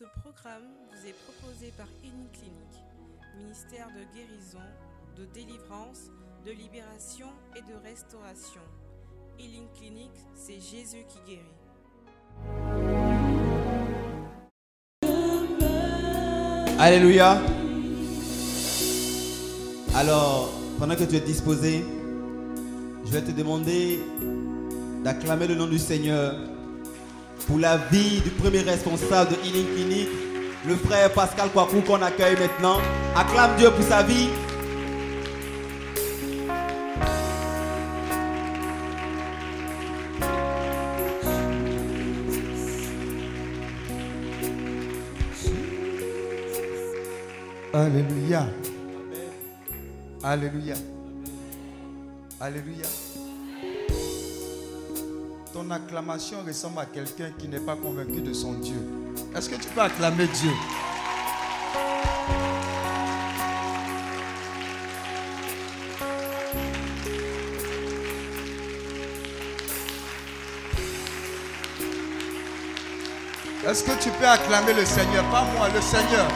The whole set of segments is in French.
Ce programme vous est proposé par Clinic, ministère de guérison, de délivrance, de libération et de restauration. Healing Clinic, c'est Jésus qui guérit. Alléluia. Alors, pendant que tu es disposé, je vais te demander d'acclamer le nom du Seigneur pour la vie du premier responsable de Healing Clinic, le frère Pascal Kwaku qu'on accueille maintenant. Acclame Dieu pour sa vie. Alléluia. Alléluia. Alléluia. Acclamation ressemble à quelqu'un qui n'est pas convaincu de son Dieu. Est-ce que tu peux acclamer Dieu? Est-ce que tu peux acclamer le Seigneur? Pas moi, le Seigneur.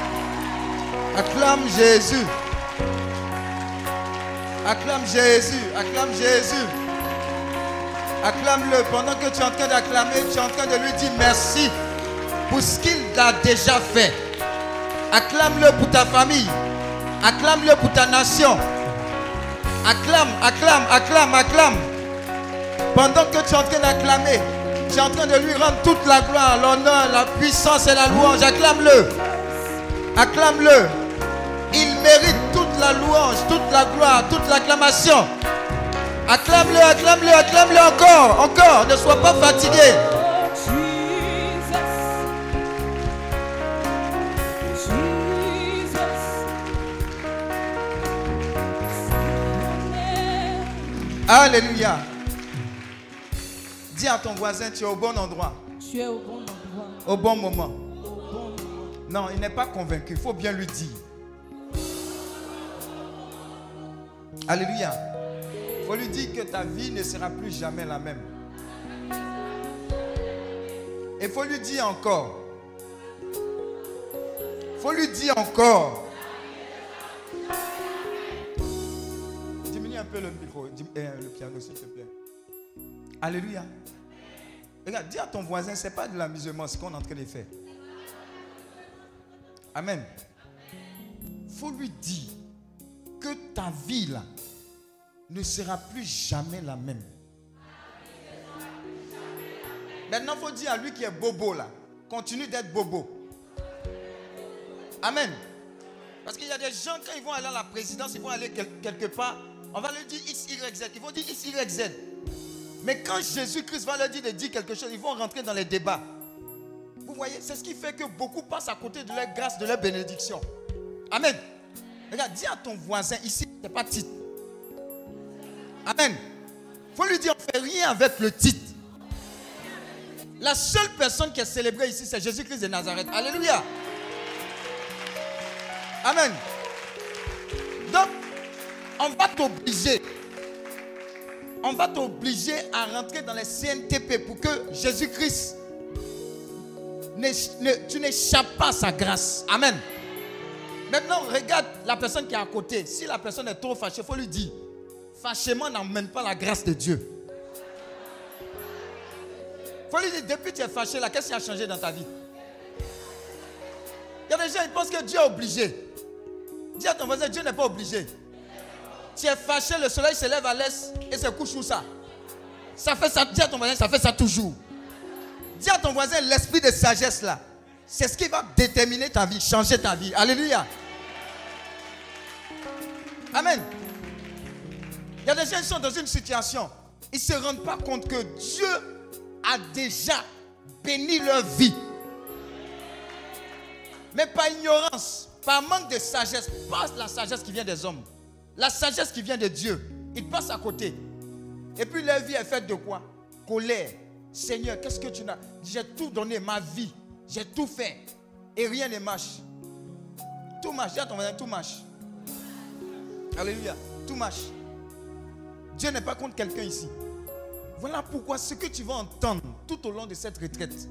Acclame Jésus. Acclame Jésus. Acclame Jésus. Acclame-le. Pendant que tu es en train d'acclamer, tu es en train de lui dire merci pour ce qu'il a déjà fait. Acclame-le pour ta famille. Acclame-le pour ta nation. Acclame, acclame, acclame, acclame. Pendant que tu es en train d'acclamer, tu es en train de lui rendre toute la gloire, l'honneur, la puissance et la louange. Acclame-le. Acclame-le. Il mérite toute la louange, toute la gloire, toute l'acclamation. Acclame-le, acclame-le, acclame-le encore, encore. Ne sois pas fatigué. Alléluia. Dis à ton voisin, tu es au bon endroit, Tu es au bon endroit, au bon moment. au bon moment. Non, il n'est pas convaincu. Il faut bien lui dire. Alléluia. Il faut lui dire que ta vie ne sera plus jamais la même. Il faut lui dire encore. Il faut lui dire encore. Diminue un peu le micro, euh, le piano, s'il te plaît. Alléluia. Regarde, dis à ton voisin, ce n'est pas de l'amusement ce qu'on est en train de faire. Amen. faut lui dire que ta vie là ne sera plus jamais la même. Maintenant, il faut dire à lui qui est bobo là, continue d'être bobo. Amen. Parce qu'il y a des gens, quand ils vont aller à la présidence, ils vont aller quel- quelque part, on va leur dire X, Y, Z. Ils vont dire X, Y, Z. Mais quand Jésus-Christ va leur dire de dire quelque chose, ils vont rentrer dans les débats. Vous voyez, c'est ce qui fait que beaucoup passent à côté de leur grâce, de leur bénédiction. Amen. Regarde, dis à ton voisin ici, c'est pas titre. Amen. faut lui dire, on ne fait rien avec le titre. La seule personne qui est célébrée ici, c'est Jésus-Christ de Nazareth. Alléluia. Amen. Donc, on va t'obliger. On va t'obliger à rentrer dans les CNTP pour que Jésus-Christ tu n'échappes pas à sa grâce. Amen. Maintenant, regarde la personne qui est à côté. Si la personne est trop fâchée, il faut lui dire Fâchement n'emmène pas la grâce de Dieu. Faut lui dire Depuis que tu es fâché, là, qu'est-ce qui a changé dans ta vie? Il y a des gens, ils pensent que Dieu est obligé. Dis à ton voisin Dieu n'est pas obligé. Tu es fâché, le soleil se lève à l'est et se couche où ça? Ça fait ça. Dis à ton voisin Ça fait ça toujours. Dis à ton voisin, l'esprit de sagesse là, c'est ce qui va déterminer ta vie, changer ta vie. Alléluia. Amen. Il y a des gens qui sont dans une situation, ils ne se rendent pas compte que Dieu a déjà béni leur vie. Mais par ignorance, par manque de sagesse, pas la sagesse qui vient des hommes, la sagesse qui vient de Dieu, ils passent à côté. Et puis leur vie est faite de quoi? Colère. Seigneur, qu'est-ce que tu n'as? J'ai tout donné, ma vie. J'ai tout fait. Et rien ne marche. Tout marche. Dis à ton voisin, tout marche. Alléluia. Tout marche. Dieu n'est pas contre quelqu'un ici. Voilà pourquoi ce que tu vas entendre tout au long de cette retraite,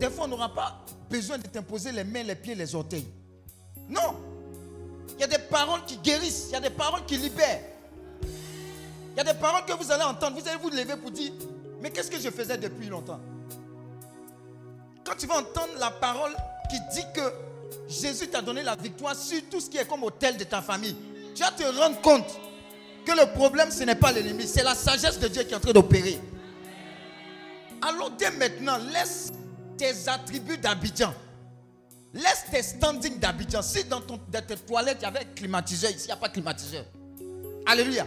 des fois, on n'aura pas besoin de t'imposer les mains, les pieds, les orteils. Non. Il y a des paroles qui guérissent. Il y a des paroles qui libèrent. Il y a des paroles que vous allez entendre. Vous allez vous lever pour dire, mais qu'est-ce que je faisais depuis longtemps? Quand tu vas entendre la parole qui dit que Jésus t'a donné la victoire sur tout ce qui est comme hôtel de ta famille, tu vas te rendre compte que le problème, ce n'est pas l'ennemi, c'est la sagesse de Dieu qui est en train d'opérer. Alors dès maintenant, laisse tes attributs d'Abidjan. Laisse tes standings d'Abidjan. Si dans, ton, dans tes toilettes, il y avait climatiseur, ici, il n'y a pas de climatiseur. Alléluia.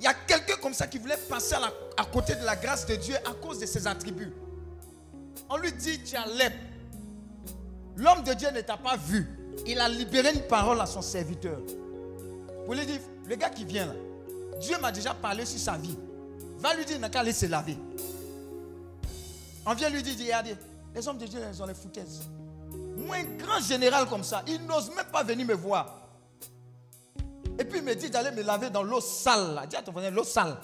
Il y a quelqu'un comme ça qui voulait passer à, côté de la grâce de Dieu à cause de ses attributs. On lui dit, tu as. L'homme de Dieu ne t'a pas vu. Il a libéré une parole à son serviteur. Pour lui dire, le gars qui vient là, Dieu m'a déjà parlé sur sa vie. Va lui dire, il n'a qu'à aller se laver. On vient lui dire, regardez, les hommes de Dieu, ils ont les foutaises. Moi, un grand général comme ça, il n'ose même pas venir me voir. Et puis il me dit d'aller me laver dans l'eau sale. Dis à ton voisin, l'eau sale.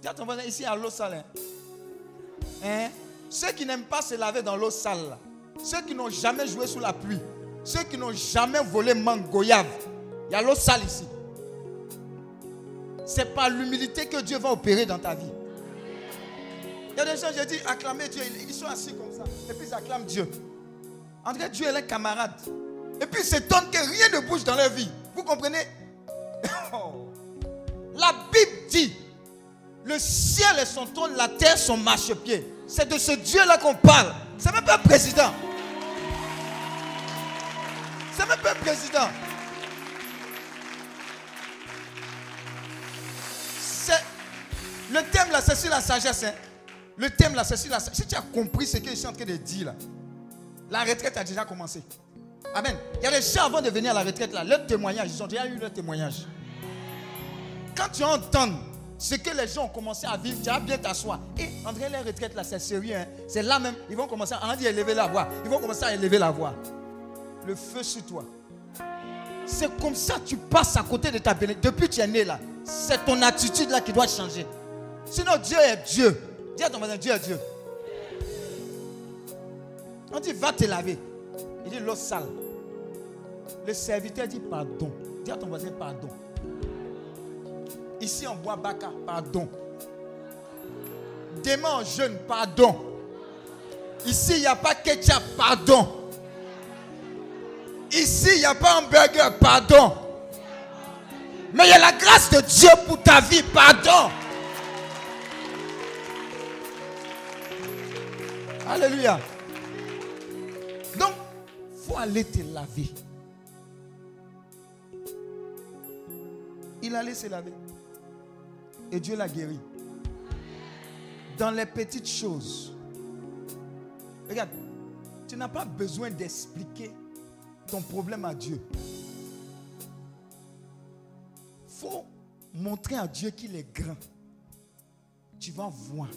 Dis à ton voisin, ici, il y a l'eau sale. Hein? Hein? Ceux qui n'aiment pas se laver dans l'eau sale, ceux qui n'ont jamais joué sous la pluie, ceux qui n'ont jamais volé mangue goyave, il y a l'eau sale ici. C'est par l'humilité que Dieu va opérer dans ta vie. Il y a des gens, j'ai dit, acclamer Dieu. Ils sont assis comme ça. Et puis ils acclament Dieu. En cas, Dieu est un camarade. Et puis ils s'étonnent que rien ne bouge dans leur vie. Vous comprenez? La Bible dit, le ciel est son trône, la terre son marchepied. C'est de ce Dieu-là qu'on parle. C'est même pas un président. C'est même pas un président. Le thème là, c'est sur la sagesse. hein. Le thème là, c'est sur la sagesse. Si tu as compris ce que je suis en train de dire là, la retraite a déjà commencé. Amen. Il y a des gens avant de venir à la retraite là, leur témoignage, ils ont déjà eu leur témoignage. Quand tu entends ce que les gens ont commencé à vivre, tu vas bien t'asseoir. Et André, les retraites là, c'est sérieux. hein. C'est là même, ils vont commencer à, élever la voix. Ils vont commencer à élever la voix. Le feu sur toi. C'est comme ça que tu passes à côté de ta bénédiction. Depuis que tu es né là, c'est ton attitude là qui doit changer. Sinon, Dieu est Dieu. Dis à ton voisin, Dieu est Dieu. On dit, va te laver. Il dit, l'eau sale. Le serviteur dit, pardon. Dis à ton voisin, pardon. Ici, on boit baka, pardon. Demain, on jeûne, pardon. Ici, il n'y a pas ketchup, pardon. Ici, il n'y a pas hamburger, pardon. Mais il y a la grâce de Dieu pour ta vie, pardon. Alléluia. Donc, faut aller te laver. Il allait se laver. Et Dieu l'a guéri. Dans les petites choses. Regarde, tu n'as pas besoin d'expliquer ton problème à Dieu. faut montrer à Dieu qu'il est grand. Tu vas voir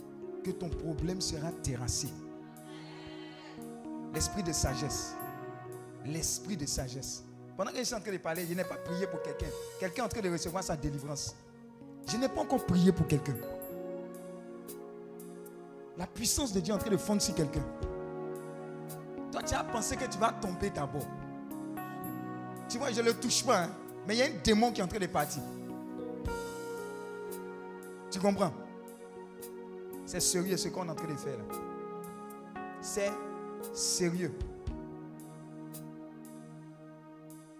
que ton problème sera terrassé. L'esprit de sagesse. L'esprit de sagesse. Pendant que je suis en train de parler, je n'ai pas prié pour quelqu'un. Quelqu'un est en train de recevoir sa délivrance. Je n'ai pas encore prié pour quelqu'un. La puissance de Dieu est en train de fondre sur quelqu'un. Toi, tu as pensé que tu vas tomber d'abord. Tu vois, je ne le touche pas. hein. Mais il y a un démon qui est en train de partir. Tu comprends? C'est sérieux ce qu'on est en train de faire là. C'est sérieux.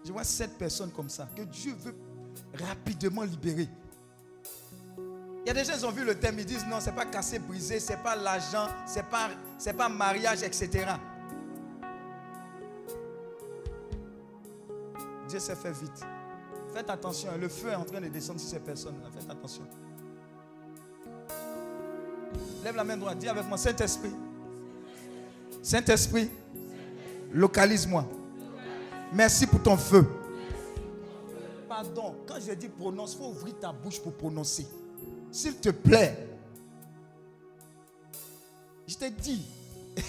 Je vois sept personnes comme ça que Dieu veut rapidement libérer. Il y a des gens qui ont vu le thème, ils disent non, c'est pas cassé, brisé, c'est pas l'argent, c'est pas, pas mariage, etc. Dieu s'est fait vite. Faites attention, le feu est en train de descendre sur ces personnes-là. Faites attention. Lève la main droite, dis avec moi, Saint-Esprit. Saint-Esprit, localise-moi. Merci pour ton feu. Pardon, quand je dis prononce, il faut ouvrir ta bouche pour prononcer. S'il te plaît. Je te dis.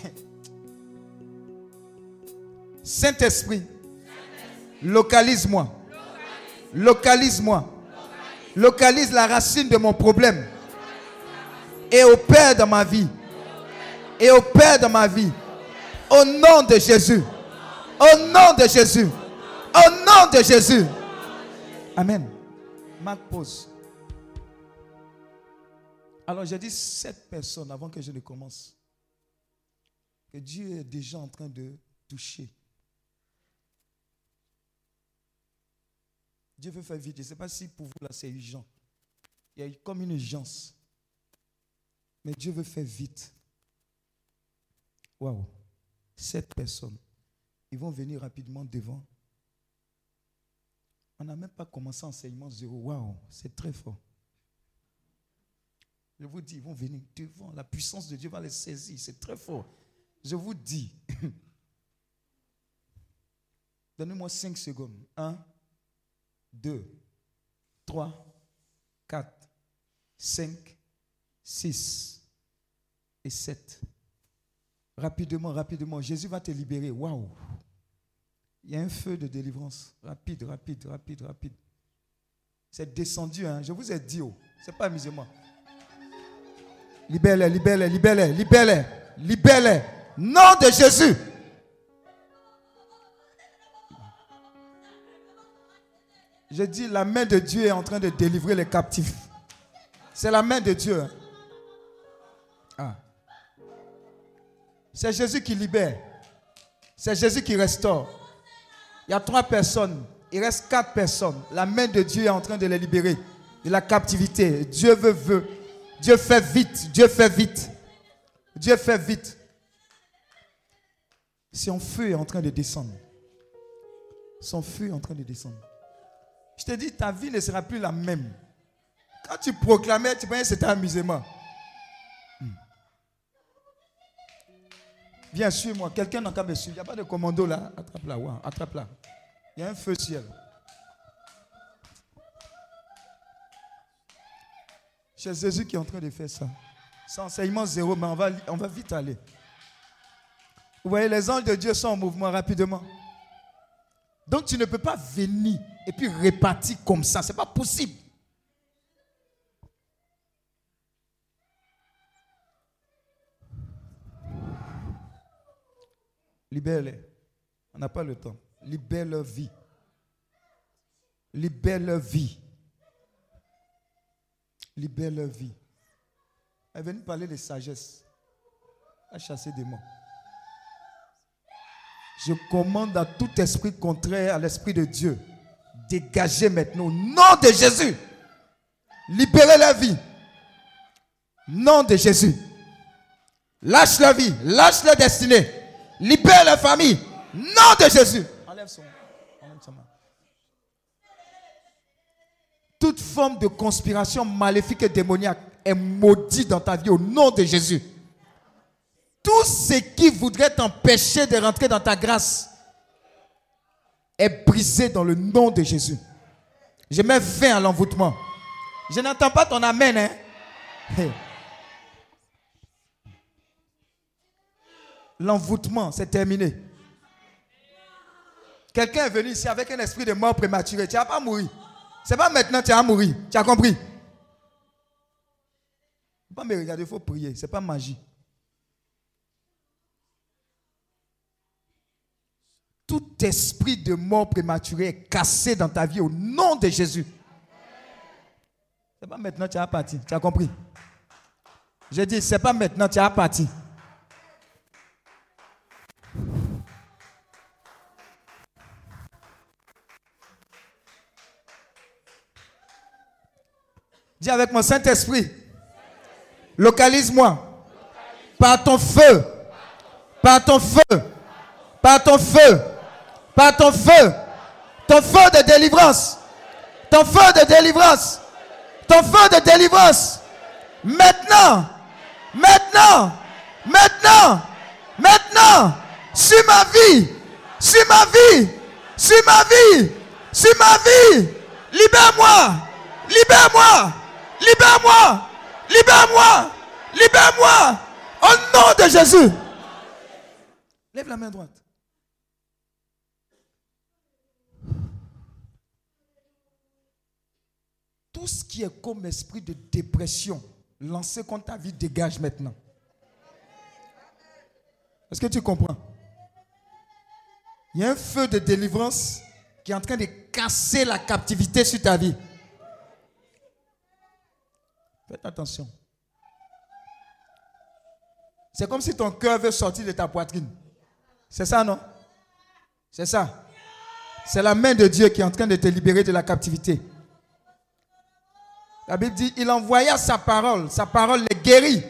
Saint-Esprit, localise-moi. Localise-moi. Localise la racine de mon problème. et opère dans ma vie. Et opère dans ma vie. Au nom de Jésus. Au nom de Jésus. Au nom de Jésus. Amen. Marc pause. Alors j'ai dit sept personnes avant que je ne commence. Que Dieu est déjà en train de toucher. Dieu veut faire vite. Je ne sais pas si pour vous là c'est urgent. Il y a comme une urgence. Mais Dieu veut faire vite. Waouh. Sept personnes. Ils vont venir rapidement devant. On n'a même pas commencé enseignement zéro. Waouh, c'est très fort. Je vous dis, ils vont venir devant. La puissance de Dieu va les saisir. C'est très fort. Je vous dis. Donnez-moi cinq secondes. Un, deux, trois, quatre, cinq, six et sept. Rapidement, rapidement. Jésus va te libérer. Waouh. Il y a un feu de délivrance. Rapide, rapide, rapide, rapide. C'est descendu. Hein. Je vous ai dit, oh. c'est pas amusement. Libère-les, libère-les, libère-les, libère-les, libère-les. Nom de Jésus. Je dis, la main de Dieu est en train de délivrer les captifs. C'est la main de Dieu. hein. Ah. C'est Jésus qui libère. C'est Jésus qui restaure. Il y a trois personnes. Il reste quatre personnes. La main de Dieu est en train de les libérer de la captivité. Dieu veut, veut. Dieu fait vite. Dieu fait vite. Dieu fait vite. Son feu est en train de descendre. Son feu est en train de descendre. Je te dis, ta vie ne sera plus la même. Quand tu proclamais, tu pensais que c'était amusement. Hmm. Viens, suis-moi. Quelqu'un n'a qu'à me suivre. Il n'y a pas de commando là. Attrape-la. ouais, Attrape-la. Il y a un feu ciel. C'est Jésus qui est en train de faire ça. C'est enseignement zéro, mais on va vite aller. Vous voyez, les anges de Dieu sont en mouvement rapidement. Donc tu ne peux pas venir et puis répartir comme ça. Ce n'est pas possible. Libère-les. On n'a pas le temps. Libère leur vie. Libère leur vie. Libère leur vie. Elle est venue parler de sagesse. À chasser des mots. Je commande à tout esprit contraire à l'esprit de Dieu. Dégagez maintenant au nom de Jésus. Libérez la vie. Nom de Jésus. Lâche la vie. Lâche la destinée. Libère la famille. Nom de Jésus. Enlève son, enlève sa main. Toute forme de conspiration maléfique et démoniaque est maudite dans ta vie au nom de Jésus. Tout ce qui voudrait t'empêcher de rentrer dans ta grâce est brisé dans le nom de Jésus. Je mets fin à l'envoûtement. Je n'entends pas ton amen. Hein? L'envoûtement, c'est terminé. Quelqu'un est venu ici avec un esprit de mort prématurée. Tu n'as pas mourir. C'est pas maintenant que tu vas mourir. Tu as compris? Faut pas me regarder, il faut prier. C'est pas magie. Tout esprit de mort prématurée est cassé dans ta vie au nom de Jésus. C'est pas maintenant tu as parti. Tu as compris? J'ai dit, c'est pas maintenant tu as parti. Dis avec mon Saint-Esprit, localise-moi par ton feu, par ton feu, par ton feu, par ton feu de délivrance, ton feu de délivrance, ton feu de délivrance. Maintenant, maintenant, maintenant, maintenant, sur ma vie, sur ma vie, sur ma vie, sur ma vie, libère-moi, libère-moi, libère-moi, libère-moi, libère-moi, au nom de Jésus. Lève la main droite. Tout ce qui est comme esprit de dépression lancé contre ta vie dégage maintenant. Est-ce que tu comprends? Il y a un feu de délivrance qui est en train de casser la captivité sur ta vie. Faites attention. C'est comme si ton cœur veut sortir de ta poitrine. C'est ça, non? C'est ça. C'est la main de Dieu qui est en train de te libérer de la captivité. La Bible dit, il envoya sa parole. Sa parole les guérit.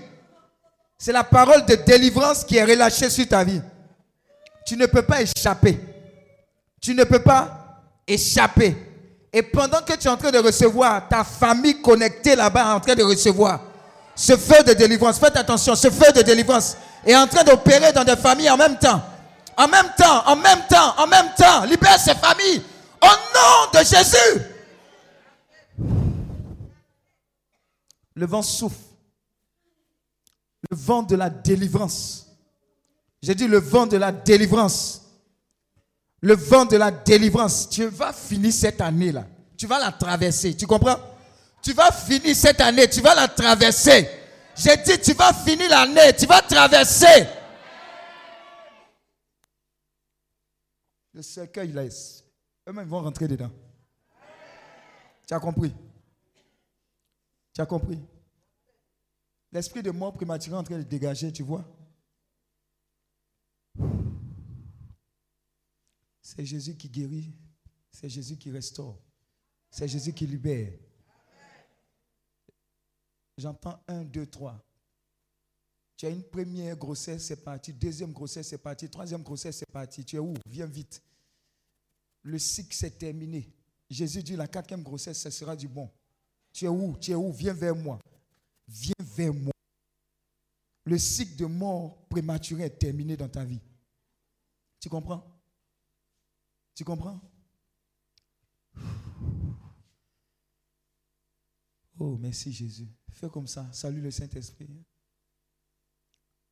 C'est la parole de délivrance qui est relâchée sur ta vie. Tu ne peux pas échapper. Tu ne peux pas échapper. Et pendant que tu es en train de recevoir, ta famille connectée là-bas en train de recevoir ce feu de délivrance. Faites attention, ce feu de délivrance est en train d'opérer dans des familles en même temps. En même temps, en même temps, en même temps. Libère ces familles. Au nom de Jésus. Le vent souffle. Le vent de la délivrance. J'ai dit le vent de la délivrance. Le vent de la délivrance. Tu vas finir cette année-là. Tu vas la traverser. Tu comprends? Tu vas finir cette année. Tu vas la traverser. J'ai dit, tu vas finir l'année. Tu vas traverser. Le cercueil laisse. Eux-mêmes vont rentrer dedans. Tu as compris? Tu as compris? L'esprit de mort prématuré est en train de dégager, tu vois? C'est Jésus qui guérit. C'est Jésus qui restaure. C'est Jésus qui libère. J'entends un, deux, trois. Tu as une première grossesse, c'est parti. Deuxième grossesse, c'est parti. Troisième grossesse, c'est parti. Tu es où? Viens vite. Le cycle s'est terminé. Jésus dit la quatrième grossesse, ce sera du bon. Tu es où? Tu es où? Viens vers moi. Viens vers moi. Le cycle de mort prématuré est terminé dans ta vie. Tu comprends? Tu comprends? Oh, merci Jésus. Fais comme ça. Salut le Saint-Esprit.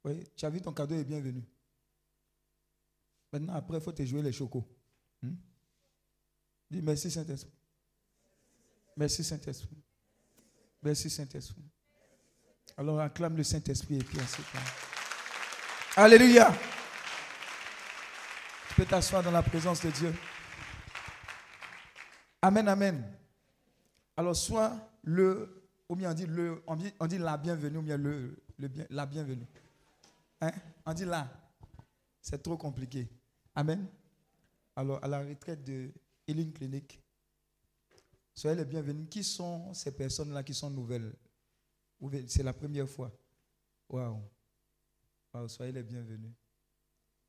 Oui, tu as vu ton cadeau est bienvenu. Maintenant, après, il faut te jouer les chocos. Hmm? Dis merci Saint-Esprit. Merci Saint-Esprit. Merci Saint-Esprit. Alors acclame le Saint-Esprit et puis ensuite. Alléluia. Tu peux t'asseoir dans la présence de Dieu. Amen, amen. Alors, soit le, ou bien on dit, le, on dit, on la bienvenue, ou bien le, la bienvenue. Hein? On dit là. C'est trop compliqué. Amen. Alors, à la retraite de Healing Clinic, soyez les bienvenus. Qui sont ces personnes-là qui sont nouvelles? C'est la première fois. Waouh. Wow, soyez les bienvenus.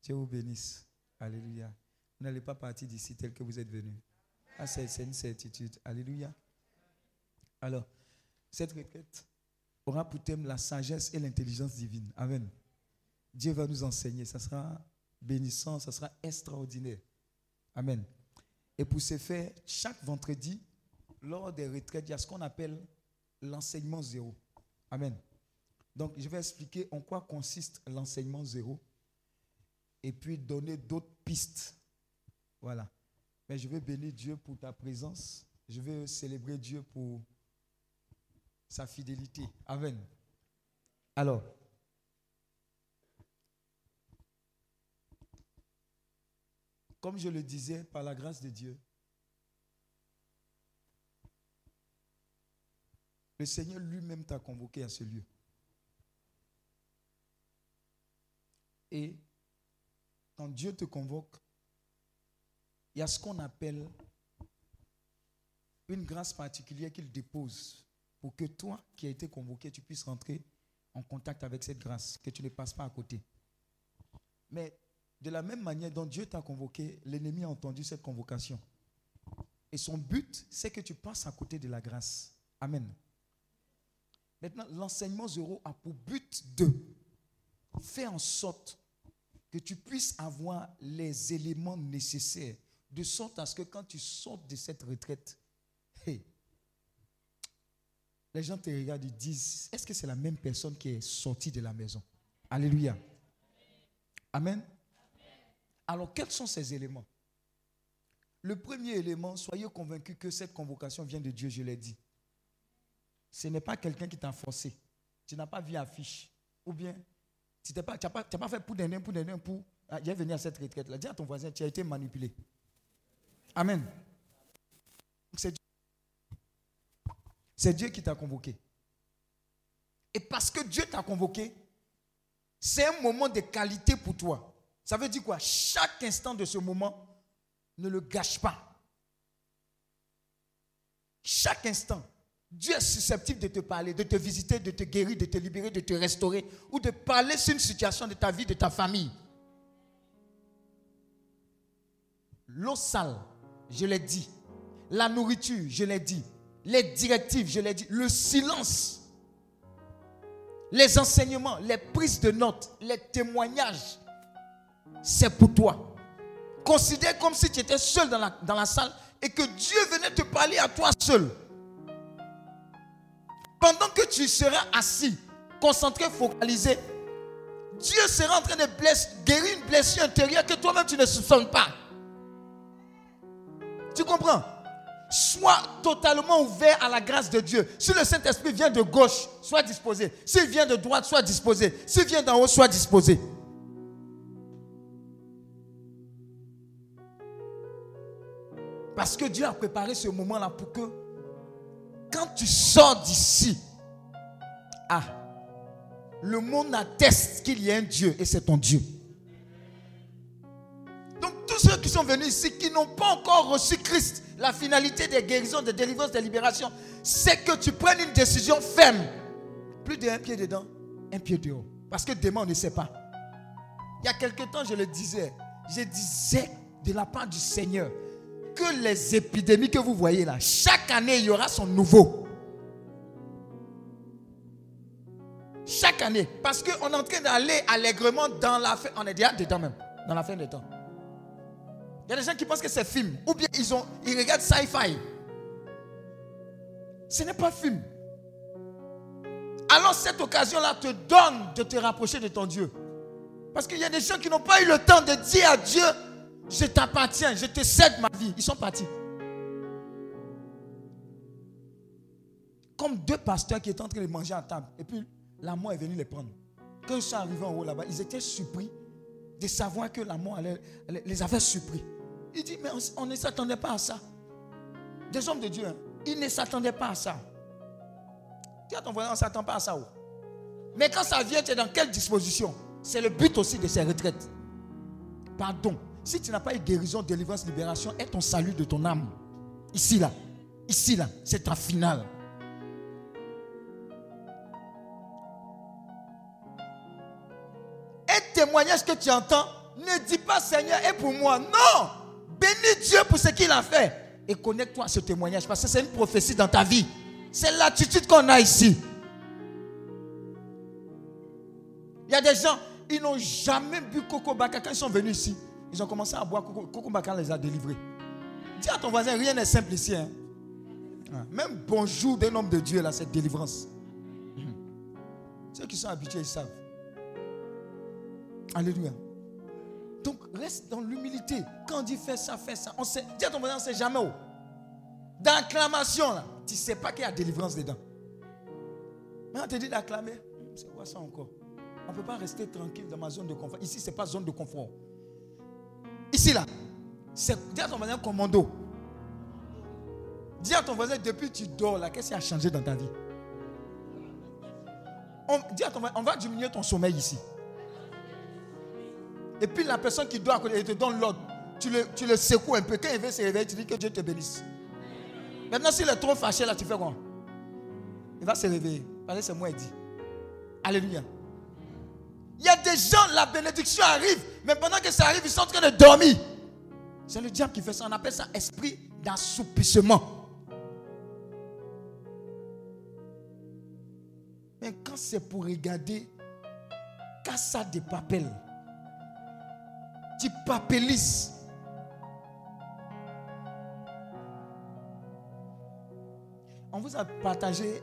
Dieu vous bénisse. Alléluia. Vous n'allez pas partir d'ici tel que vous êtes venus. Ah, c'est une certitude. Alléluia. Alors, cette retraite aura pour thème la sagesse et l'intelligence divine. Amen. Dieu va nous enseigner. Ça sera bénissant, ça sera extraordinaire. Amen. Et pour ce faire, chaque vendredi, lors des retraites, il y a ce qu'on appelle l'enseignement zéro. Amen. Donc, je vais expliquer en quoi consiste l'enseignement zéro et puis donner d'autres pistes. Voilà. Mais je veux bénir Dieu pour ta présence. Je veux célébrer Dieu pour sa fidélité. Amen. Alors, comme je le disais, par la grâce de Dieu, le Seigneur lui-même t'a convoqué à ce lieu. Et quand Dieu te convoque, il y a ce qu'on appelle une grâce particulière qu'il dépose pour que toi qui as été convoqué, tu puisses rentrer en contact avec cette grâce, que tu ne passes pas à côté. Mais de la même manière dont Dieu t'a convoqué, l'ennemi a entendu cette convocation. Et son but, c'est que tu passes à côté de la grâce. Amen. Maintenant, l'enseignement zéro a pour but de faire en sorte que tu puisses avoir les éléments nécessaires, de sorte à ce que quand tu sortes de cette retraite, les gens te regardent et disent, est-ce que c'est la même personne qui est sortie de la maison? Alléluia. Amen. Alors, quels sont ces éléments? Le premier élément, soyez convaincus que cette convocation vient de Dieu, je l'ai dit. Ce n'est pas quelqu'un qui t'a forcé. tu n'as pas vu affiche. Ou bien, tu n'as pas, fait pour donner, pour donner, pour. Ah, est venu à cette retraite-là. Dis à ton voisin, tu as été manipulé. Amen. C'est Dieu qui t'a convoqué. Et parce que Dieu t'a convoqué, c'est un moment de qualité pour toi. Ça veut dire quoi? Chaque instant de ce moment, ne le gâche pas. Chaque instant, Dieu est susceptible de te parler, de te visiter, de te guérir, de te libérer, de te restaurer ou de parler sur une situation de ta vie, de ta famille. L'eau sale, je l'ai dit. La nourriture, je l'ai dit. Les directives, je l'ai dit. Le silence. Les enseignements, les prises de notes, les témoignages, c'est pour toi. Considère comme si tu étais seul dans la, dans la salle et que Dieu venait te parler à toi seul. Pendant que tu seras assis, concentré, focalisé, Dieu sera en train de guérir une blessure intérieure que toi-même tu ne soupçonnes pas. Tu comprends? Sois totalement ouvert à la grâce de Dieu. Si le Saint-Esprit vient de gauche, sois disposé. S'il vient de droite, sois disposé. S'il vient d'en haut, sois disposé. Parce que Dieu a préparé ce moment-là pour que quand tu sors d'ici, ah, le monde atteste qu'il y a un Dieu et c'est ton Dieu. Donc tous ceux qui sont venus ici, qui n'ont pas encore reçu Christ, la finalité des guérisons, des délivrances, des libérations, c'est que tu prennes une décision ferme. Plus d'un pied dedans, un pied dehors. Parce que demain, on ne sait pas. Il y a quelque temps, je le disais, je disais de la part du Seigneur que les épidémies que vous voyez là, chaque année, il y aura son nouveau. Chaque année. Parce qu'on est en train d'aller allègrement dans la fin. On est déjà dedans même. Dans la fin des temps. Il y a des gens qui pensent que c'est film. Ou bien ils, ont, ils regardent sci-fi. Ce n'est pas film. Alors cette occasion-là te donne de te rapprocher de ton Dieu. Parce qu'il y a des gens qui n'ont pas eu le temps de dire à Dieu, je t'appartiens, je te cède ma vie. Ils sont partis. Comme deux pasteurs qui étaient en train de manger à table. Et puis la mort est venue les prendre. Quand ils sont arrivés en haut là-bas, ils étaient surpris de savoir que la mort les avait surpris. Il dit, mais on, ne s'attendait pas à ça. Des hommes de Dieu, hein, ils ne s'attendaient pas à ça. Dis à ton voisin, on ne s'attend pas à ça. Oh. Mais quand ça vient, tu es dans quelle disposition? C'est le but aussi de ces retraites. Pardon. Si tu n'as pas eu guérison, délivrance, libération, est ton salut de ton âme. Ici, là. Ici, là. C'est ta finale. Et témoignage que tu entends, ne dis pas Seigneur, et pour moi. Non. Bénis Dieu pour ce qu'il a fait. Et connecte-toi à ce témoignage parce que c'est une prophétie dans ta vie. C'est l'attitude qu'on a ici. Il y a des gens, ils n'ont jamais bu Coco Baka quand ils sont venus ici. Ils ont commencé à boire Coco, les a délivrés. Dis à ton voisin, rien n'est simple ici. Hein. Ah, même bonjour d'un homme de Dieu, là, cette délivrance. Ceux qui sont habitués, ils savent. Alléluia. Donc reste dans l'humilité. Quand on dit fais ça, fais ça, on sait, dis à ton voisin, on ne sait jamais où. D'acclamation, là, tu ne sais pas qu'il y a délivrance dedans. Mais on te dit d'acclamer, hmm, c'est quoi ça encore? On ne peut pas rester tranquille dans ma zone de confort. Ici, ce n'est pas zone de confort. Ici, là, dis à ton voisin commando. Dis à ton voisin, depuis que tu dors, là, qu'est-ce qui a changé dans ta vie? On, dis à ton voisin, on va diminuer ton sommeil ici. Et puis la personne qui doit te donne l'ordre. Tu le, tu le secoues un peu. Quand il veut se réveiller, tu dis que Dieu te bénisse. Maintenant, s'il est trop fâché, là, tu fais quoi? Il va se réveiller. Parce c'est moi, il dit. Alléluia. Il y a des gens, la bénédiction arrive, mais pendant que ça arrive, ils sont en train de dormir. C'est le diable qui fait ça. On appelle ça esprit d'assoupissement. Mais quand c'est pour regarder, Casa de Papel, tu papélises. On vous a partagé,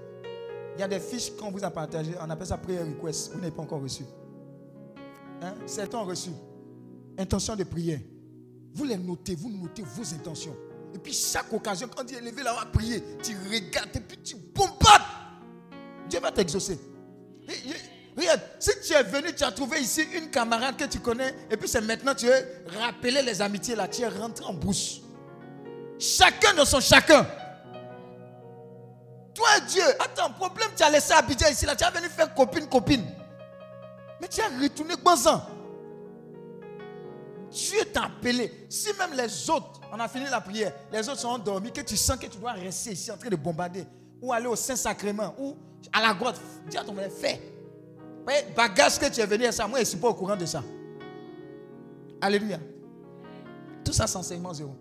il y a des fiches qu'on vous a partagées, on appelle ça prayer request, vous n'avez pas encore reçu. Hein? Certains ont reçu. Intention de prière. Vous les notez, vous notez vos intentions. Et puis chaque occasion, quand tu es levé là, va prier, tu regardes et puis tu bombardes. Dieu va t'exaucer. Regarde, si tu es venu, tu as trouvé ici une camarade que tu connais, et puis c'est maintenant tu veux rappeler les amitiés là, tu es rentré en bouche. Chacun de son chacun. Toi, Dieu, attends, problème, tu as laissé Abidjan ici là, tu as venu faire copine, copine. Mais tu as retourné Bonzan. Dieu t'a appelé. Si même les autres, on a fini la prière, les autres sont endormis, que tu sens que tu dois rester ici en train de bombarder, ou aller au Saint-Sacrement, ou à la grotte, dis à ton frère, fais. Bagage que tu es venu à ça, moi je ne suis pas au courant de ça. Alléluia. Tout ça, c'est enseignement zéro.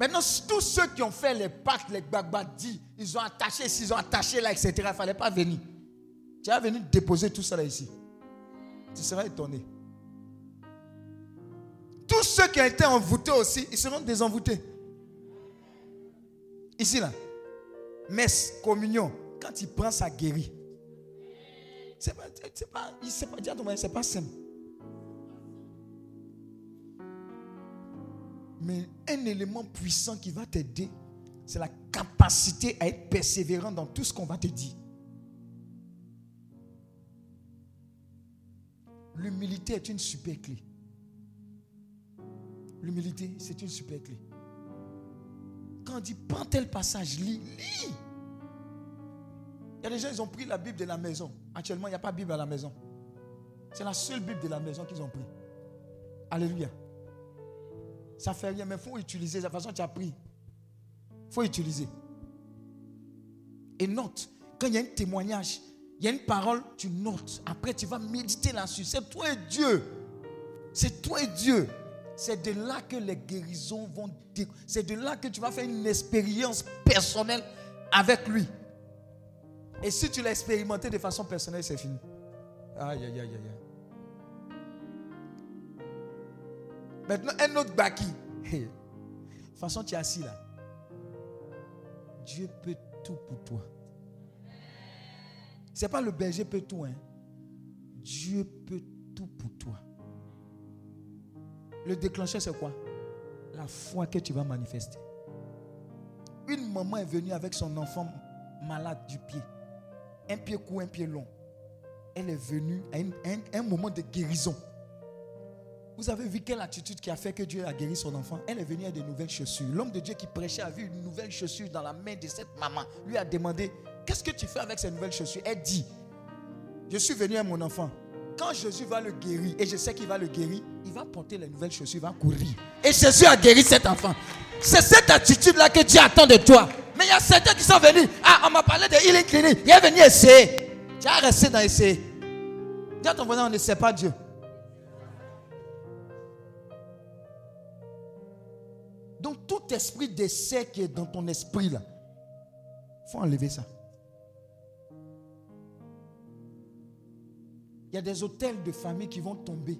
Maintenant, tous ceux qui ont fait les pactes, les bagbadis, ils ont attaché, s'ils ont attaché là, etc., il ne fallait pas venir. Tu es venu déposer tout ça là ici. Tu seras étonné. Tous ceux qui ont été envoûtés aussi, ils seront désenvoûtés. Ici là. Messe, communion, quand il prend, ça guérit. C'est pas, c'est pas, sait pas c'est pas simple. Mais un élément puissant qui va t'aider, c'est la capacité à être persévérant dans tout ce qu'on va te dire. L'humilité est une super clé. L'humilité, c'est une super clé. Quand on dit prends tel passage, lis, lis. Il y a des gens, ils ont pris la Bible de la maison. Actuellement, il n'y a pas de Bible à la maison. C'est la seule Bible de la maison qu'ils ont pris. Alléluia. Ça fait rien, mais il faut utiliser. La façon tu as pris. Il faut utiliser. Et note, quand il y a un témoignage, il y a une parole, tu notes. Après, tu vas méditer là-dessus. C'est toi et Dieu. C'est toi et Dieu. C'est de là que les guérisons vont. C'est de là que tu vas faire une expérience personnelle avec lui. Et si tu l'as expérimenté de façon personnelle, c'est fini. Aïe, aïe, aïe. aïe. Maintenant, un autre baki. De toute façon, tu es assis là. Dieu peut tout pour toi. C'est pas le berger peut tout, hein. Dieu peut tout pour toi. Le déclencheur, c'est quoi? La foi que tu vas manifester. Une maman est venue avec son enfant malade du pied. Un pied court, un pied long. Elle est venue à un, moment de guérison. Vous avez vu quelle attitude qui a fait que Dieu a guéri son enfant? Elle est venue avec de nouvelles chaussures. L'homme de Dieu qui prêchait a vu une nouvelle chaussure dans la main de cette maman. Lui a demandé Qu'est-ce que tu fais avec ces nouvelles chaussures? Elle dit Je suis venu à mon enfant. Quand Jésus va le guérir, et je sais qu'il va le guérir, il va porter les nouvelles chaussures, il va courir. Et Jésus a guéri cet enfant. C'est cette attitude-là que Dieu attend de toi. Mais il y a certains qui sont venus. Ah, on m'a parlé de healing clinic. Il est venu essayer. Tu as resté dans essayer. Dis à ton voisin, on ne sait pas Dieu. Donc tout esprit d'essai qui est dans ton esprit là, faut enlever ça. Il y a des hôtels de famille qui vont tomber.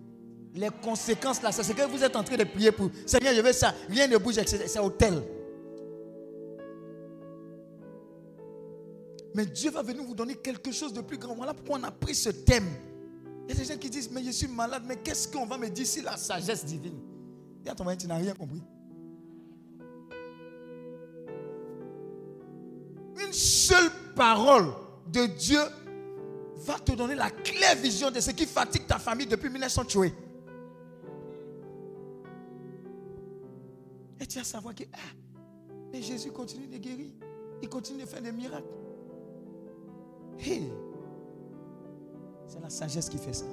Les conséquences là, c'est ce que vous êtes en train de prier pour. Seigneur, je veux ça. Rien ne bouge, etc. c'est hôtel. Mais Dieu va venir vous donner quelque chose de plus grand. Voilà pourquoi on a pris ce thème. Il y a des gens qui disent, mais je suis malade, mais qu'est-ce qu'on va me dire si la sagesse divine? Dis à ton mari, tu n'as rien compris. Une seule parole de Dieu va te donner la claire vision de ce qui fatigue ta famille depuis 1900 tués. Et tu vas savoir que ah, mais Jésus continue de guérir. Il continue de faire des miracles. C'est la sagesse qui fait ça.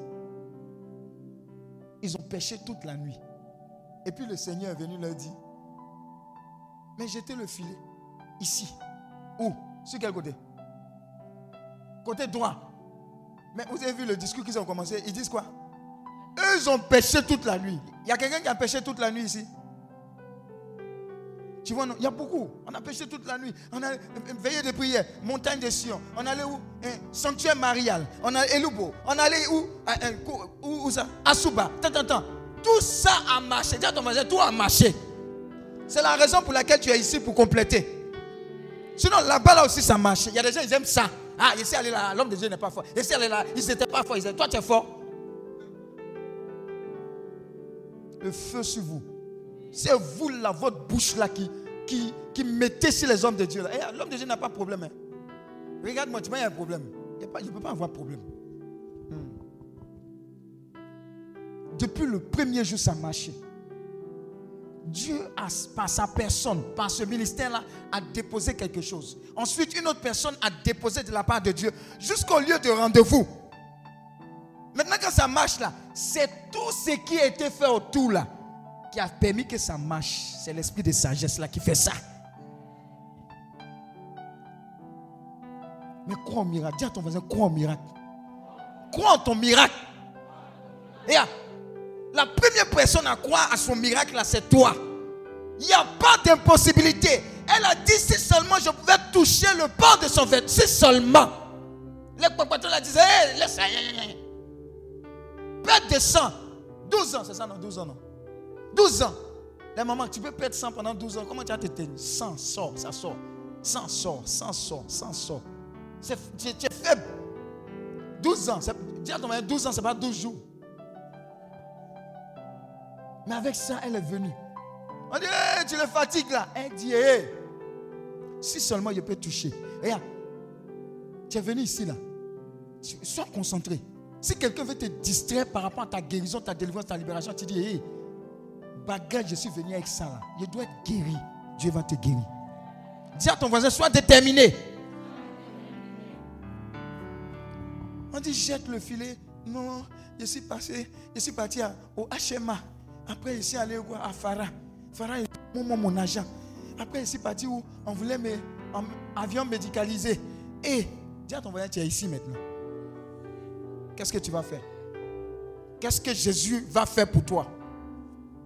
Ils ont péché toute la nuit. Et puis le Seigneur est venu leur dire, mais jetez le filet ici. Où? Sur quel côté? Côté droit. Mais vous avez vu le discours qu'ils ont commencé Ils disent quoi? Eux, ils ont péché toute la nuit. Il y a quelqu'un qui a péché toute la nuit ici tu vois, non, il y a beaucoup. On a péché toute la nuit. On a veillé de prière, montagne de Sion. On allait où? Un Sanctuaire marial. On a Elubo. On allait où? Ah, un- où, où ça? Asuba. Tant, tant, tant. Tout ça a marché. Dis à ton voisin, tout a marché. C'est la raison pour laquelle tu es ici pour compléter. Sinon, là-bas, là aussi, ça marche. Il y a des gens, ils aiment ça. Ah, ici, aller là, l'homme de Dieu n'est pas fort. Ici, aller là, ils n'étaient pas. Ils disaient, toi, tu es fort. Le feu sur vous. C'est vous, là, votre bouche, là, qui, qui, qui mettez sur les hommes de Dieu. Eh, L'homme de Dieu n'a pas de problème. hein. Regarde-moi, tu vois, il y a un problème. il ne peut pas avoir problème. Hmm. Depuis le premier jour, ça marchait. Dieu, a, par sa personne, par ce ministère-là, a déposé quelque chose. Ensuite, une autre personne a déposé de la part de Dieu jusqu'au lieu de rendez-vous. Maintenant, quand ça marche là, c'est tout ce qui a été fait autour là qui a permis que ça marche. C'est l'esprit de sagesse là qui fait ça. Mais crois au miracle. Dis à ton voisin, crois au miracle. Crois en ton miracle. Et la première personne à croire à son miracle c'est toi. Il n'y a pas d'impossibilité. Elle a dit si seulement je pouvais toucher le port de son vêtement. Si seulement. Les papatos la disaient, hey, laisse Perte de sang. 12 ans, c'est ça non? 12 ans non? 12 ans. Les mamans, tu peux perdre sang pendant 12 ans. Comment tu vas te tenir Sang sort, ça sort. Sang sort, sang sort, sang sort. tu, es faible. 12 ans. Dis à ton mari, 12 ans, c'est pas 12 jours. Mais avec ça, elle est venue. On dit, tu le fatigues là. Elle dit, si seulement je peux toucher. Regarde, tu es venu ici là. Sois concentré. Si quelqu'un veut te distraire par rapport à ta guérison, ta délivrance, ta libération, tu dis, hé, bagage, je suis venu avec ça là. Je dois être guéri. Dieu va te guérir. Dis à ton voisin, sois déterminé. On dit, jette le filet. Non, je suis passé, je suis parti au HMA. Après, allé voir à Farah. Farah est mon, mon agent. Après, suis parti où on voulait me, en avion médicalisé. Et dis à ton voisin, tu es ici maintenant qu'est-ce que tu vas faire? Qu'est-ce que Jésus va faire pour toi?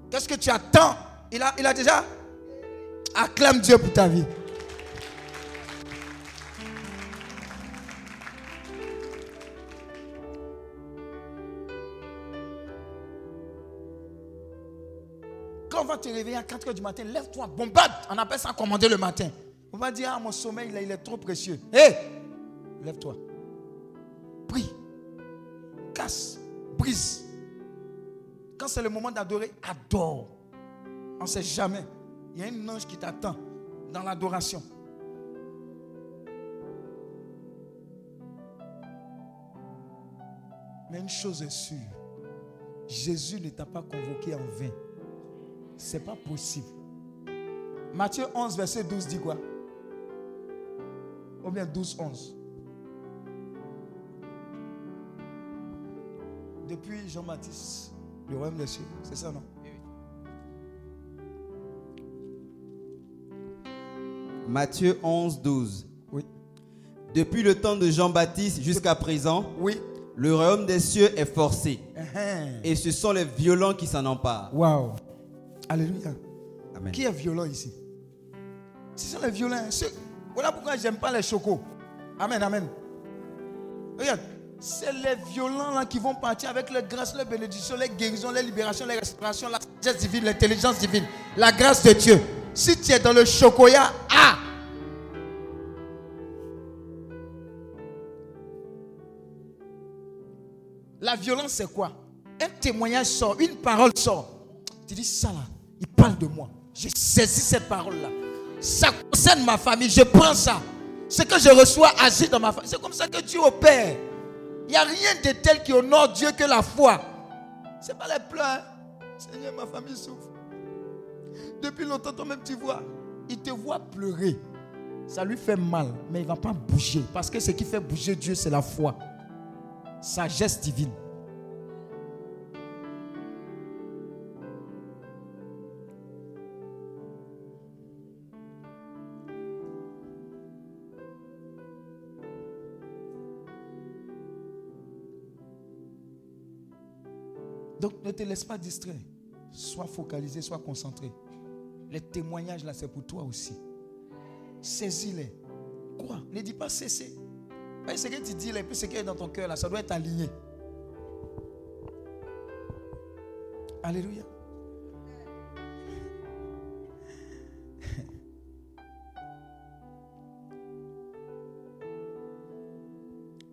Qu'est-ce que tu attends? Il a, il a déjà Acclame Dieu pour ta vie. On va te réveiller à 4 h du matin, lève-toi, bombarde. On appelle ça commander le matin. On va dire, ah, mon sommeil, il est trop précieux. Hé, lève-toi. Prie casse, brise. Quand c'est le moment d'adorer, adore. On ne sait jamais. Il y a un ange qui t'attend dans l'adoration. Mais une chose est sûre, Jésus ne t'a pas convoqué en vain. Ce n'est pas possible. Matthieu 11, verset 12 dit quoi? Ou bien 12, 11. depuis Jean-Baptiste, le royaume des cieux. C'est ça, non? Matthieu 11, 12. Oui. Depuis le temps de Jean-Baptiste jusqu'à présent, oui. le royaume des cieux est forcé. Uh-huh. Et ce sont les violents qui s'en emparent. Waouh. Alléluia. Amen. Qui est violent ici? Ce sont les violents. Voilà pourquoi j'aime pas les chocos. Amen, amen. Regarde, c'est les violents là qui vont partir avec les grâces, les bénédictions, les guérisons, les libérations, les restaurations, la sagesse divine, l'intelligence divine, la grâce de Dieu. Si tu es dans le chocoya, ah La violence, c'est quoi? Un témoignage sort, une parole sort. Tu dis ça là, il parle de moi. Je saisis cette parole-là. Ça concerne ma famille, je prends ça. Ce que je reçois agit dans ma famille. C'est comme ça que Dieu opère. Il n'y a rien de tel qui honore Dieu que la foi. Ce n'est pas les pleurs. Seigneur, ma famille souffre. Depuis longtemps, toi-même, tu vois. Il te voit pleurer. Ça lui fait mal, mais il ne va pas bouger. Parce que ce qui fait bouger Dieu, c'est la foi. Sagesse divine. Ne te laisse pas distraire. Sois focalisé, sois concentré. Les témoignages là, c'est pour toi aussi. Saisis-les. Quoi? Ne dis pas cesser. Ce que tu dis là, ce qui est dans ton cœur là, ça doit être aligné. Alléluia.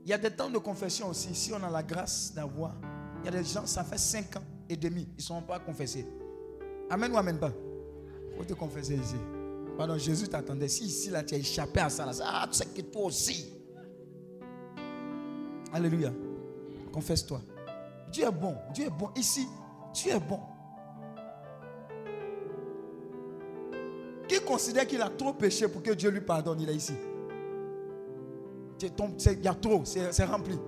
Il y a des temps de confession aussi. Si on a la grâce d'avoir il y a des gens, ça fait 5 ans et demi, ils ne sont pas confessés. Amen ou amen pas? Il faut te confesser ici. Pardon, Jésus t'attendait. Si ici, là, tu as échappé à ça, là, ah, tu sais que toi aussi. Alléluia. Confesse-toi. Dieu est bon. Dieu est bon. Ici, Dieu est bon. Qui considère qu'il a trop péché pour que Dieu lui pardonne, il est ici. Il y a trop, c'est rempli.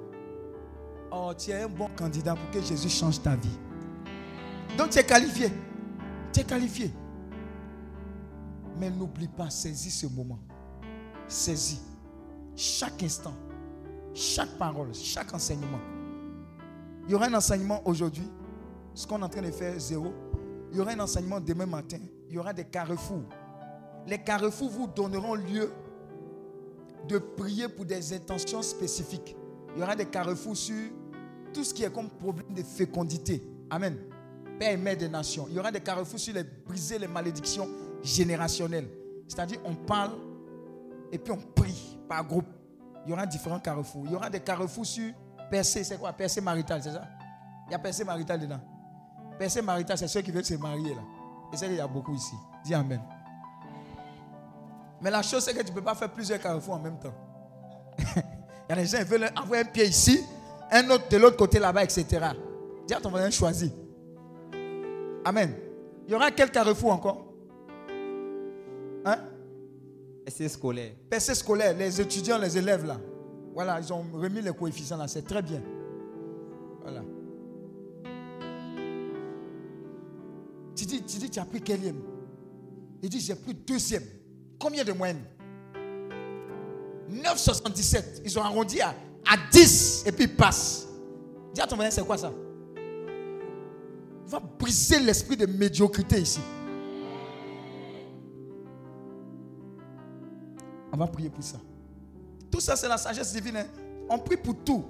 Oh, tu es un bon candidat pour que Jésus change ta vie. Donc tu es qualifié. Tu es qualifié. Mais n'oublie pas, saisis ce moment. Saisis. Chaque instant, chaque parole, chaque enseignement. Il y aura un enseignement aujourd'hui. Ce qu'on est en train de faire, zéro. Il y aura un enseignement demain matin. Il y aura des carrefours. Les carrefours vous donneront lieu de prier pour des intentions spécifiques. Il y aura des carrefours sur tout ce qui est comme problème de fécondité. Amen. Père et mère des nations. Il y aura des carrefours sur les briser les malédictions générationnelles. C'est-à-dire, on parle et puis on prie par groupe. Il y aura différents carrefours. Il y aura des carrefours sur percée. C'est quoi? Percée maritale, c'est ça? Il y a percée maritale dedans. Percée maritale, c'est ceux qui veulent se marier là. Et c'est qu'il y a beaucoup ici. Dis Amen. Mais la chose, c'est que tu ne peux pas faire plusieurs carrefours en même temps. Il y a des gens qui veulent avoir un pied ici, un autre de l'autre côté là-bas, etc. Dis à ton voisin, choisis. Amen. Il y aura quel carrefour encore Hein? PC scolaire. PC scolaire, les étudiants, les élèves là. Voilà, ils ont remis les coefficients là, c'est très bien. Voilà. Tu dis, tu dis, tu as pris quelième Il dit, j'ai pris deuxième. Combien de moyenne 9,77. Ils ont arrondi à, à 10 et puis ils passent. Dis à ton voisin, c'est quoi ça? Va briser l'esprit de médiocrité ici. On va prier pour ça. Tout ça, c'est la sagesse divine. hein. On prie pour tout.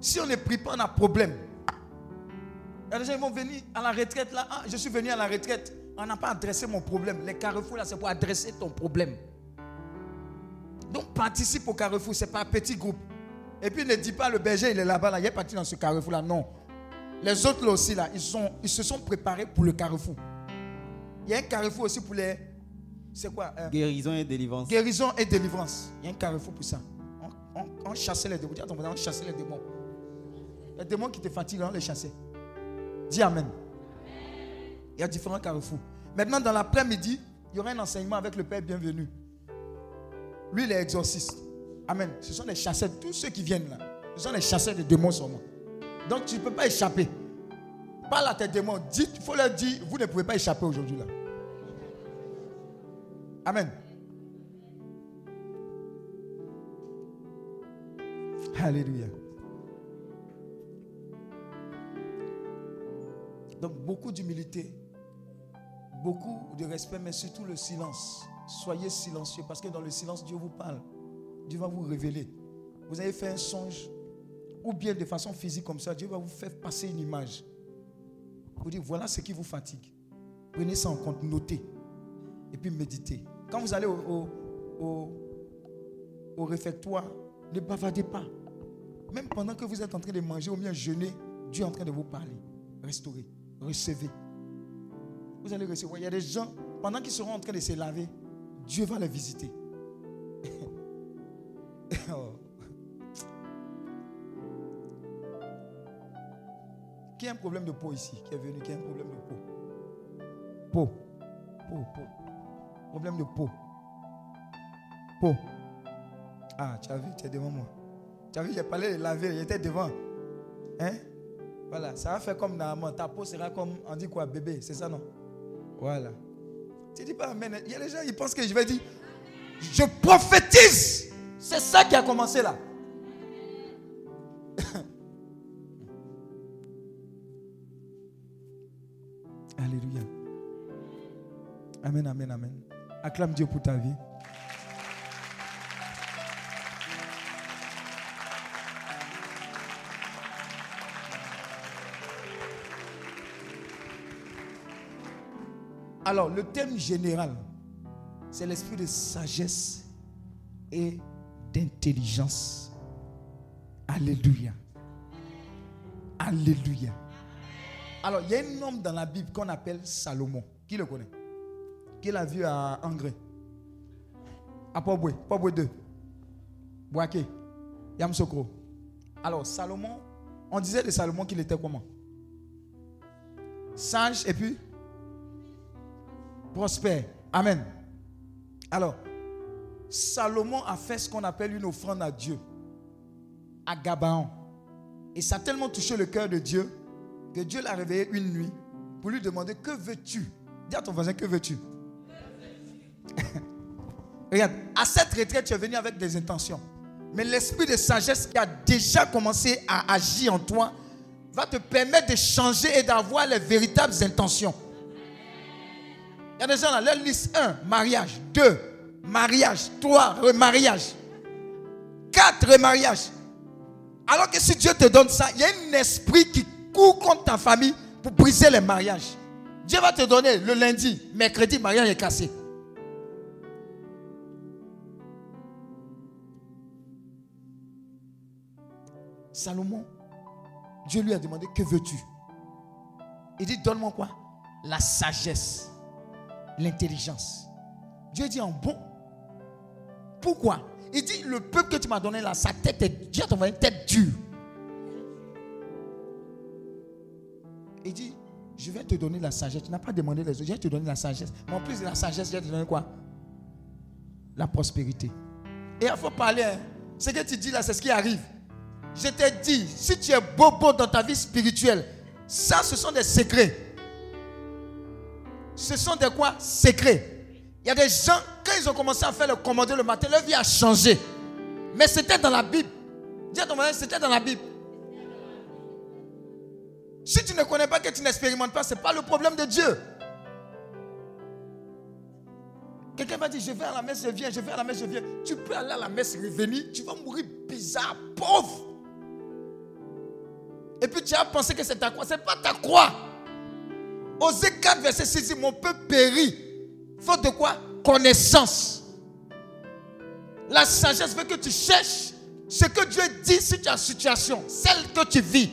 Si on ne prie pas, on a problème. Il y a des gens qui vont venir à la retraite là. Ah, je suis venu à la retraite. On n'a pas adressé mon problème. Les carrefours là, c'est pour adresser ton problème. Donc participe au carrefour, c'est pas un petit groupe. Et puis ne dis pas le berger, il est là-bas, là, il est parti dans ce carrefour là. Non. Les autres là aussi là, ils, sont, ils se sont préparés pour le carrefour. Il y a un carrefour aussi pour les. C'est quoi euh, Guérison et délivrance. Guérison et délivrance. Il y a un carrefour pour ça. On, on, on chassait les démons. On chassait les démons. Les démons qui te fatiguent, on les chassait. Dis Amen. Il y a différents carrefours. Maintenant, dans l'après-midi, il y aura un enseignement avec le Père bienvenu. Lui, il est exorciste. Amen. Ce sont les chasseurs, tous ceux qui viennent là. Ce sont les chasseurs de démons seulement. Donc tu ne peux pas échapper. Parle à tes démons. Il faut leur dire, vous ne pouvez pas échapper aujourd'hui là. Amen. Alléluia. Donc beaucoup d'humilité, beaucoup de respect, mais surtout le silence. Soyez silencieux parce que dans le silence, Dieu vous parle. Dieu va vous révéler. Vous avez fait un songe, ou bien de façon physique comme ça, Dieu va vous faire passer une image. Vous dire, voilà ce qui vous fatigue. Prenez ça en compte, notez. Et puis méditez. Quand vous allez au, au, au, au réfectoire, ne bavardez pas. Même pendant que vous êtes en train de manger ou bien jeûner, Dieu est en train de vous parler. Restaurez, recevez. Vous allez recevoir. Il y a des gens, pendant qu'ils seront en train de se laver, Dieu va les visiter. Oh. Qui a un problème de peau ici? Qui est venu Qui a un problème de peau? Peau. Peau, peau. Problème de peau. Peau. Ah, tu as vu, tu es devant moi. Tu as vu, j'ai parlé de laver, j'étais devant. Hein? Voilà, ça va faire comme normalement. Ta peau sera comme, on dit quoi, bébé, c'est ça non? Voilà. Tu dis pas amen. Il y a des gens, ils pensent que je vais dire, je prophétise. C'est ça qui a commencé là. Alléluia. Amen, amen, amen. Acclame Dieu pour ta vie. Alors, le thème général, c'est l'esprit de sagesse et d'intelligence. Alléluia. Alléluia. Alors, il y a un homme dans la Bible qu'on appelle Salomon. Qui le connaît? Qui l'a vu à Angré À Poboué, Poboué 2. Boaké, Yamsokro. Alors, Salomon, on disait de Salomon qu'il était comment? Sage et puis prospère. Amen. Alors, Salomon a fait ce qu'on appelle une offrande à Dieu, à Gabaon. Et ça a tellement touché le cœur de Dieu que Dieu l'a réveillé une nuit pour lui demander Que veux-tu? Dis à ton voisin Que veux-tu? Regarde, à cette retraite, tu es venu avec des intentions. Mais l'esprit de sagesse qui a déjà commencé à agir en toi va te permettre de changer et d'avoir les véritables intentions. Il y a des gens là, leur liste 1, mariage. 2, mariage. 3, remariage. 4, remariage. Alors que si Dieu te donne ça, il y a un esprit qui court contre ta famille pour briser les mariages. Dieu va te donner le lundi, mercredi, mariage est cassé. Salomon, Dieu lui a demandé, que veux-tu? Il dit, donne-moi quoi? La sagesse, l'intelligence. Dieu dit en bon. Pourquoi? Il dit, le peuple que tu m'as donné là, sa tête est, Dieu t'a une tête dure. Il dit, je vais te donner la sagesse. Tu n'as pas demandé les autres, je vais te donner la sagesse. Mais en plus de la sagesse, je vais te donner quoi? La prospérité. Et il faut parler. Hein. Ce que tu dis là, c'est ce qui arrive. Je t'ai dit, si tu es bobo dans ta vie spirituelle, ça, ce sont des secrets. Ce sont des quoi? Secrets. Il y a des gens, quand ils ont commencé à faire le commandé le matin, leur vie a changé. Mais c'était dans la Bible. Dis à ton voisin, c'était dans la Bible. Si tu ne connais pas, que tu n'expérimentes pas, ce n'est pas le problème de Dieu. Quelqu'un va dire, je vais à la messe, je viens, je vais à la messe, je viens. Tu peux aller à la messe, revenir, tu vas mourir bizarre, pauvre. Et puis tu as pensé que c'est ta croix. Ce n'est pas ta croix. Osée 4, verset 6 dit, mon peuple périt. Faute de quoi? Connaissance. La sagesse veut que tu cherches ce que Dieu dit sur ta situation, celle que tu vis.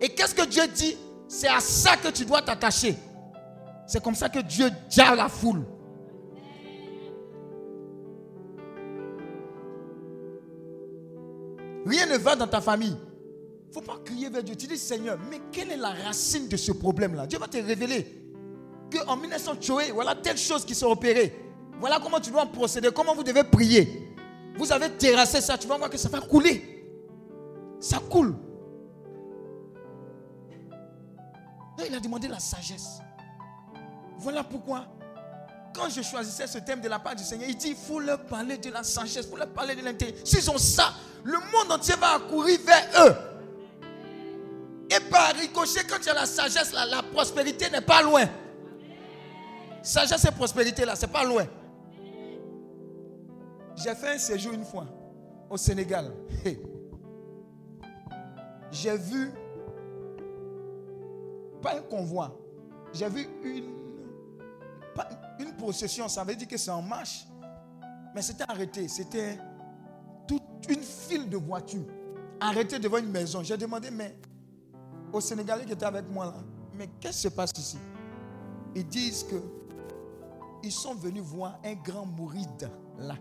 Et qu'est-ce que Dieu dit? C'est à ça que tu dois t'attacher. C'est comme ça que Dieu à la foule. Rien ne va dans ta famille faut pas crier vers Dieu. Tu dis, Seigneur, mais quelle est la racine de ce problème-là? Dieu va te révéler qu'en 1900, voilà telle chose qui s'est opérée. Voilà comment tu dois procéder, comment vous devez prier. Vous avez terrassé ça, tu vas voir que ça va couler. Ça coule. Il a demandé la sagesse. Voilà pourquoi, quand je choisissais ce thème de la part du Seigneur, il dit il faut leur parler de la sagesse, il faut leur parler de l'intérêt. S'ils ont ça, le monde entier va accourir vers eux. Et par ricochet, quand tu as la sagesse, la prospérité n'est pas loin. Sagesse et prospérité, là, c'est pas loin. J'ai fait un séjour une fois au Sénégal. J'ai vu, pas un convoi, j'ai vu une, une procession, ça veut dire que c'est en marche. Mais c'était arrêté, c'était toute une file de voitures arrêtées devant une maison. J'ai demandé, mais aux Sénégalais qui étaient avec moi là, mais qu'est-ce qui se passe ici? Ils disent que ils sont venus voir un grand mouride là.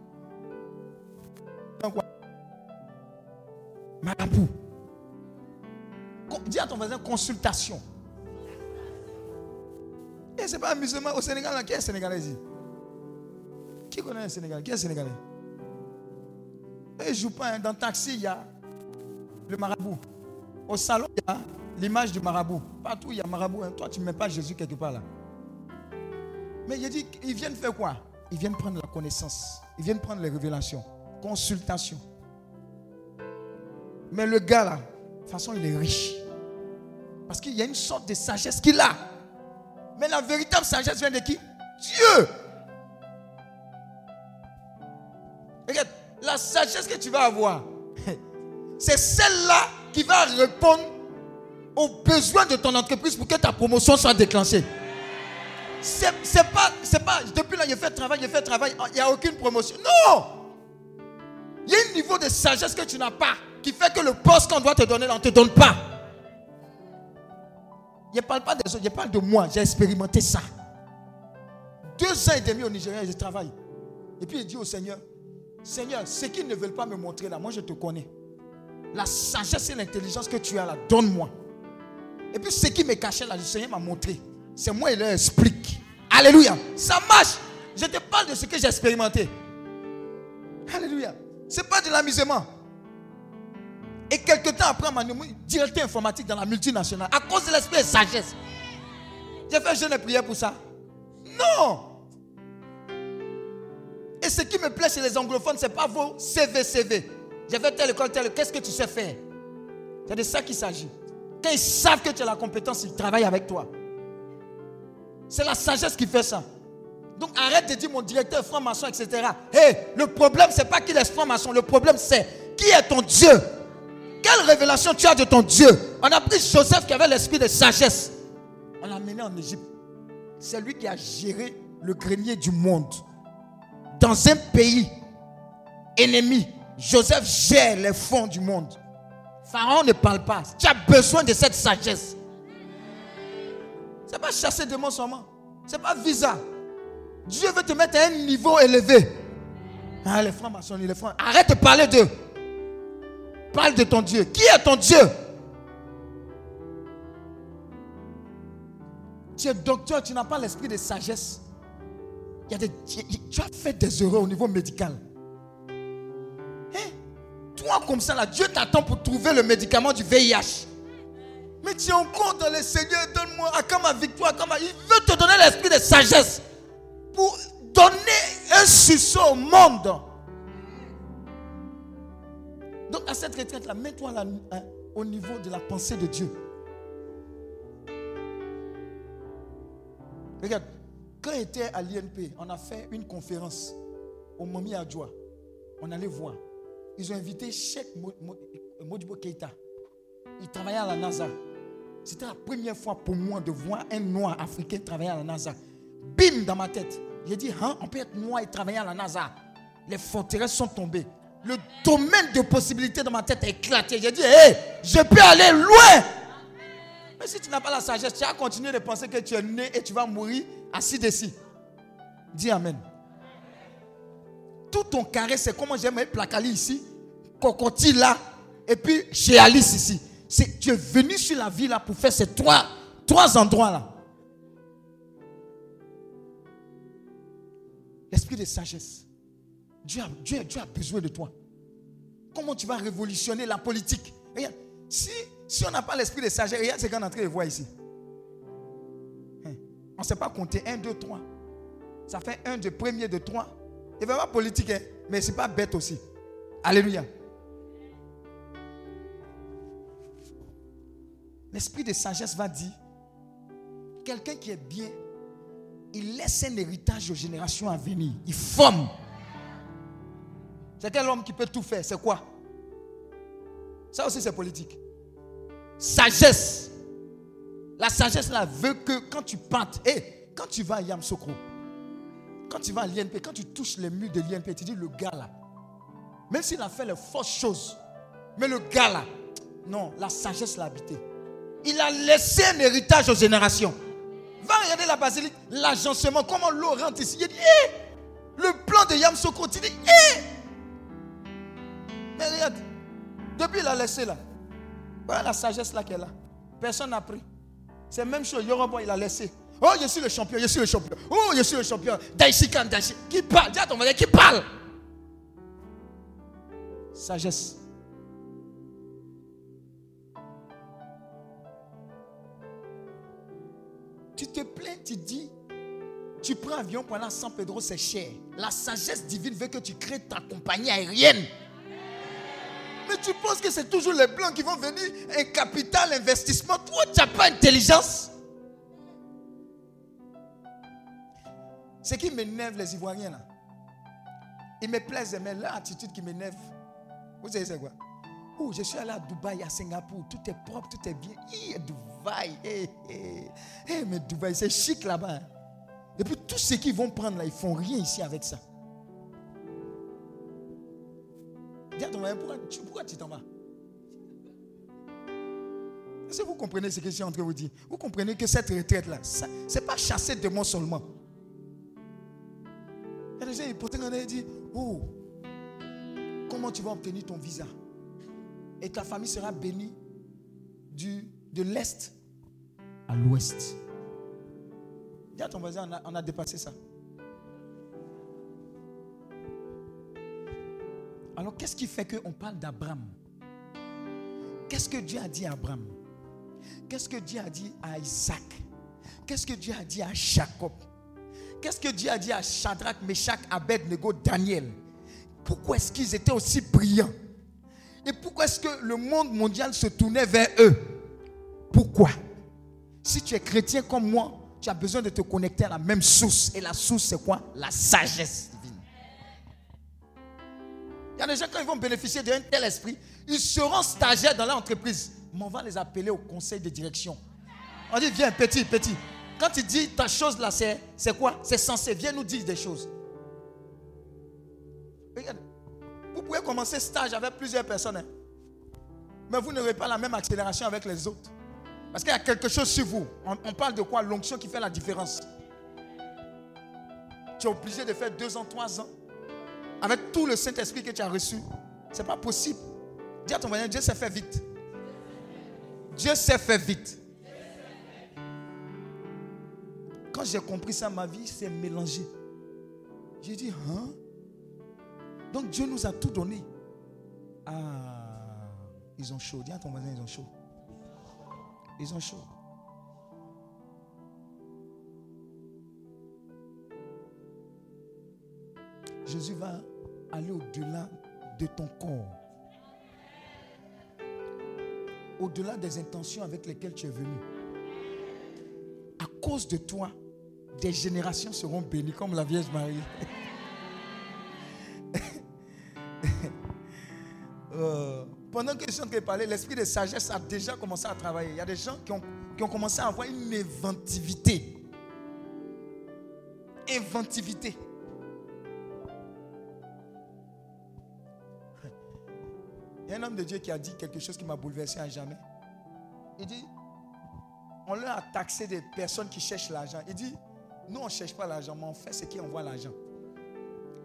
quoi? Marabout. Dis à ton voisin consultation. Et c'est pas musulman au Sénégal là. Qui est Sénégalais Qui connaît un Sénégalais? Qui est Sénégalais? Et je joue pas. Hein. Dans le taxi, il y a le marabout. Au salon, il y a l'image du marabout. Partout il y a marabout. Hein. Toi, tu ne mets pas Jésus quelque part là. Mais il dit, ils viennent faire quoi? Ils viennent prendre la connaissance. Ils viennent prendre les révélations. Consultation. Mais le gars là, de toute façon, il est riche. Parce qu'il y a une sorte de sagesse qu'il a. Mais la véritable sagesse vient de qui? Dieu. Regarde, la sagesse que tu vas avoir, c'est celle-là qui va répondre aux besoins de ton entreprise pour que ta promotion soit déclenchée. C'est pas, c'est pas, depuis là, il fait travail, il fait travail, il n'y a aucune promotion. Non! Il y a un niveau de sagesse que tu n'as pas qui fait que le poste qu'on doit te donner, on ne te donne pas. Je ne parle pas des autres, je parle de moi. J'ai expérimenté ça. Deux ans et demi au Nigeria, je travaille. Et puis il dit au Seigneur, Seigneur, ce qu'ils ne veulent pas me montrer là, moi je te connais. la sagesse et l'intelligence que tu as là, donne-moi. Et puis ce qui me cachait là, le Seigneur m'a montré. C'est moi qui leur explique. Alléluia. Ça marche. Je te parle de ce que j'ai expérimenté. Alléluia. C'est pas de l'amusement. Et quelques temps après, m'a directeur informatique dans la multinationale à cause de l'esprit de sagesse. J'ai fait un jeûne et prière pour ça. Non. Et ce qui me plaît chez les anglophones, ce n'est pas vos CV, CV. J'ai fait telle école, telle. Qu'est-ce que tu sais faire? C'est de ça qu'il s'agit. Quand ils savent que tu as la compétence, ils travaillent avec toi. C'est la sagesse qui fait ça. Donc arrête de dire mon directeur franc-maçon, etc. Hé, le problème, ce n'est pas qu'il est franc-maçon. Le problème, c'est qui est ton Dieu? Quelle révélation tu as de ton Dieu? On a pris Joseph qui avait l'esprit de sagesse. On l'a amené en Égypte. C'est lui qui a géré le grenier du monde. Dans un pays ennemi, Joseph gère les fonds du monde. Pharaon ne parle pas. Tu as besoin de cette sagesse. Ce n'est pas chasser démons seulement. Ce n'est pas visa. Dieu veut te mettre à un niveau élevé. Ah, les francs-maçons, les francs. Arrête de parler d'eux. Parle de ton Dieu. Qui est ton Dieu? Tu es docteur, tu n'as pas l'esprit de sagesse. Des, tu as fait des erreurs au niveau médical. Hein? Toi, comme ça, là, Dieu t'attend pour trouver le médicament du VIH. Mais tu es encore dans le Seigneur, donne-moi, à ma victoire, ma... il veut te donner l'esprit de sagesse pour donner un sursaut au monde. Donc, à cette retraite-là, mets-toi hein, au niveau de la pensée de Dieu. Regarde, quand était à l'INP, on a fait une conférence au Momi Adjoa. On allait voir. Ils ont invité Cheikh Modibo Keita. Il travaillait à la NASA. C'était la première fois pour moi de voir un noir africain travailler à la NASA. Bim dans ma tête. J'ai dit, hein, on peut être noir et travailler à la NASA. Les forteresses sont tombées. Le domaine de possibilités dans ma tête a éclaté. J'ai dit, hé, je peux aller loin. Mais si tu n'as pas la sagesse, tu vas continuer de penser que tu es né et tu vas mourir assis dessus. Dis Amen tout ton carré, c'est comment j'ai mis Placali ici, Cocoti là, et puis chez Alice ici. C'est, tu es venu sur la ville là pour faire ces trois, trois endroits là. L'esprit de sagesse. Dieu a, Dieu, a besoin de toi. Comment tu vas révolutionner la politique? Si, si on n'a pas l'esprit de sagesse, regarde ce qu'on est en train de voir ici. Hein? On ne sait pas compter. 1, 2, 3. Ça fait 1 de premier de 3 est vraiment politique, hein. mais ce n'est pas bête aussi. Alléluia. L'esprit de sagesse va dire, quelqu'un qui est bien, il laisse un héritage aux générations à venir. Il forme. C'est quel homme qui peut tout faire C'est quoi? Ça aussi, c'est politique. Sagesse. La sagesse là veut que quand tu partes, et quand tu vas à Yamsokro, quand tu vas à l'INP, quand tu touches les murs de l'INP, tu dis le gars là, même s'il a fait les fausses choses, mais le gars là, non, la sagesse l'a habité. Il a laissé un héritage aux générations. Va regarder la basilique, l'agencement, comment l'eau rentre ici. Il dit, eh, le plan de Yamsokro, tu dis, eh. Mais regarde, depuis il a laissé là, voilà la sagesse là qu'elle a. Personne n'a pris. C'est même chose. Yoruba, il a laissé. Oh, je suis le champion, je suis le champion. Oh, je suis le champion. Daishikan, Daishi. Qui parle? Dis à ton qui parle? Sagesse. Tu te plains, tu dis, tu prends avion pendant San Pedro, c'est cher. La sagesse divine veut que tu crées ta compagnie aérienne. Mais tu penses que c'est toujours les blancs qui vont venir, un capital, investissement. Toi, tu n'as pas intelligence. Ce qui m'énerve, les Ivoiriens, là, ils me plaisent, mais leur attitude qui m'énerve, vous savez c'est quoi? Oh, je suis allé à Dubaï, à Singapour, tout est propre, tout est bien. Hi, Dubaï, hey, hey. hey, mais Dubaï, c'est chic là-bas. Hein. Et puis tous ceux qui vont prendre là, ils font rien ici avec ça. Dis à ton pourquoi, pourquoi tu t'en vas? Est-ce que vous comprenez ce que je suis en train de vous dire? Vous comprenez que cette retraite-là, ce n'est pas chasser de moi seulement. Il gens, ils dit Oh, comment tu vas obtenir ton visa? Et ta famille sera bénie du, de l'Est à l'Ouest. Dis à ton voisin, on a, on a dépassé ça. Alors, qu'est-ce qui fait qu'on parle d'Abraham? Qu'est-ce que Dieu a dit à Abraham? Qu'est-ce que Dieu a dit à Isaac? Qu'est-ce que Dieu a dit à Jacob? Qu'est-ce que Dieu a dit à Shadrach, Meshach, Abednego, Daniel? Pourquoi est-ce qu'ils étaient aussi brillants? Et pourquoi est-ce que le monde mondial se tournait vers eux? Pourquoi? Si tu es chrétien comme moi, tu as besoin de te connecter à la même source. Et la source, c'est quoi? La sagesse divine. Il y a des gens, quand ils vont bénéficier d'un tel esprit, ils seront stagiaires dans leur entreprise. Mais on va les appeler au conseil de direction. On dit, viens, petit, petit. Quand tu dis ta chose là, c'est, quoi? C'est censé. Viens nous dire des choses. Vous pouvez commencer stage avec plusieurs personnes. hein. Mais vous n'aurez pas la même accélération avec les autres. Parce qu'il y a quelque chose sur vous. On, on parle de quoi? L'onction qui fait la différence. Tu es obligé de faire deux ans, trois ans. Avec tout le Saint-Esprit que tu as reçu. C'est pas possible. Dis à ton voisin, Dieu s'est fait vite. Dieu s'est fait vite. Quand j'ai compris ça, ma vie s'est mélangée. J'ai dit, hein? Donc Dieu nous a tout donné. Ah, ils ont chaud. Dis à ton voisin, ils ont chaud. Ils ont chaud. Jésus va aller au-delà de ton corps. Au-delà des intentions avec lesquelles tu es venu. À cause de toi, des générations seront bénies comme la Vierge Marie. Euh, pendant que je suis en train de parler, l'esprit de sagesse a déjà commencé à travailler. Il y a des gens qui ont, qui ont commencé à avoir une inventivité. Inventivité. Il y a un homme de Dieu qui a dit quelque chose qui m'a bouleversé à jamais. Il dit, on leur a taxé des personnes qui cherchent l'argent. Il dit, nous on ne cherche pas l'argent, mais on fait ce qui envoie l'argent.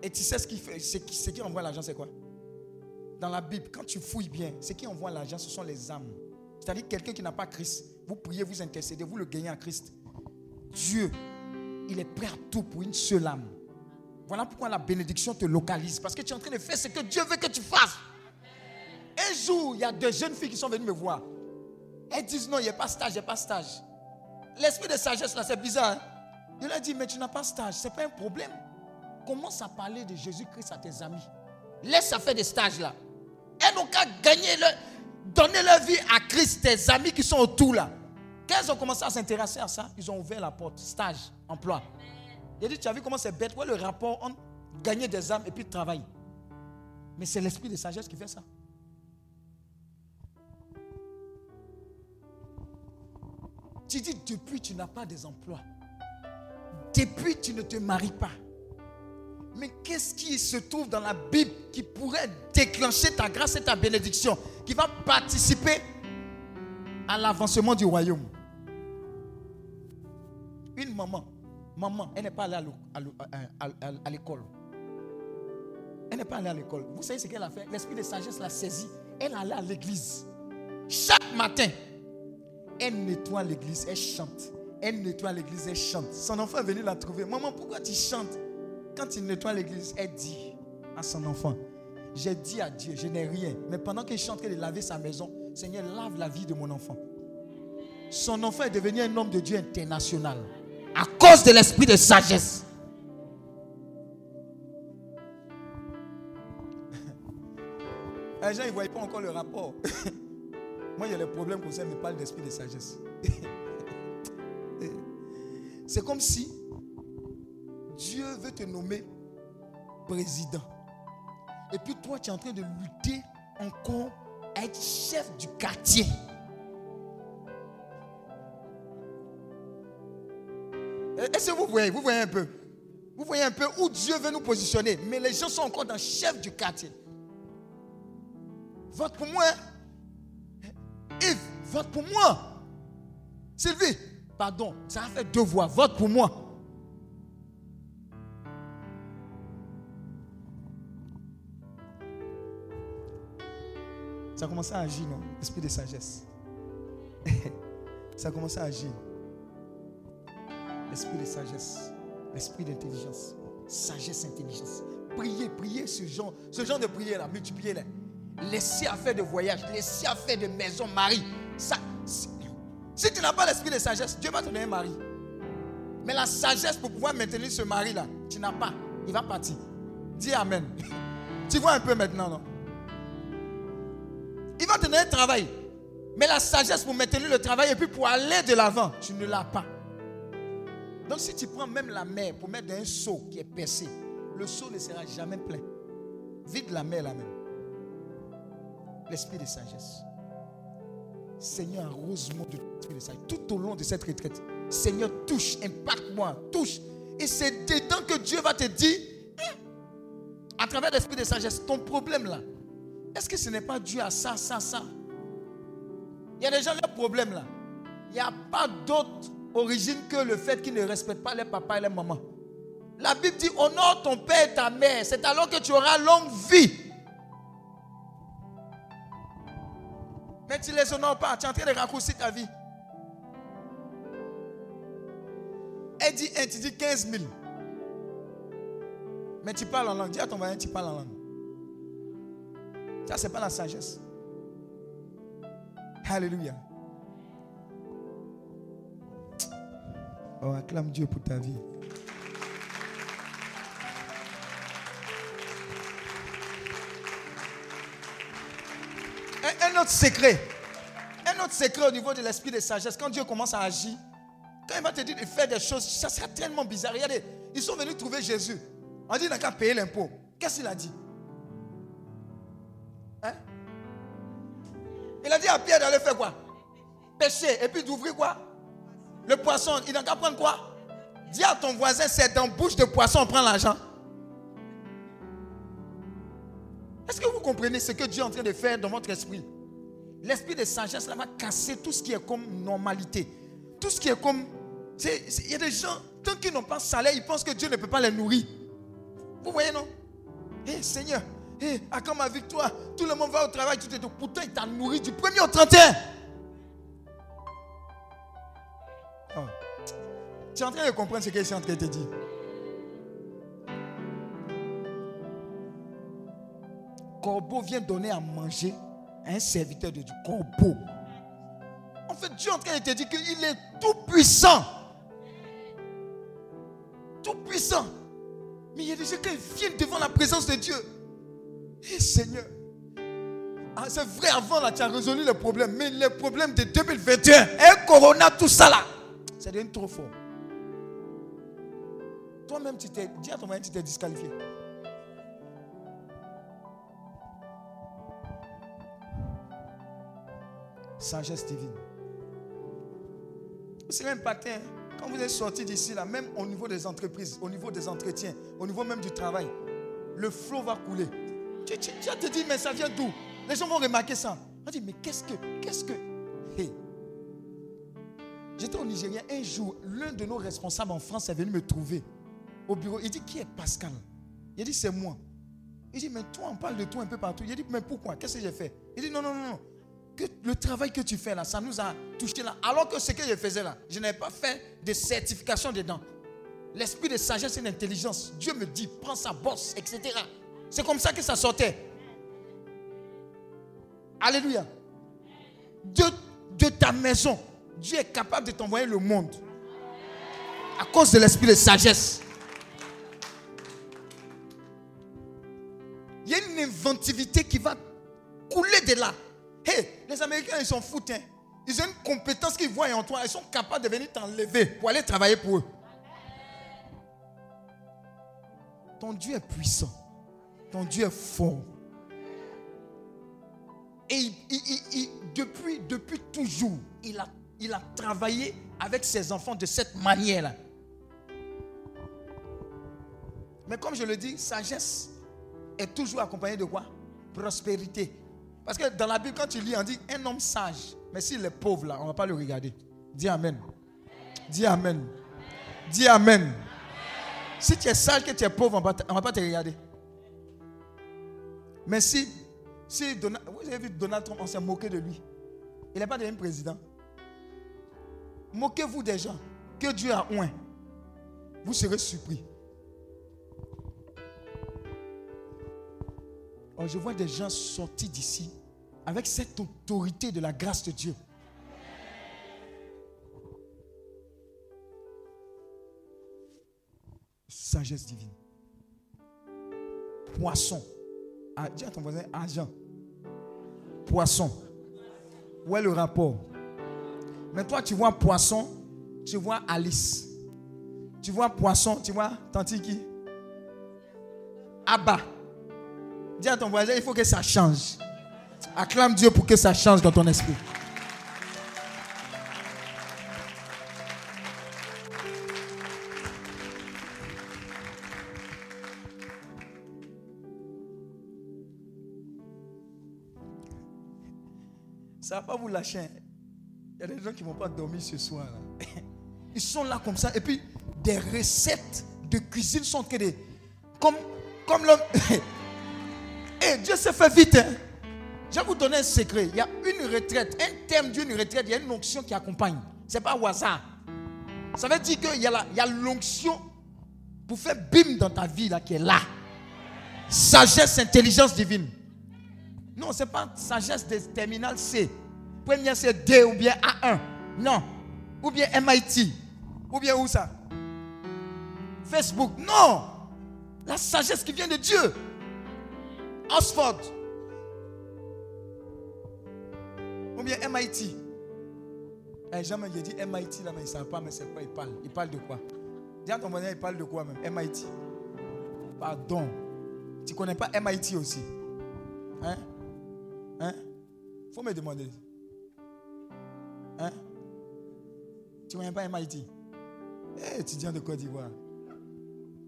Et tu sais ce qui, fait, ce qui, envoie l'argent, c'est quoi? Dans la Bible, quand tu fouilles bien, ce qui envoie l'argent, ce sont les âmes. C'est-à-dire quelqu'un qui n'a pas Christ, vous priez, vous intercédez, vous le gagnez à Christ. Dieu, il est prêt à tout pour une seule âme. Voilà pourquoi la bénédiction te localise. Parce que tu es en train de faire ce que Dieu veut que tu fasses. Un jour, il y a deux jeunes filles qui sont venues me voir. Elles disent non, il n'y a pas stage, il n'y a pas stage. L'esprit de sagesse, là, c'est bizarre. hein? Je leur ai dit, mais tu n'as pas stage, ce n'est pas un problème. Commence à parler de Jésus-Christ à tes amis. Laisse à faire des stages là. Elles n'ont qu'à gagner, leur, donner leur vie à Christ, tes amis qui sont autour là. Quand elles ont commencé à s'intéresser à ça, ils ont ouvert la porte. Stage, emploi. J'ai dit, tu as vu comment c'est bête? Ouais, le rapport entre gagner des âmes et puis travail. Mais c'est l'esprit de sagesse qui fait ça. Tu dis, depuis tu n'as pas des emplois. Depuis tu ne te maries pas. Mais qu'est-ce qui se trouve dans la Bible qui pourrait déclencher ta grâce et ta bénédiction, qui va participer à l'avancement du royaume? Une maman, maman, elle n'est pas allée à l'école. Elle n'est pas allée à l'école. Vous savez ce qu'elle a fait? L'esprit de sagesse l'a saisie. Elle allée à l'église. Chaque matin, elle nettoie l'église, elle chante. Elle nettoie l'église, elle chante. Son enfant est venu la trouver. Maman, pourquoi tu chantes? Quand il nettoie l'église, elle dit à son enfant J'ai dit à Dieu, je n'ai rien. Mais pendant qu'il chante, de laver sa maison, Seigneur, lave la vie de mon enfant. Son enfant est devenu un homme de Dieu international. À cause de l'esprit de sagesse. Les gens, ne voient pas encore le rapport. Moi, il y a les problèmes comme ça, mais parle d'esprit de sagesse. C'est comme si Dieu veut te nommer président. Et puis toi, tu es en train de lutter encore à être chef du quartier. Est-ce que vous voyez Vous voyez un peu? Vous voyez un peu où Dieu veut nous positionner. Mais les gens sont encore dans chef du quartier. Vote pour moi. Yves, vote pour moi. Sylvie, pardon, ça a fait deux voix. Vote pour moi. Ça a commencé à agir, non? L'esprit de sagesse. ça a commencé à agir. L'esprit de sagesse. L'esprit d'intelligence. Sagesse, intelligence. Priez, priez ce genre, ce genre de prière là, multipliez-les. Laissez à faire de voyage, laissez à faire de maison, mari. Ça, si, tu n'as pas l'esprit de sagesse, Dieu va te donner un mari. Mais la sagesse pour pouvoir maintenir ce mari là, tu n'as pas. Il va partir. Dis Amen. Tu vois un peu maintenant, non? Il va te donner un travail. Mais la sagesse pour maintenir le travail et puis pour aller de l'avant, tu ne l'as pas. Donc si tu prends même la mer pour mettre dans un seau qui est percé, le seau ne sera jamais plein. Vide la mer là-même. L'esprit de sagesse. Seigneur, arrose-moi de sagesse. Tout au long de cette retraite, Seigneur, touche, impacte-moi, touche. Et c'est dedans que Dieu va te dire, hein, à travers l'esprit de sagesse, ton problème là, est-ce que ce n'est pas dû à ça, ça, ça? Il y a des gens, leur problème là, il n'y a pas d'autre origine que le fait qu'ils ne respectent pas les papas et les mamans. La Bible dit honore ton père et ta mère. C'est alors que tu auras longue vie. Mais tu ne les honores pas. Tu es en train de raccourcir ta vie. Elle dit 1, tu dis 15 000. Mais tu parles en langue. Dis à ton voisin, tu parles en langue. Ça, ce n'est pas la sagesse. Alléluia. Oh, acclame Dieu pour ta vie. Secret. Un autre secret au niveau de l'esprit de sagesse. Quand Dieu commence à agir, quand il va te dire de faire des choses, ça sera tellement bizarre. Regardez, ils sont venus trouver Jésus. On dit, il n'a qu'à payer l'impôt. Qu'est-ce qu'il a dit? Hein? Il a dit à Pierre d'aller faire quoi? Pêcher. Et puis d'ouvrir quoi? Le poisson. Il n'a qu'à prendre quoi? Dis à ton voisin, c'est dans bouche de poisson, on prend l'argent. Est-ce que vous comprenez ce que Dieu est en train de faire dans votre esprit? L'esprit de sagesse là, va casser tout ce qui est comme normalité. Tout ce qui est comme... Il y a des gens, tant qu'ils n'ont pas salaire, ils pensent que Dieu ne peut pas les nourrir. Vous voyez, non? Hé Seigneur, hé, à quand ma victoire Tout le monde va au travail, tu te dis, pourtant il t'a nourri du 1er au 31. Oh. Tu es en train de comprendre ce que je suis en train de te dire. Corbeau vient donner à manger un serviteur de Dieu. Corbeau. En fait, Dieu en train de te dire qu'il est tout puissant. Tout puissant. Mais il y a des gens qui viennent devant la présence de Dieu. Et Seigneur, ah, c'est vrai, avant là, tu as résolu le problème. Mais les problèmes de 2021, un corona, tout ça là, ça devient trop fort. Toi-même, tu t'es dit à ton mari, tu t'es disqualifié. Sagesse divine. C'est impacté. Hein. Quand vous êtes sorti d'ici, là, même au niveau des entreprises, au niveau des entretiens, au niveau même du travail, le flot va couler. Tu, tu, tu vas te dire, mais ça vient d'où? Les gens vont remarquer ça. On dit, mais qu'est-ce que, qu'est-ce que? Hey. J'étais au Nigeria un jour, l'un de nos responsables en France est venu me trouver au bureau. Il dit, qui est Pascal? Il dit, c'est moi. Il dit, mais toi, on parle de toi un peu partout. Il dit, mais pourquoi? Qu'est-ce que j'ai fait? Il dit, non, non, non, non. Le travail que tu fais là, ça nous a touché là. Alors que ce que je faisais là, je n'avais pas fait de certification dedans. L'esprit de sagesse et d'intelligence. Dieu me dit, prends sa bosse, etc. C'est comme ça que ça sortait. Alléluia. De, de ta maison, Dieu est capable de t'envoyer le monde. À cause de l'esprit de sagesse. Il y a une inventivité qui va couler de là. Les Américains, ils s'en foutent. Hein. Ils ont une compétence qu'ils voient en toi. Ils sont capables de venir t'enlever pour aller travailler pour eux. Ton Dieu est puissant. Ton Dieu est fort. Et depuis, depuis toujours, il a, il a travaillé avec ses enfants de cette manière-là. Mais comme je le dis, sagesse est toujours accompagnée de quoi? Prospérité. Parce que dans la Bible, quand tu lis, on dit un homme sage. Mais s'il est pauvre, là, on ne va pas le regarder. Dis Amen. Dis Amen. Dis Amen. Si tu es sage, que tu es pauvre, on ne va pas te regarder. Mais si Si Dona- vous avez vu Donald Trump, on s'est moqué de lui. Il n'est pas devenu président. Moquez-vous des gens que Dieu a oint. Vous serez surpris. Oh, je vois des gens sortis d'ici avec cette autorité de la grâce de Dieu. Sagesse divine. Poisson. Ah, dis à ton voisin, argent. Poisson. Où est le rapport? Mais toi, tu vois poisson, tu vois Alice. Tu vois poisson, tu vois Tanti qui? Abba. Dis à ton voisin, il faut que ça change. Acclame Dieu pour que ça change dans ton esprit. Ça va pas vous lâcher. hein. Il y a des gens qui ne vont pas dormir ce soir. Ils sont là comme ça. Et puis, des recettes de cuisine sont des. Comme, comme l'homme. Et Dieu s'est fait vite. hein. Je vais vous donner un secret. Il y a une retraite, un terme d'une retraite, il y a une onction qui accompagne. Ce n'est pas au hasard. Ça veut dire qu'il y a l'onction pour faire bim dans ta vie là qui est là. Sagesse, intelligence divine. Non, ce n'est pas sagesse de terminal C. Première c'est D ou bien A1. Non. Ou bien MIT. Ou bien où ça? Facebook. Non. La sagesse qui vient de Dieu. Oxford. Ou bien MIT. Eh, jamais j'ai dit MIT là, mais ils ne savent pas, mais c'est quoi ils parlent. Ils parlent de quoi? Dis à ton voisin, ils parlent de quoi même? MIT. Pardon. Tu ne connais pas MIT aussi? Hein? Hein? Faut me demander. Hein? Tu ne connais pas MIT Eh, étudiant de Côte d'Ivoire.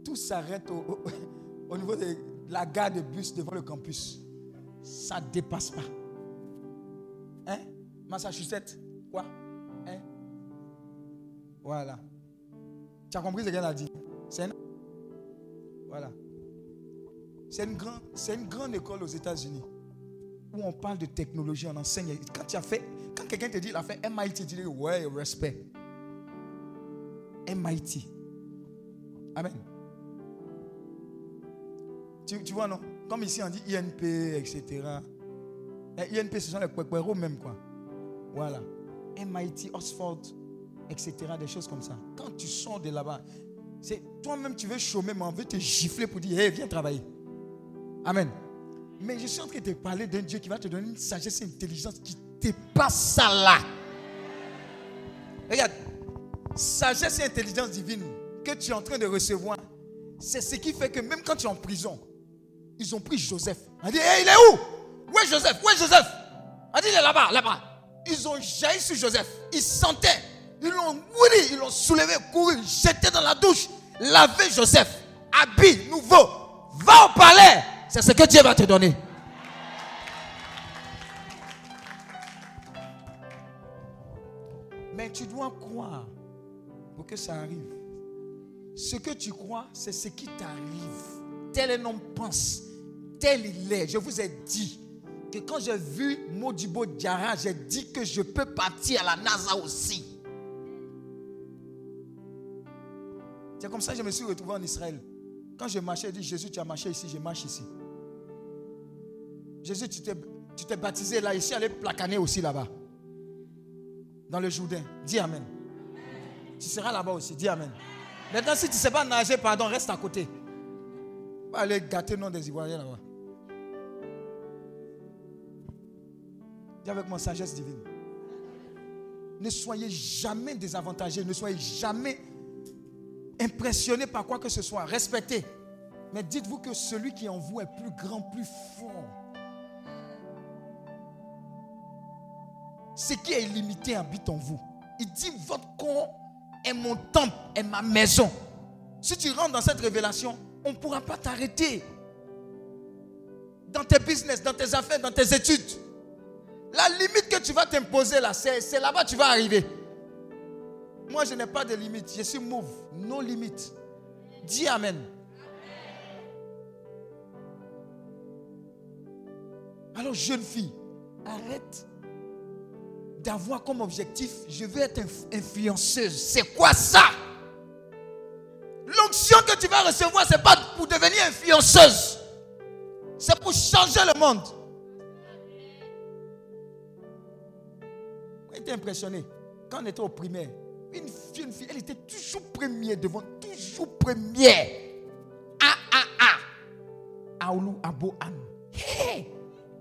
Tout s'arrête au, au- au niveau de la gare de bus devant le campus. Ça ne dépasse pas. Hein? Massachusetts Quoi? Hein? Voilà. Tu as compris ce qu'elle a dit? C'est une... Voilà. C'est une, une grande école aux États-Unis où on parle de technologie, on enseigne. Quand tu as fait, quand quelqu'un te dit il a fait MIT, tu dis ouais, respect. MIT. Amen. Tu, tu vois, non? Comme ici, on dit INP, etc. Et INP, ce sont les Kwekweros même, quoi. Voilà. MIT, Oxford, etc. Des choses comme ça. Quand tu sors de là-bas, c'est toi-même, tu veux chômer, mais on veut te gifler pour dire, hé, viens travailler. Amen. Mais je suis en train de te parler d'un Dieu qui va te donner une sagesse et une intelligence qui dépasse ça là. Regarde, sagesse et intelligence divine que tu es en train de recevoir, c'est ce qui fait que même quand tu es en prison, ils ont pris Joseph. On dit, Hé, il est où? Où est Joseph? Où est Joseph? On dit, là-bas, là-bas. Ils ont jailli sur Joseph. Ils sentaient. Ils l'ont mouru, ils l'ont soulevé, couru, jeté dans la douche, lavé Joseph. Habit nouveau. Va au palais. C'est ce que Dieu va te donner. Mais tu dois croire pour que ça arrive. Ce que tu crois, c'est ce qui t'arrive. Tel un homme pense, tel il est. Je vous ai dit que quand j'ai vu Modibo Diarra, j'ai dit que je peux partir à la NASA aussi. C'est comme ça que je me suis retrouvé en Israël. Quand je marchais, j'ai dit Jésus, tu as marché ici, je marche ici. Jésus, tu t'es, tu t'es baptisé là, ici, allez placaner aussi là-bas. Dans le Jourdain. Dis Amen. Tu seras là-bas aussi. Dis Amen. Maintenant, si tu ne sais pas nager, pardon, reste à côté. Va aller gâter le nom des Ivoiriens là-bas. Dis avec moi, sagesse divine. Ne soyez jamais désavantagés. Ne soyez jamais impressionné par quoi que ce soit. Respectez. Mais dites-vous que celui qui est en vous est plus grand, plus fort. Ce qui est illimité habite en vous. Il dit, votre corps est mon temple, est ma maison. Si tu rentres dans cette révélation, on ne pourra pas t'arrêter. Dans tes business, dans tes affaires, dans tes études. La limite que tu vas t'imposer là, c'est là-bas que tu vas arriver. Moi, je n'ai pas de limite. Je suis move. No limite. Dis Amen. Alors, jeune fille, arrête d'avoir comme objectif, je veux être influenceuse. C'est quoi ça? L'onction que tu vas recevoir, ce n'est pas pour devenir influenceuse. C'est pour changer le monde. Impressionné. Quand on était au primaire, une fille, elle était toujours première devant, toujours première. Ah, ah, ah. Aoulou Abo. Hé,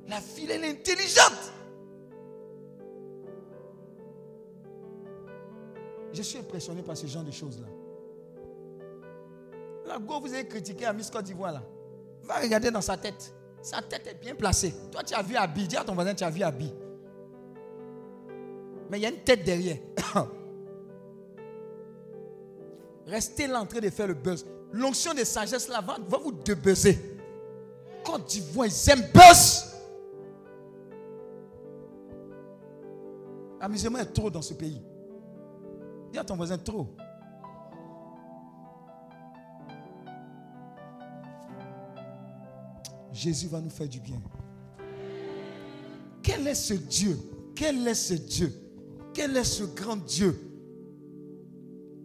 la fille, elle est intelligente. Je suis impressionné par ce genre de choses-là. La go, vous avez critiqué à Miss Côte d'Ivoire là. Va regarder dans sa tête. Sa tête est bien placée. Toi, tu as vu Abi. Dis à ton voisin, tu as vu Abi. Mais il y a une tête derrière. Restez là en train de faire le buzz. L'onction de sagesse là va, va vous debuzzer. Côte d'Ivoire, ils aiment buzz. Amusement est trop dans ce pays. Dis à ton voisin trop. Jésus va nous faire du bien. Quel est ce Dieu? Quel est ce Dieu? Quel est ce grand Dieu?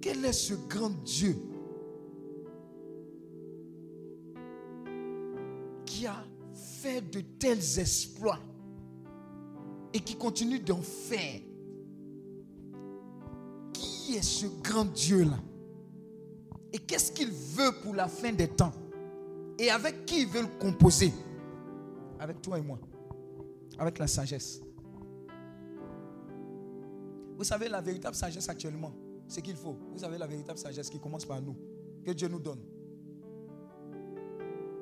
Quel est ce grand Dieu? Qui a fait de tels exploits et qui continue d'en faire. Qui est ce grand Dieu-là? Et qu'est-ce qu'il veut pour la fin des temps? Et avec qui ils veulent composer? Avec toi et moi. Avec la sagesse. Vous savez, la véritable sagesse actuellement, c'est qu'il faut. Vous savez, la véritable sagesse qui commence par nous, que Dieu nous donne.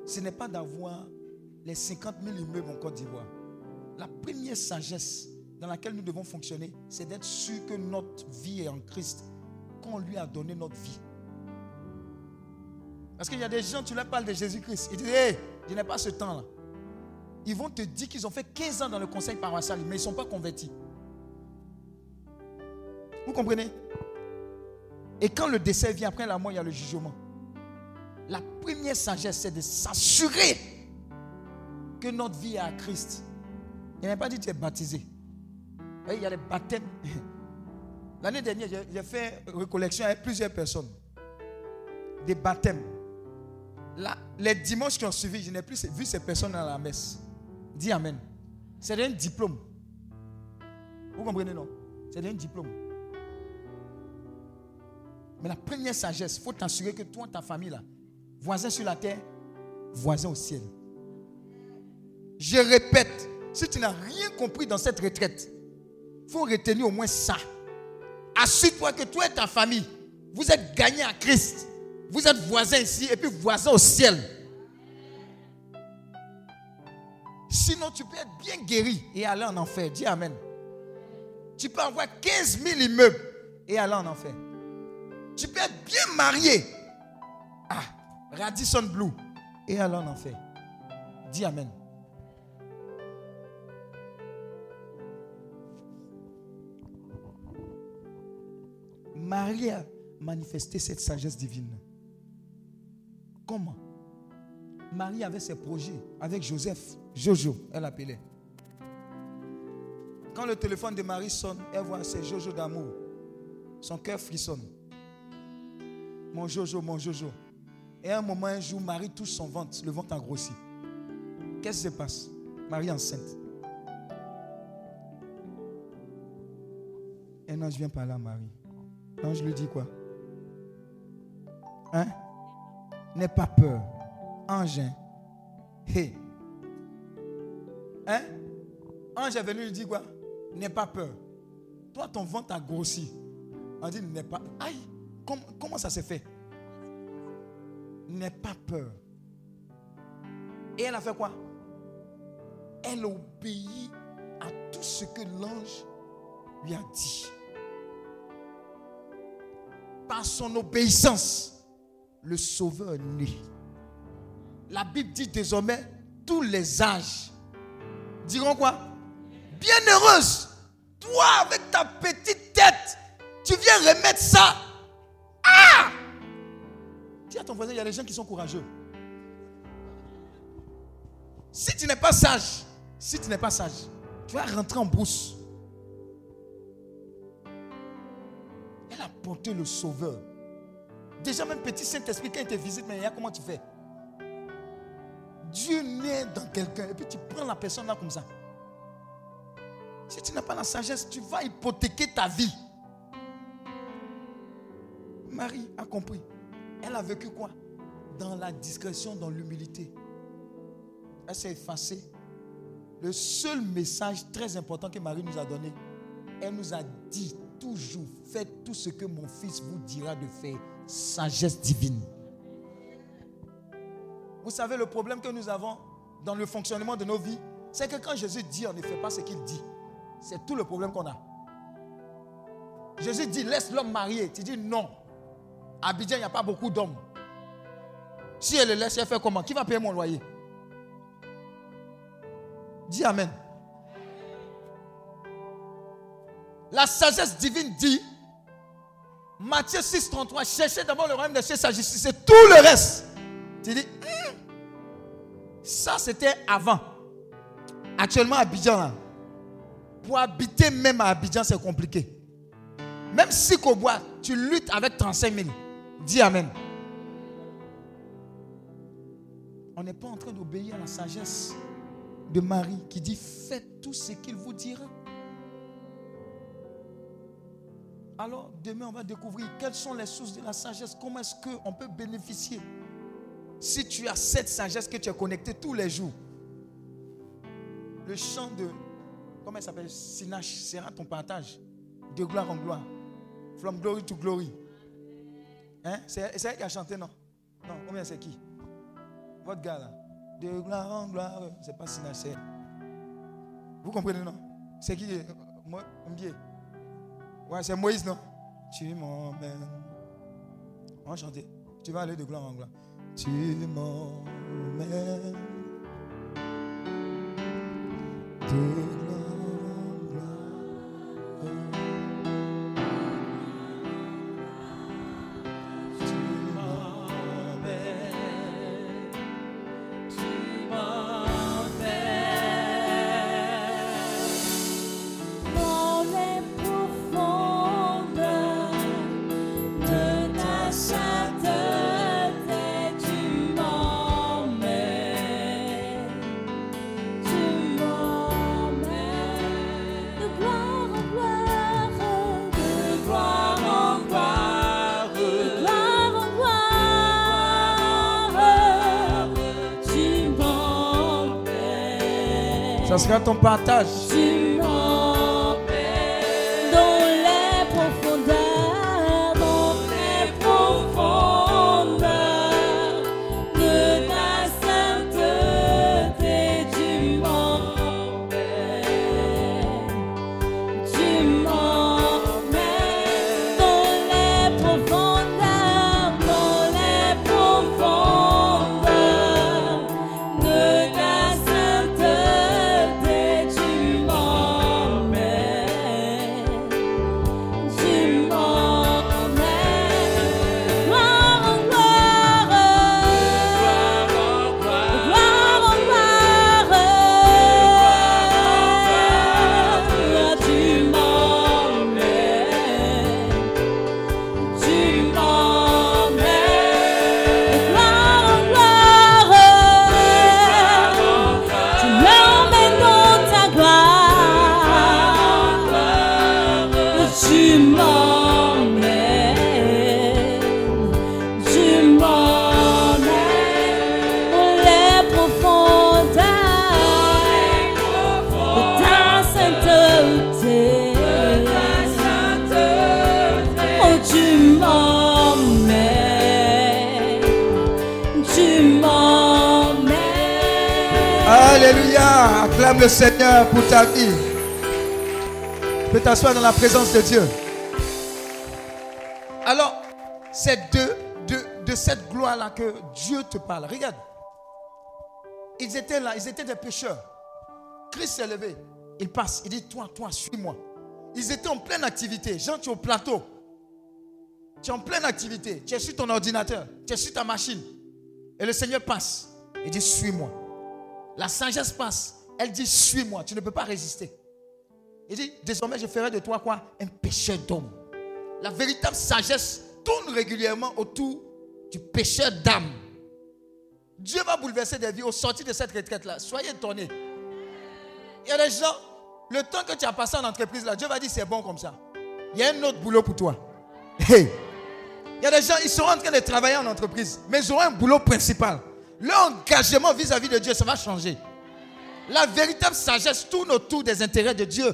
Ce n'est pas d'avoir les 50 000 immeubles en Côte d'Ivoire. La première sagesse dans laquelle nous devons fonctionner, c'est d'être sûr que notre vie est en Christ, qu'on lui a donné notre vie. Parce qu'il y a des gens, tu leur parles de Jésus-Christ. Ils disent, hé, je n'ai pas ce temps-là. Ils vont te dire qu'ils ont fait 15 ans dans le conseil paroissial, mais ils ne sont pas convertis. Vous comprenez? Et quand le décès vient, après la mort, il y a le jugement. La première sagesse, c'est de s'assurer que notre vie est à Christ. Il n'a pas dit que tu es baptisé. Il y a les baptêmes. L'année dernière, j'ai fait recollection avec plusieurs personnes. Des baptêmes. Là, les dimanches qui ont suivi, je n'ai plus vu ces personnes à la messe. Dis Amen. C'est un diplôme. Vous comprenez, non? C'est un diplôme. Mais la première sagesse, il faut t'assurer que toi, ta famille, là, voisin sur la terre, voisin au ciel. Je répète, si tu n'as rien compris dans cette retraite, il faut retenir au moins ça. Assure-toi que toi et ta famille, vous êtes gagnés à Christ. Vous êtes voisins ici et puis voisins au ciel. Sinon, tu peux être bien guéri et aller en enfer. Dis Amen. Tu peux avoir 15 000 immeubles et aller en enfer. Tu peux être bien marié. Ah, Radisson Blue et aller en enfer. Dis Amen. Marie a manifesté cette sagesse divine. Comment? Marie avait ses projets avec Joseph. Jojo, elle appelait. Quand le téléphone de Marie sonne, elle voit ses Jojo d'amour. Son cœur frissonne. Mon Jojo, mon Jojo. Et un moment, un jour, Marie touche son ventre. Le ventre a grossi. Qu'est-ce qui se passe? Marie enceinte. Un ange vient parler à Marie. L'ange lui dit quoi? Hein? N'aie pas peur. Ange. Hein? Hey. Hein? Ange est venu lui dire quoi? N'aie pas peur. Toi, ton ventre a grossi. On dit n'aie pas. Aïe comment, ça s'est fait? N'aie pas peur. Et elle a fait quoi? Elle obéit à tout ce que l'ange lui a dit. Par son obéissance, le Sauveur né. La Bible dit désormais, tous les âges diront quoi? Bienheureuse, toi avec ta petite tête, tu viens remettre ça. Dis à ton voisin, il y a des gens qui sont courageux. Si tu n'es pas sage, Si tu n'es pas sage, tu vas rentrer en brousse. Elle a porté le sauveur. Déjà, même petit Saint-Esprit, quand il te visite, mais comment tu fais? Dieu naît dans quelqu'un et puis tu prends la personne là comme ça. Si tu n'as pas la sagesse, tu vas hypothéquer ta vie. Marie a compris. Elle a vécu quoi? Dans la discrétion, dans l'humilité. Elle s'est effacée. Le seul message très important que Marie nous a donné, elle nous a dit toujours, faites tout ce que mon fils vous dira de faire. Sagesse divine. Vous savez, le problème que nous avons dans le fonctionnement de nos vies, c'est que quand Jésus dit, on ne fait pas ce qu'il dit. C'est tout le problème qu'on a. Jésus dit, laisse l'homme marier. Tu dis non. Abidjan, il n'y a pas beaucoup d'hommes. Si elle le laisse, elle fait comment? Qui va payer mon loyer? Dis Amen. La sagesse divine dit, Matthieu 6, 33, cherchez d'abord le royaume de Dieu, sa justice, c'est tout le reste. Tu dis, hmm, ça c'était avant. Actuellement, Abidjan, là, pour habiter même à Abidjan, c'est compliqué. Même si bois, tu luttes avec 35 000. Dis Amen. On n'est pas en train d'obéir à la sagesse de Marie qui dit faites tout ce qu'il vous dira. Alors demain, on va découvrir quelles sont les sources de la sagesse, comment est-ce qu'on peut bénéficier? Si tu as cette sagesse que tu es connecté tous les jours, le chant de, comment il s'appelle, Sinache sera ton partage, de gloire en gloire, from glory to glory. Hein? C'est elle qui a chanté, non? Non, combien c'est qui? Votre gars là. De gloire en gloire, c'est pas c'est. Vous comprenez, non? C'est qui? Moi, Ouais, c'est Moïse, non? Tu m'emmènes. Chanter. Tu vas aller de gloire en gloire. Tu m'emmènes. Ça sera ton partage. le Seigneur pour ta vie. Peux t'asseoir dans la présence de Dieu. Alors, c'est de, de, de cette gloire-là que Dieu te parle. Regarde. Ils étaient là, ils étaient des pécheurs. Christ s'est levé. Il passe. Il dit, toi, toi, suis-moi. Ils étaient en pleine activité. Jean, tu es au plateau. Tu es en pleine activité. Tu es sur ton ordinateur. Tu es sur ta machine. Et le Seigneur passe. Il dit, suis-moi. La sagesse passe. Elle dit, suis-moi. Tu ne peux pas résister. Il dit, désormais, je ferai de toi quoi? Un pécheur d'homme. La véritable sagesse tourne régulièrement autour du pécheur d'âme. Dieu va bouleverser des vies au sortir de cette retraite-là. Soyez étonnés. Il y a des gens, le temps que tu as passé en entreprise là, Dieu va dire c'est bon comme ça. Il y a un autre boulot pour toi. Hey. Il y a des gens, ils sont en train de travailler en entreprise, mais ils auront un boulot principal. Leur engagement vis-à-vis de Dieu, ça va changer. La véritable sagesse tourne autour des intérêts de Dieu.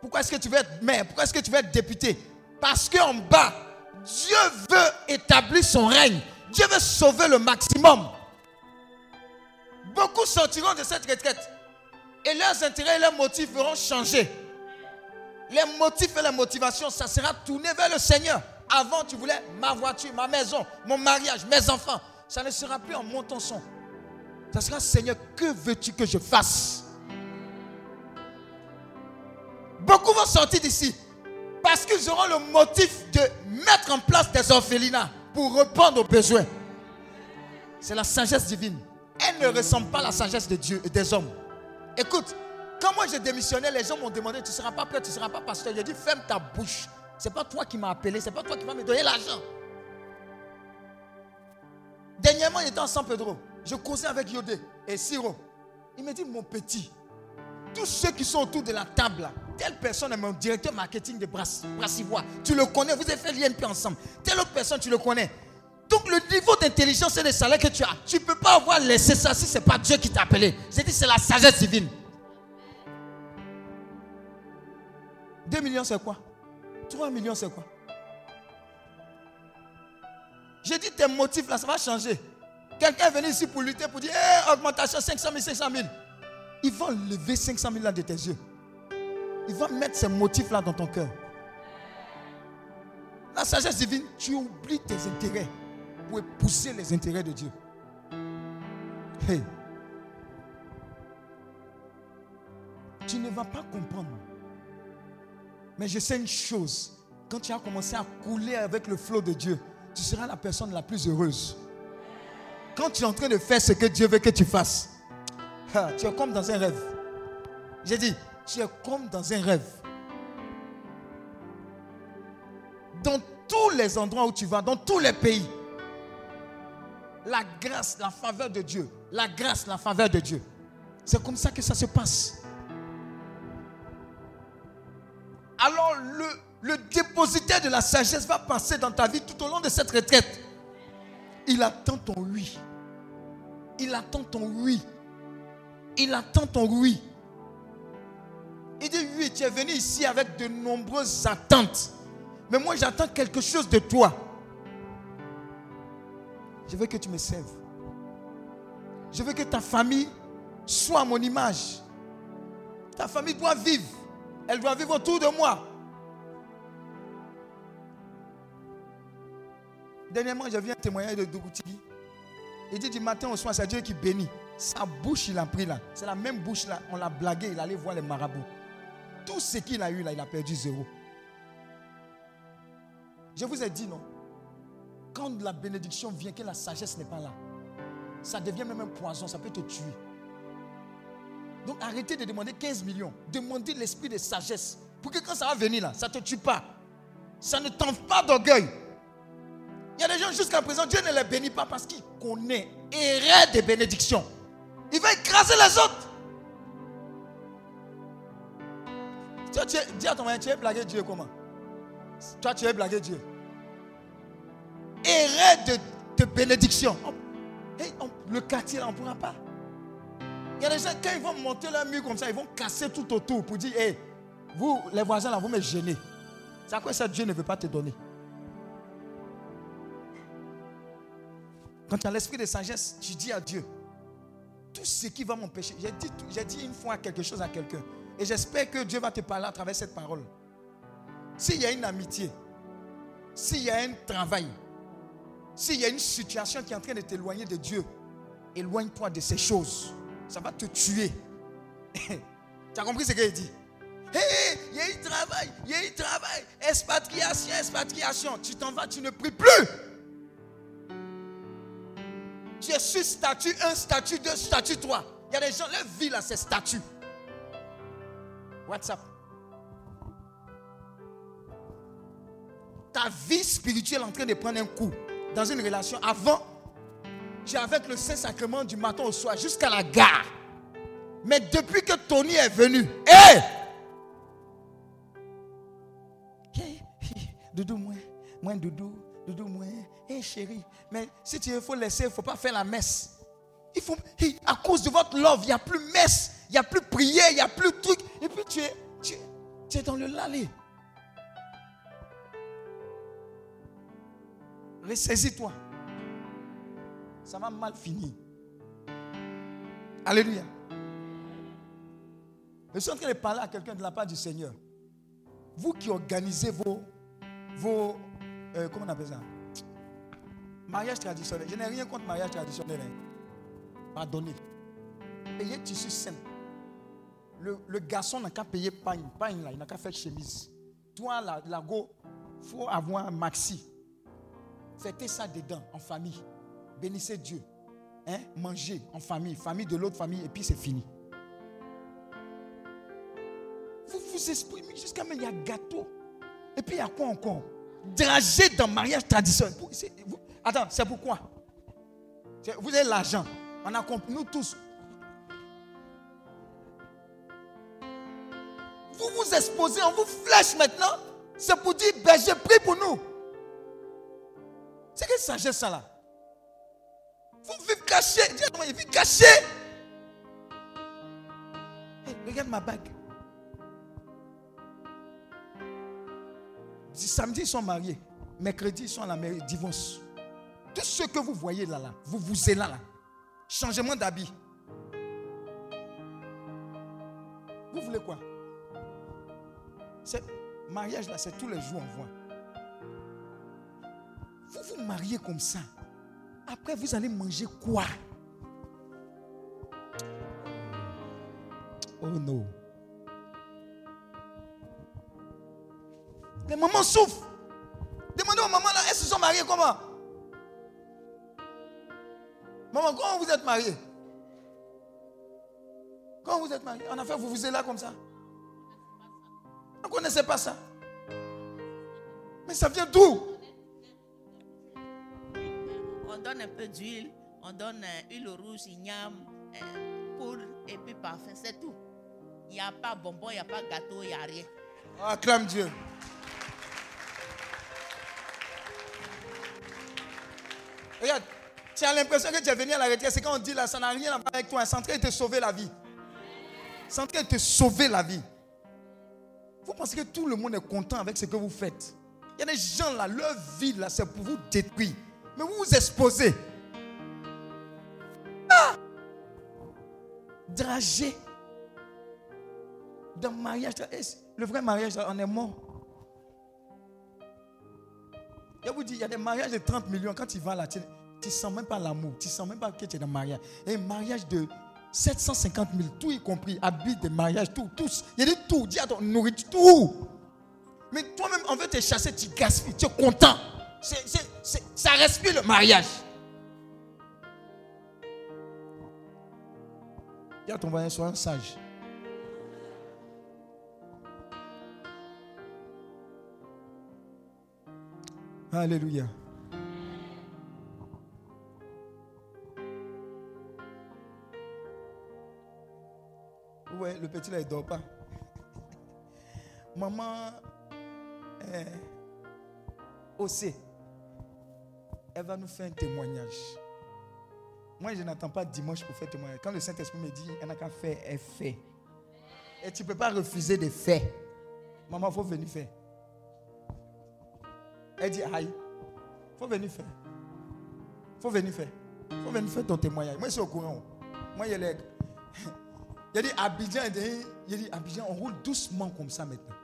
Pourquoi est-ce que tu veux être maire? Pourquoi est-ce que tu veux être député? Parce qu'en bas, Dieu veut établir son règne. Dieu veut sauver le maximum. Beaucoup sortiront de cette retraite et leurs intérêts et leurs motifs feront changer. Les motifs et les motivations, ça sera tourné vers le Seigneur. Avant, tu voulais ma voiture, ma maison, mon mariage, mes enfants. Ça ne sera plus en montant son. Ça sera Seigneur, que veux-tu que je fasse? Beaucoup vont sortir d'ici parce qu'ils auront le motif de mettre en place des orphelinats pour répondre aux besoins. C'est la sagesse divine. Elle ne ressemble pas à la sagesse de Dieu et des hommes. Écoute, quand moi j'ai démissionné, les gens m'ont demandé Tu ne seras pas prêt, tu ne seras pas pasteur. J'ai dit Ferme ta bouche. N'est pas toi qui m'as appelé, ce n'est pas toi qui vas me donner l'argent. Dernièrement, j'étais en San Pedro. Je causais avec Yodé et Siro. Il me dit Mon petit, tous ceux qui sont autour de la table, telle personne est mon directeur marketing de Brassivois. Tu le connais, vous avez fait l'INP ensemble. Telle autre personne, tu le connais. Donc le niveau d'intelligence et de salaire que tu as, tu ne peux pas avoir laissé ça si ce n'est pas Dieu qui t'a appelé. J'ai dit, c'est la sagesse divine. 2 millions, c'est quoi? 3 millions, c'est quoi? J'ai dit, tes motifs là, ça va changer. Quelqu'un est venu ici pour lutter, pour dire, hey, augmentation 500 000, 500 000. Il va lever 500 000 là de tes yeux. Il va mettre ces motifs là dans ton cœur. La sagesse divine, tu oublies tes intérêts pour épouser les intérêts de Dieu. Hey. Tu ne vas pas comprendre. Mais je sais une chose. Quand tu as commencé à couler avec le flot de Dieu, tu seras la personne la plus heureuse. Quand tu es en train de faire ce que Dieu veut que tu fasses, tu es comme dans un rêve. J'ai dit, tu es comme dans un rêve. Dans tous les endroits où tu vas, dans tous les pays, la grâce, la faveur de Dieu, la grâce, la faveur de Dieu. C'est comme ça que ça se passe. Alors le, dépositaire de la sagesse va passer dans ta vie tout au long de cette retraite. Il attend ton oui. Il attend ton oui. Il attend ton oui. Il dit oui, tu es venu ici avec de nombreuses attentes. Mais moi, j'attends quelque chose de toi. Je veux que tu me serves. Je veux que ta famille soit à mon image. Ta famille doit vivre. Elle doit vivre autour de moi. Dernièrement, j'ai vu un témoignage de Dougouti. Il dit du matin au soir, c'est Dieu qui bénit. Sa bouche, il a pris là. C'est la même bouche là. On l'a blagué. Il allait voir les marabouts. Tout ce qu'il a eu là, il a perdu zéro. Je vous ai dit non? Quand la bénédiction vient, que la sagesse n'est pas là, ça devient même un poison, ça peut te tuer. Donc arrêtez de demander 15 millions. Demandez l'esprit de sagesse. Pour que quand ça va venir là, ça ne te tue pas. Ça ne t'enfle pas d'orgueil. Il y a des gens jusqu'à présent, Dieu ne les bénit pas parce qu'il connaît rêve des bénédictions. Il va écraser les autres. Tu, tu, dis à ton mari, tu es blagué Dieu comment? Toi, tu es blagué Dieu. Rêve de, de bénédiction. le quartier, on ne pourra pas. Il y a des gens, quand ils vont monter leur mur comme ça, ils vont casser tout autour pour dire, hé, vous, les voisins là, vous me gênez. C'est à quoi ça Dieu ne veut pas te donner? Quand tu as l'esprit de sagesse, tu dis à Dieu, tout ce qui va m'empêcher. J'ai dit, j'ai dit une fois quelque chose à quelqu'un. Et j'espère que Dieu va te parler à travers cette parole. S'il y a une amitié, s'il y a un travail, s'il y a une situation qui est en train de t'éloigner de Dieu, éloigne-toi de ces choses. Ça va te tuer. tu as compris ce qu'il dit Hé, il y a un travail, il y a un travail. Expatriation, expatriation. Tu t'en vas, tu ne pries plus. Tu es sur statut 1, statut 2, statut 3. Il y a des gens, leur vie là, c'est statut. WhatsApp. Ta vie spirituelle est en train de prendre un coup dans une relation. Avant, j'ai avec le Saint-Sacrement du matin au soir jusqu'à la gare. Mais depuis que Tony est venu, hé! Doudou, moi, moi, doudou, doudou, moi, hé chérie. Mais si tu veux, il faut laisser, il ne faut pas faire la messe. Il faut, à cause de votre love, il n'y a plus messe, il n'y a plus prière, il n'y a plus truc. Et puis tu es, tu, es- tu es dans le lalé. Ressaisis-toi. Ça va mal finir. Alléluia. Je suis en train de parler à quelqu'un de la part du Seigneur. Vous qui organisez vos, vos euh, comment on appelle ça? Mariage traditionnel. Je n'ai rien contre mariage traditionnel. hein. Pardonnez. Payez tissu simple. Le, garçon n'a qu'à payer pagne. Pagne là, il n'a qu'à faire chemise. Toi, la, la go, il faut avoir un maxi. Faites ça dedans, en famille. Bénissez Dieu. Hein? Mangez en famille, famille de l'autre famille, et puis c'est fini. Vous vous exprimez jusqu'à même, il y a gâteau. Et puis il y a quoi encore? Dragé dans mariage traditionnel. Attends, c'est pourquoi Vous avez l'argent. On a compris, nous tous. Vous vous exposez, on vous flèche maintenant. C'est pour dire, berger, prie pour nous. C'est quelle sagesse ça là? Vous vivez caché. Dis à mari, vivez caché. Regarde ma bague. Samedi, ils sont mariés. Mercredi, ils sont à la mairie, divorce. Tout ce que vous voyez là, là, vous vous êtes là, là. Changement d'habit. Vous voulez quoi? C'est mariage là, c'est tous les jours on voit. Vous vous mariez comme ça. Après, vous allez manger quoi? Oh non. Les mamans souffrent. Demandez aux mamans là, elles se sont mariées comment? Maman, comment vous êtes mariée Comment vous êtes mariée En affaire, vous vous êtes là comme ça? On ne connaissait pas ça. Mais ça vient d'où? Donne un peu d'huile, on donne euh, huile rouge, igname, euh, poudre et puis parfum, c'est tout. Il n'y a pas bonbon, il n'y a pas gâteau, il n'y a rien. Acclame Dieu. Regarde, tu as l'impression que tu es venu à la retraite. C'est quand on dit là, ça n'a rien à voir avec toi. C'est en train de te sauver la vie. C'est en train de te sauver la vie. Vous pensez que tout le monde est content avec ce que vous faites? Il y a des gens là, leur vie là, c'est pour vous détruire. Mais vous vous exposez. Ah! Dragé. Dans le mariage, le vrai mariage, on est mort. Je vous dis, il y a des mariages de 30 millions. Quand tu vas là, tu ne sens même pas l'amour. Tu ne sens même pas que tu es dans le mariage. Et un mariage de 750 000, tout y compris, habits de mariage, tout, tous. Il dit tout. Dis à ton nourriture, tout. Mais toi-même, on veut te chasser, tu gaspilles, tu es content. C'est- ça respire le mariage. Dis à ton voisin, sois un sage. Alléluia. Ouais, le petit là, il dort pas. Maman, euh, Ossé, elle va nous faire un témoignage. Moi, je n'attends pas dimanche pour faire témoignage. Quand le Saint-Esprit me dit, elle n'a qu'à faire, elle fait. Et tu ne peux pas refuser de faire. Maman, il faut venir faire. Elle dit, aïe, il faut venir faire. Faut venir faire. Il faut venir faire ton témoignage. Moi, je suis au courant. Moi, a les... Il dit, Abidjan, il dit, Abidjan, on roule doucement comme ça maintenant.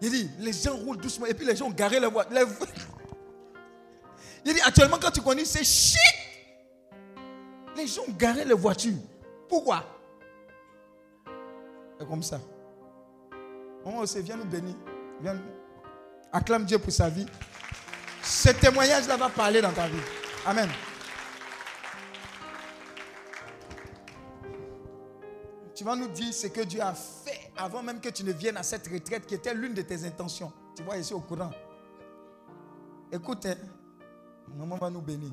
Il dit, les gens roulent doucement. Et puis les gens ont garé leur voiture. Les- Il dit actuellement, quand tu conduis, c'est shit. Les gens ont garé les voitures. Pourquoi? C'est comme ça. Maman aussi, viens nous bénir. Viens. Acclame Dieu pour sa vie. Ce témoignage-là va parler dans ta vie. Amen. Tu vas nous dire ce que Dieu a fait avant même que tu ne viennes à cette retraite qui était l'une de tes intentions. Tu vois, ici au courant. Écoute, hein maman va nous bénir.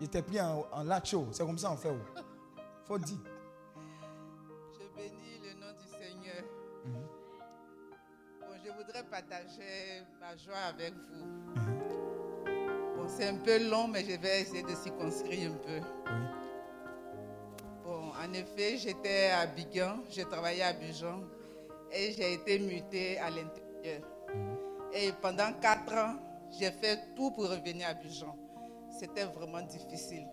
Il était pris en, en lacho. C'est comme ça on fait. oh. Faut dire. Je bénis le nom du Seigneur. Bon, je voudrais partager ma joie avec vous. Bon, c'est un peu long, mais je vais essayer de circonscrire un peu. Bon, en effet, j'étais à Bigan, j'ai travaillé à Bijan et j'ai été mutée à l'intérieur. Et pendant quatre ans, j'ai fait tout pour revenir à Bijan. C'était vraiment difficile.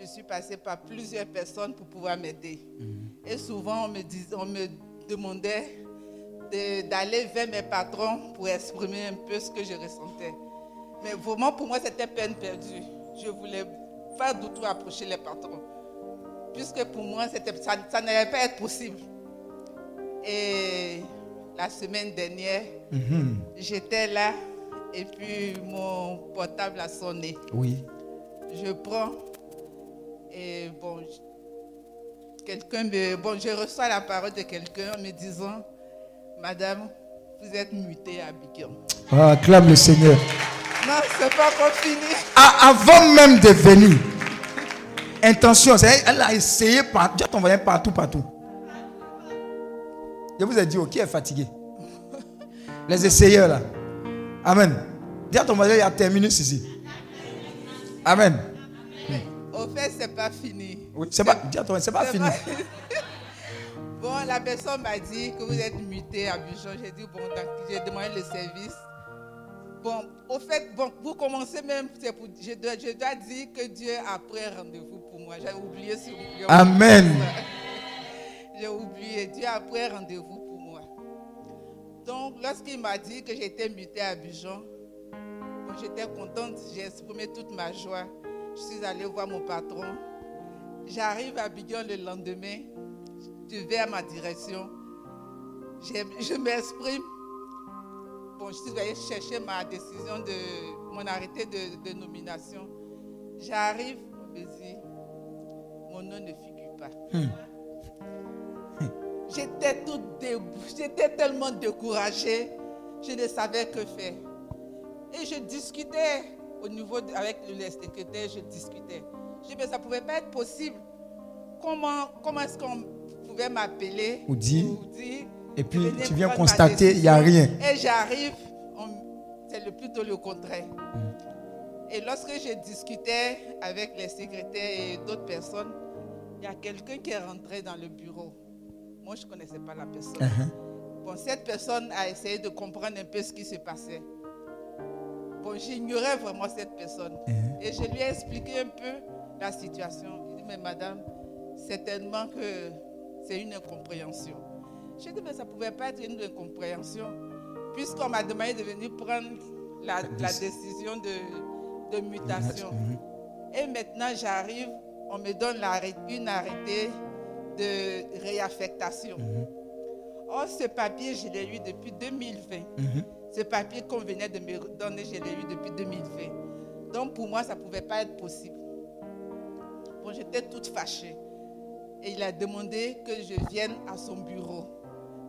Je suis passée par plusieurs personnes pour pouvoir m'aider. Et souvent, on me, dis- on me demandait de- d'aller vers mes patrons pour exprimer un peu ce que je ressentais. Mais vraiment, pour moi, c'était peine perdue. Je voulais pas du tout approcher les patrons. Puisque pour moi, ça, ça n'allait pas être possible. Et la semaine dernière, j'étais là et puis mon portable a sonné. Oui. Je prends et bon, je- quelqu'un me, bon, je reçois la parole de quelqu'un en me disant, Madame, vous êtes mutée à Bigan. Ah, acclame le Seigneur. Non, c'est pas encore fini. Ah, avant même de venir, intention, elle a essayé par, Dieu t'a envoyé partout, partout. Je vous ai dit, oh, qui est fatigué Les essayeurs là. Amen. Dis à ton voisin, il y a terminé ici. Amen. Au fait, c'est pas fini. Oui, c'est pas, dis à ton c'est pas fini. Bon, la personne m'a dit que vous êtes muté à Bijan. J'ai dit, bon, j'ai demandé le service. Bon, au fait, bon, vous commencez même, pour, je, dois, je dois dire que Dieu a pris un rendez-vous pour moi. J'avais oublié sur j'ai Amen. J'ai oublié, Dieu a pris rendez-vous pour moi. Donc, lorsqu'il m'a dit que j'étais muté à Bijan, bon, j'étais contente, j'ai exprimé toute ma joie. Je suis allée voir mon patron. J'arrive à Bigan le lendemain. Je vais à ma direction. Je m'exprime. Bon, je suis allée chercher ma décision de mon arrêté de, nomination. J'arrive, mon nom ne figure pas. J'étais toute debout, j'étais tellement découragée, je ne savais que faire. Et je discutais au niveau de- avec le secrétaire, je discutais. Je dis, mais ça ne pouvait pas être possible. Comment, comment est-ce qu'on pouvait m'appeler Ou dire, et puis tu viens constater, il y a rien. Et j'arrive, c'est le plutôt le contraire. Et lorsque je discutais avec les secrétaires et d'autres personnes, il y a quelqu'un qui est rentré dans le bureau. Moi, je ne connaissais pas la personne. Uh-huh. Bon, cette personne a essayé de comprendre un peu ce qui se passait. Bon, j'ignorais vraiment cette personne. Uh-huh. Et je lui ai expliqué un peu la situation. Il dit, mais madame, certainement que c'est une incompréhension. J'ai dit, mais ça ne pouvait pas être une incompréhension, puisqu'on m'a demandé de venir prendre la, la décision de, de mutation. Et maintenant, j'arrive, on me donne une arrêté de réaffectation. Or, ce papier, je l'ai eu depuis 2020. Ce papier qu'on venait de me donner, je l'ai eu depuis 2020. Donc, pour moi, ça ne pouvait pas être possible. Bon, j'étais toute fâchée. Et il a demandé que je vienne à son bureau.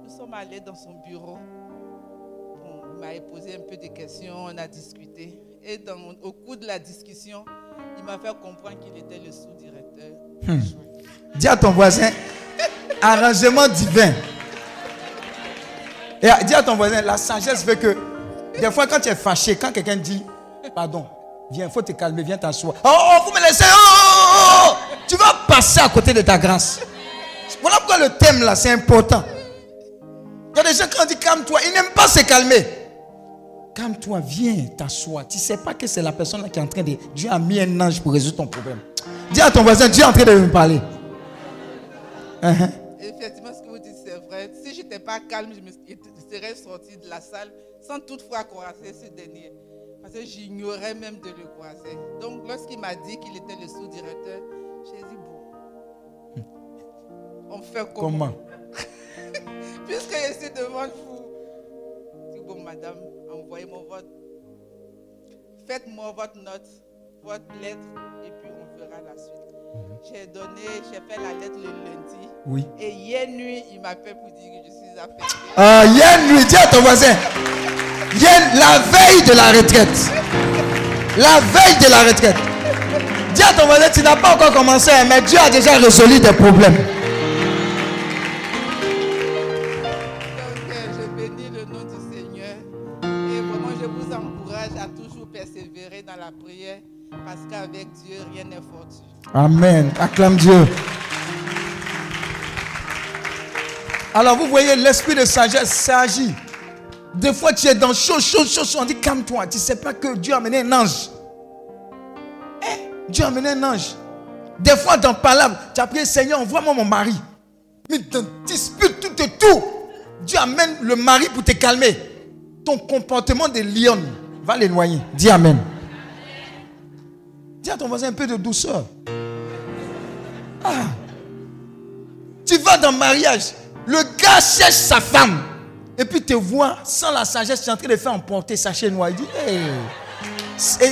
Nous sommes allés dans son bureau. Bon, il m'a posé un peu de questions, on a discuté. Et dans, au cours de la discussion, il m'a fait comprendre qu'il était le sous-directeur. Dis à ton voisin, arrangement divin. Et dis à ton voisin, la sagesse fait que des fois quand tu es fâché, quand quelqu'un dit, pardon, viens, il faut te calmer, viens t'asseoir. Oh, oh, vous me laissez, oh, oh, oh, oh. tu vas passer à côté de ta grâce. Voilà pourquoi le thème là, c'est important. Il y a des gens qui ont dit calme-toi, ils n'aiment pas se calmer. Calme-toi, viens t'asseoir. Tu ne sais pas que c'est la personne là qui est en train de. Dieu a mis un ange pour résoudre ton problème. Dis à ton voisin, Dieu est en train de me parler. Uh-huh. Effectivement, ce que vous dites, c'est vrai. Si je n'étais pas calme, je, me, je serais sorti de la salle sans toutefois croiser ce dernier. Parce que j'ignorais même de le croiser. Donc, lorsqu'il m'a dit qu'il était le sous-directeur, j'ai dit, bon, on fait comment, Comment? Puisque je suis devant vous. Je dis, bon, madame, envoyez-moi votre... Faites-moi votre note, votre lettre, et puis on verra la suite. J'ai donné, j'ai fait la lettre le lundi. Oui. Et hier nuit, il m'appelle pour dire que je suis affectée. Ah, hier nuit, dis à ton voisin. Hier, la veille de la retraite. La veille de la retraite. Dis à ton voisin, tu n'as pas encore commencé, hein, mais Dieu a déjà résolu tes problèmes. Donc, euh, je bénis le nom du Seigneur. Et vraiment, je vous encourage à toujours persévérer dans la prière. Parce qu'avec Dieu, rien n'est fortuit. Amen. Acclame Dieu. Alors vous voyez, l'esprit de sagesse s'agit. Des fois, tu es dans chaud, chaud, chaud, chaud. On dit calme-toi. Tu ne sais pas que Dieu a amené un ange. Eh, Dieu a amené un ange. Des fois, dans Palabre, tu as prié Seigneur, envoie-moi mon mari. Mais dans dispute tout et tout. Dieu amène le mari pour te calmer. Ton comportement de lion va l'éloigner. Dis Amen. Dis à ton voisin un peu de douceur. Ah. Tu vas dans le mariage. Le gars cherche sa femme. Et puis te voit sans la sagesse, tu es en train de faire emporter sa noire. Il dit,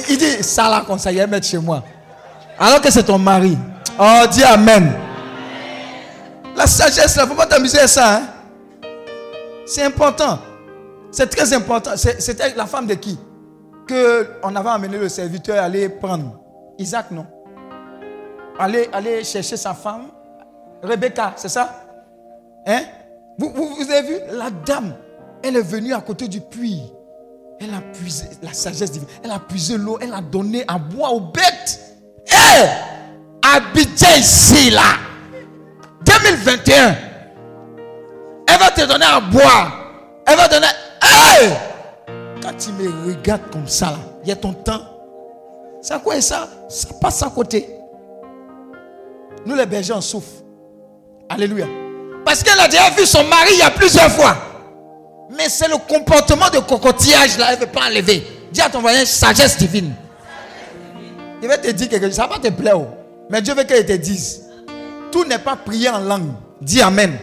il dit, ça là, comme ça, il mettre chez moi. Alors que c'est ton mari. Oh, dis Amen. La sagesse, là, il ne faut pas t'amuser à ça. hein. C'est important. C'est très important. C'était la femme de qui? Que on avait amené le serviteur à aller prendre. Isaac, non? Aller, aller chercher sa femme. Rebecca, c'est ça? Hein? Vous, avez vu? La dame, elle est venue à côté du puits. Elle a puisé la sagesse divine. Elle a puisé l'eau. Elle a donné à boire aux bêtes. Hé Abidjan ici, là. 2021. Elle va te donner à boire. Elle va donner. Hé Quand tu me regardes comme ça, il y a ton temps. C'est quoi ça? Ça passe à côté. Nous les bergers, on souffre. Alléluia. Parce qu'elle a déjà vu son mari il y a plusieurs fois. Mais c'est le comportement de cocotillage là, elle ne veut pas enlever. Dis à ton voisin, sagesse divine. Il va te dire quelque chose, ça va te plaire. oh. Mais Dieu veut qu'elle te dise. Tout n'est pas prié en langue. Dis Amen.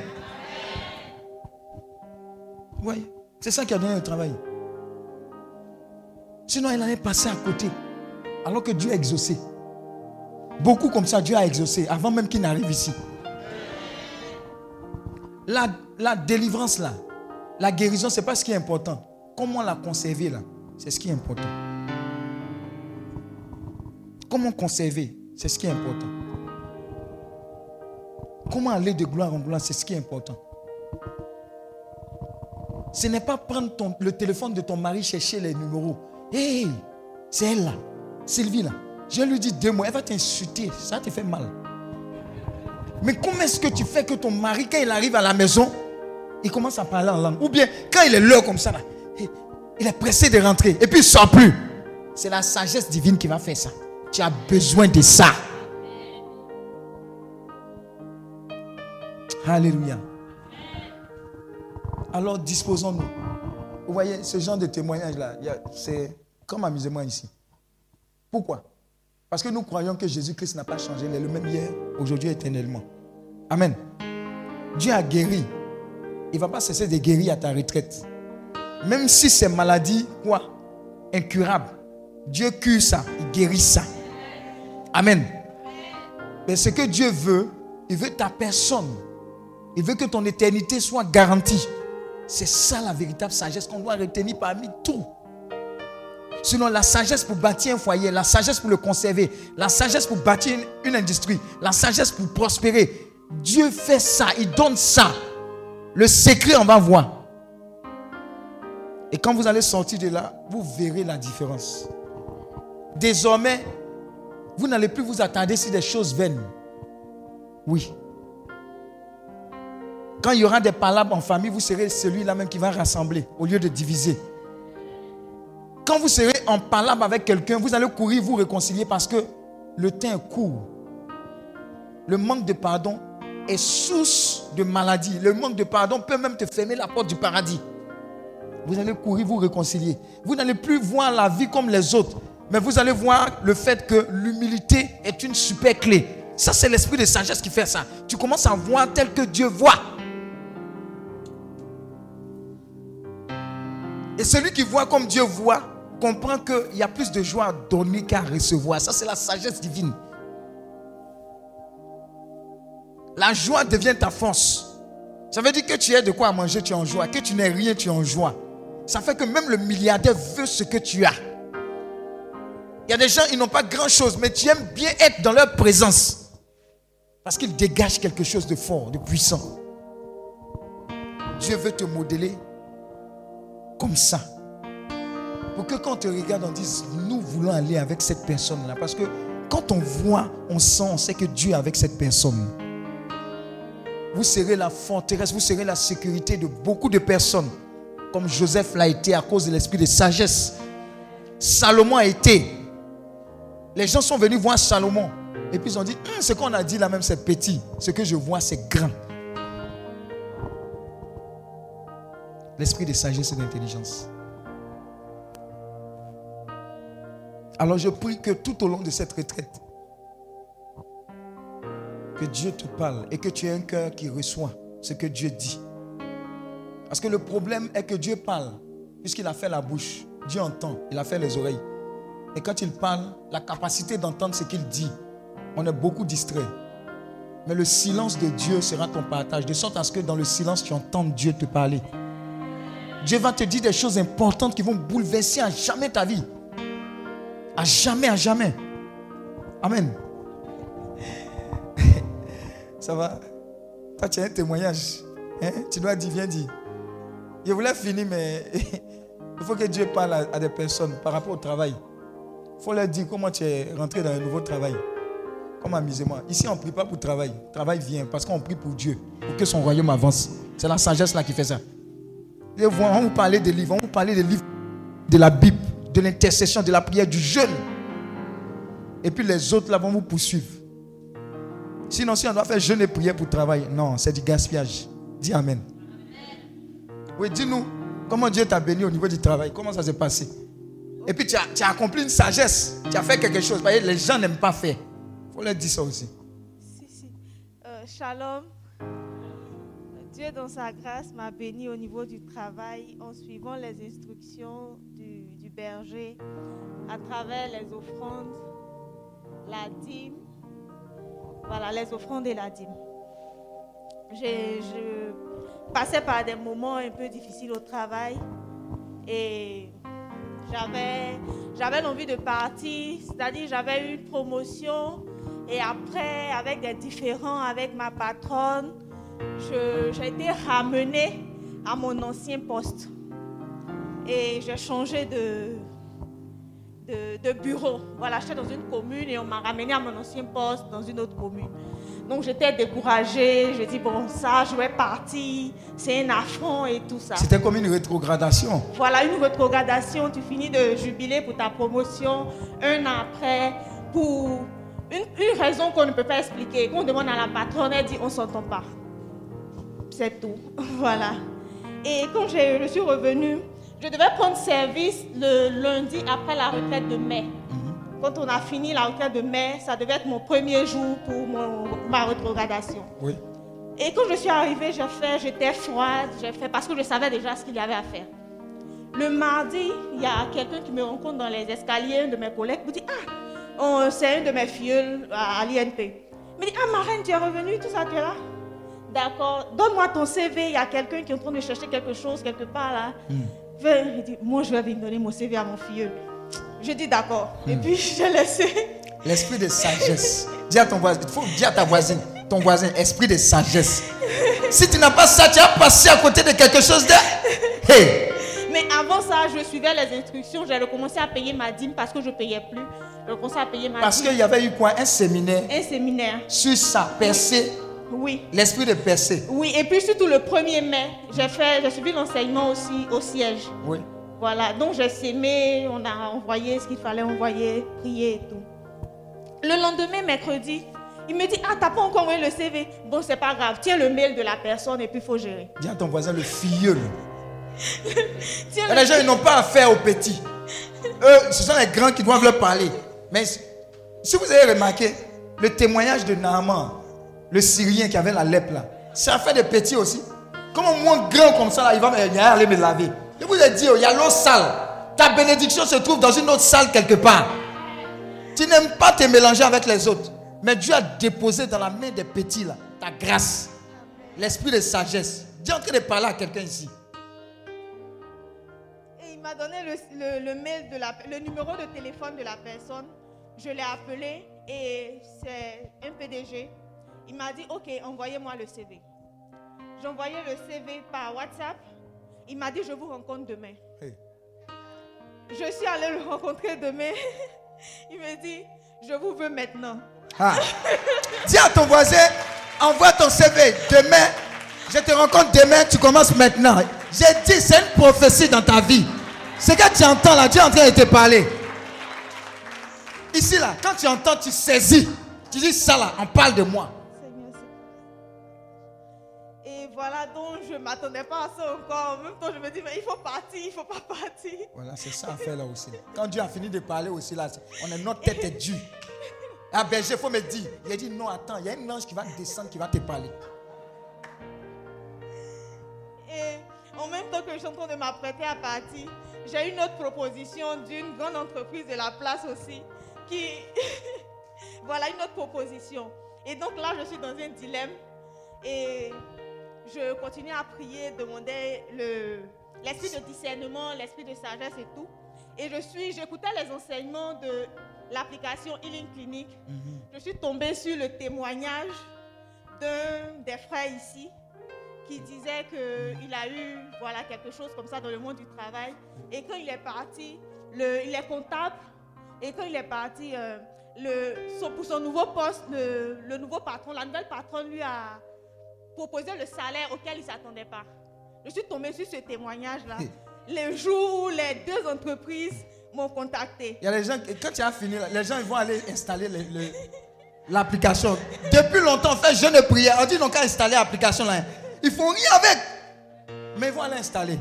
Oui, c'est ça qui a donné le travail. Sinon, elle allait passer à côté. Alors que Dieu a exaucé. Beaucoup comme ça, Dieu a exaucé avant même qu'il n'arrive ici. La, la délivrance là, la guérison, ce n'est pas ce qui est important. Comment la conserver là, c'est ce qui est important. Comment conserver, c'est ce qui est important. Comment aller de gloire en gloire, c'est ce qui est important. Ce n'est pas prendre ton- le téléphone de ton mari, chercher les numéros. Hé, c'est elle là, Sylvie là. Je lui dis deux mots, elle va t'insulter, ça te fait mal. Mais comment est-ce que tu fais que ton mari, quand il arrive à la maison, il commence à parler en langue? Ou bien, quand il est l'heure comme ça, là, il- est pressé de rentrer et puis il ne sort plus. C'est la sagesse divine qui va faire ça. Tu as besoin de ça. Alléluia. Alors disposons-nous. Vous voyez, ce genre de témoignage-là, c'est comme amusement ici. Pourquoi? Parce que nous croyons que Jésus-Christ n'a pas changé. Il est le même hier, aujourd'hui, éternellement. Amen. Dieu a guéri. Il ne va pas cesser de guérir à ta retraite. Même si c'est maladie, quoi Incurable. Dieu cure ça. Il guérit ça. Amen. Mais ce que Dieu veut, il veut ta personne. Il veut que ton éternité soit garantie. C'est ça la véritable sagesse qu'on doit retenir parmi tout. Sinon, la sagesse pour bâtir un foyer, la sagesse pour le conserver, la sagesse pour bâtir une, industrie, la sagesse pour prospérer. Dieu fait ça, il donne ça. Le secret, on va voir. Et quand vous allez sortir de là, vous verrez la différence. Désormais, vous n'allez plus vous attarder sur des choses vaines. Oui. Quand il y aura des palabres en famille, vous serez celui-là même qui va rassembler au lieu de diviser. Quand vous serez en palabre avec quelqu'un, vous allez courir, vous réconcilier parce que le temps est court. Le manque de pardon est source de maladie. Le manque de pardon peut même te fermer la porte du paradis. Vous allez courir, vous réconcilier. Vous n'allez plus voir la vie comme les autres, mais vous allez voir le fait que l'humilité est une super clé. Ça, c'est l'esprit de sagesse qui fait ça. Tu commences à voir tel que Dieu voit. Et celui qui voit comme Dieu voit comprend qu'il y a plus de joie à donner qu'à recevoir. Ça, c'est la sagesse divine. La joie devient ta force. Ça veut dire que tu as de quoi manger, tu es en joie. Que tu n'es rien, tu es en joie. Ça fait que même le milliardaire veut ce que tu as. Il y a des gens, ils n'ont pas grand-chose, mais tu aimes bien être dans leur présence. Parce qu'ils dégagent quelque chose de fort, de puissant. Dieu veut te modeler comme ça. Pour que quand on te regarde, on dise, nous voulons aller avec cette personne-là. Parce que quand on voit, on sent, on sait que Dieu est avec cette personne. Vous serez la forteresse, vous serez la sécurité de beaucoup de personnes. Comme Joseph l'a été à cause de l'esprit de sagesse. Salomon a été. Les gens sont venus voir Salomon. Et puis ils ont dit, Hum, ce qu'on a dit là même c'est petit. Ce que je vois c'est grand. L'esprit de sagesse et d'intelligence. Alors je prie que tout au long de cette retraite, que Dieu te parle et que tu aies un cœur qui reçoit ce que Dieu dit. Parce que le problème est que Dieu parle, puisqu'il a fait la bouche. Dieu entend, il a fait les oreilles. Et quand il parle, la capacité d'entendre ce qu'il dit, on est beaucoup distrait. Mais le silence de Dieu sera ton partage, de sorte à ce que dans le silence, tu entendes Dieu te parler. Dieu va te dire des choses importantes qui vont bouleverser à jamais ta vie. À jamais, à jamais. Amen. Ça va? Toi, tu as un témoignage. Hein? Tu dois dire, viens dire. Je voulais finir, mais il faut que Dieu parle à, des personnes par rapport au travail. Il faut leur dire comment tu es rentré dans un nouveau travail. Comme amusez-moi. Ici, on ne prie pas pour travail. Travail vient parce qu'on prie pour Dieu, pour que son royaume avance. C'est la sagesse là qui fait ça. Et vous, on vous parler des livres, on vous parler des livres de la Bible, de l'intercession, de la prière, du jeûne. Et puis les autres là vont vous poursuivre. Sinon, si on doit faire jeûne et prière pour travail, non, c'est du gaspillage. Dis Amen. Oui, dis-nous, comment Dieu t'a béni au niveau du travail? Comment ça s'est passé? Et puis tu as, accompli une sagesse. Tu as fait quelque chose. Que les gens n'aiment pas faire. Il faut leur dire ça aussi. Si, si. Euh, shalom. Dieu, dans sa grâce, m'a béni au niveau du travail en suivant les instructions du, berger à travers les offrandes, la dîme. Voilà, les offrandes et la dîme. Je passais par des moments un peu difficiles au travail et j'avais j'avais l'envie de partir, c'est-à-dire j'avais eu une promotion et après, avec des différends avec ma patronne, j'ai été ramenée à mon ancien poste. Et j'ai changé de, de, de bureau. Voilà, j'étais dans une commune et on m'a ramenée à mon ancien poste dans une autre commune. Donc j'étais découragée, je dis bon ça, je vais partir, c'est un affront et tout ça. C'était comme une rétrogradation. Voilà une rétrogradation, tu finis de jubiler pour ta promotion un an après pour une, une raison qu'on ne peut pas expliquer. On demande à la patronne, elle dit on s'entend pas. C'est tout. Voilà. Et quand je suis revenue, je devais prendre service le lundi après la retraite de mai. Quand on a fini la retraite de mai, ça devait être mon premier jour pour mon- ma rétrogradation. Oui. Et quand je suis arrivée, j'ai fait, j'étais froide, j'ai fait parce que je savais déjà ce qu'il y avait à faire. Le mardi, il y a quelqu'un qui me rencontre dans les escaliers, un de mes collègues, me dit Ah, c'est un de mes filleuls à, à l'INP. Il me dit Ah, Marraine, tu es revenue, tout ça, tu es là? D'accord, donne-moi ton CV, il y a quelqu'un qui est en train de chercher quelque chose quelque part là. Viens, il dit Moi, je vais venir donner mon CV à mon filleul. Je dis D'accord. Et puis, j'ai laissé. L'esprit de sagesse. Dis à ton voisin, il faut dire à ta voisine, ton voisin, esprit de sagesse. Si tu n'as pas ça, tu as passé à côté de quelque chose de. Hey! Mais avant ça, je suivais les instructions. J'ai recommencé à payer ma dîme parce que je ne payais plus. J'ai recommencé à payer ma Parce dîme. qu'il y avait eu quoi? Un séminaire Un séminaire. sur sa percée, Oui. l'esprit de percée. Oui, et puis surtout le 1er mai, j'ai fait, j'ai suivi l'enseignement aussi au siège. Oui. Voilà, donc j'ai sémé, on a envoyé ce qu'il fallait envoyer, prier et tout. Le lendemain, mercredi, il me dit Ah, t'as pas encore envoyé le CV Bon, c'est pas grave, tiens le mail de la personne et puis il faut gérer. Dis à ton voisin, le filleul. Le- les gens, ils n'ont pas affaire aux petits. Eux, ce sont les grands qui doivent leur parler. Mais si vous avez remarqué, le témoignage de Naaman, le Syrien qui avait la lèpre là, c'est affaire de petits aussi. Comment moi, grand comme ça, là, il va aller me laver. Je vous ai dit, oh, il y a l'eau sale. Ta bénédiction se trouve dans une autre salle quelque part. Tu n'aimes pas te mélanger avec les autres. Mais Dieu a déposé dans la main des petits là ta grâce. L'esprit de sagesse. Dis en train de parler à quelqu'un ici. Et il m'a donné le, le numéro de téléphone de la personne. Je l'ai appelé et c'est un PDG. Il m'a dit ok, envoyez-moi le CV. Envoyé le CV par WhatsApp. Il m'a dit je vous rencontre demain. Hey. Je suis allée le rencontrer demain. Il me dit je vous veux maintenant. Ah. Dis à ton voisin, envoie ton CV. Demain, je te rencontre demain, tu commences maintenant. J'ai dit, c'est une prophétie dans ta vie. Ce que tu entends là, Dieu est en train de te parler. Ici là, quand tu entends, tu saisis. Tu dis ça là, on parle de moi. Voilà, donc je ne m'attendais pas à ça encore. En même temps, je me dis, mais il faut partir, il ne faut pas partir. Voilà, c'est ça à faire là aussi. Quand Dieu a fini de parler aussi là, on est notre tête est due. Ah berger, il faut me dire. Il a dit non, attends, il y a un ange qui va descendre, qui va te parler. Et en même temps que je suis en train de m'apprêter à partir, j'ai une autre proposition d'une grande entreprise de la place aussi. Qui. voilà, une autre proposition. Et donc là, je suis dans un dilemme. Et je continue à prier, demander le- l'esprit de discernement, l'esprit de sagesse et tout. Et je suis, j'écoutais les enseignements de l'application Healing Clinic. Je suis tombée sur le témoignage d'un des frères ici qui disait qu'il a eu voilà, quelque chose comme ça dans le monde du travail. Et quand il est parti, le- il est comptable. Et quand il est parti, euh, le, son- pour son nouveau poste, le, le nouveau patron, la nouvelle patronne lui a proposé le salaire auquel il ne s'attendait pas. Je suis tombée sur ce témoignage-là. Les jours où les deux entreprises m'ont contacté. Il y a les gens, et quand tu as fini, les gens ils vont aller installer le- le- l'application. Depuis longtemps, on fait jeûne de prière. On dit non qu'à installer l'application là. Ils font rien avec. Mais ils vont aller installer.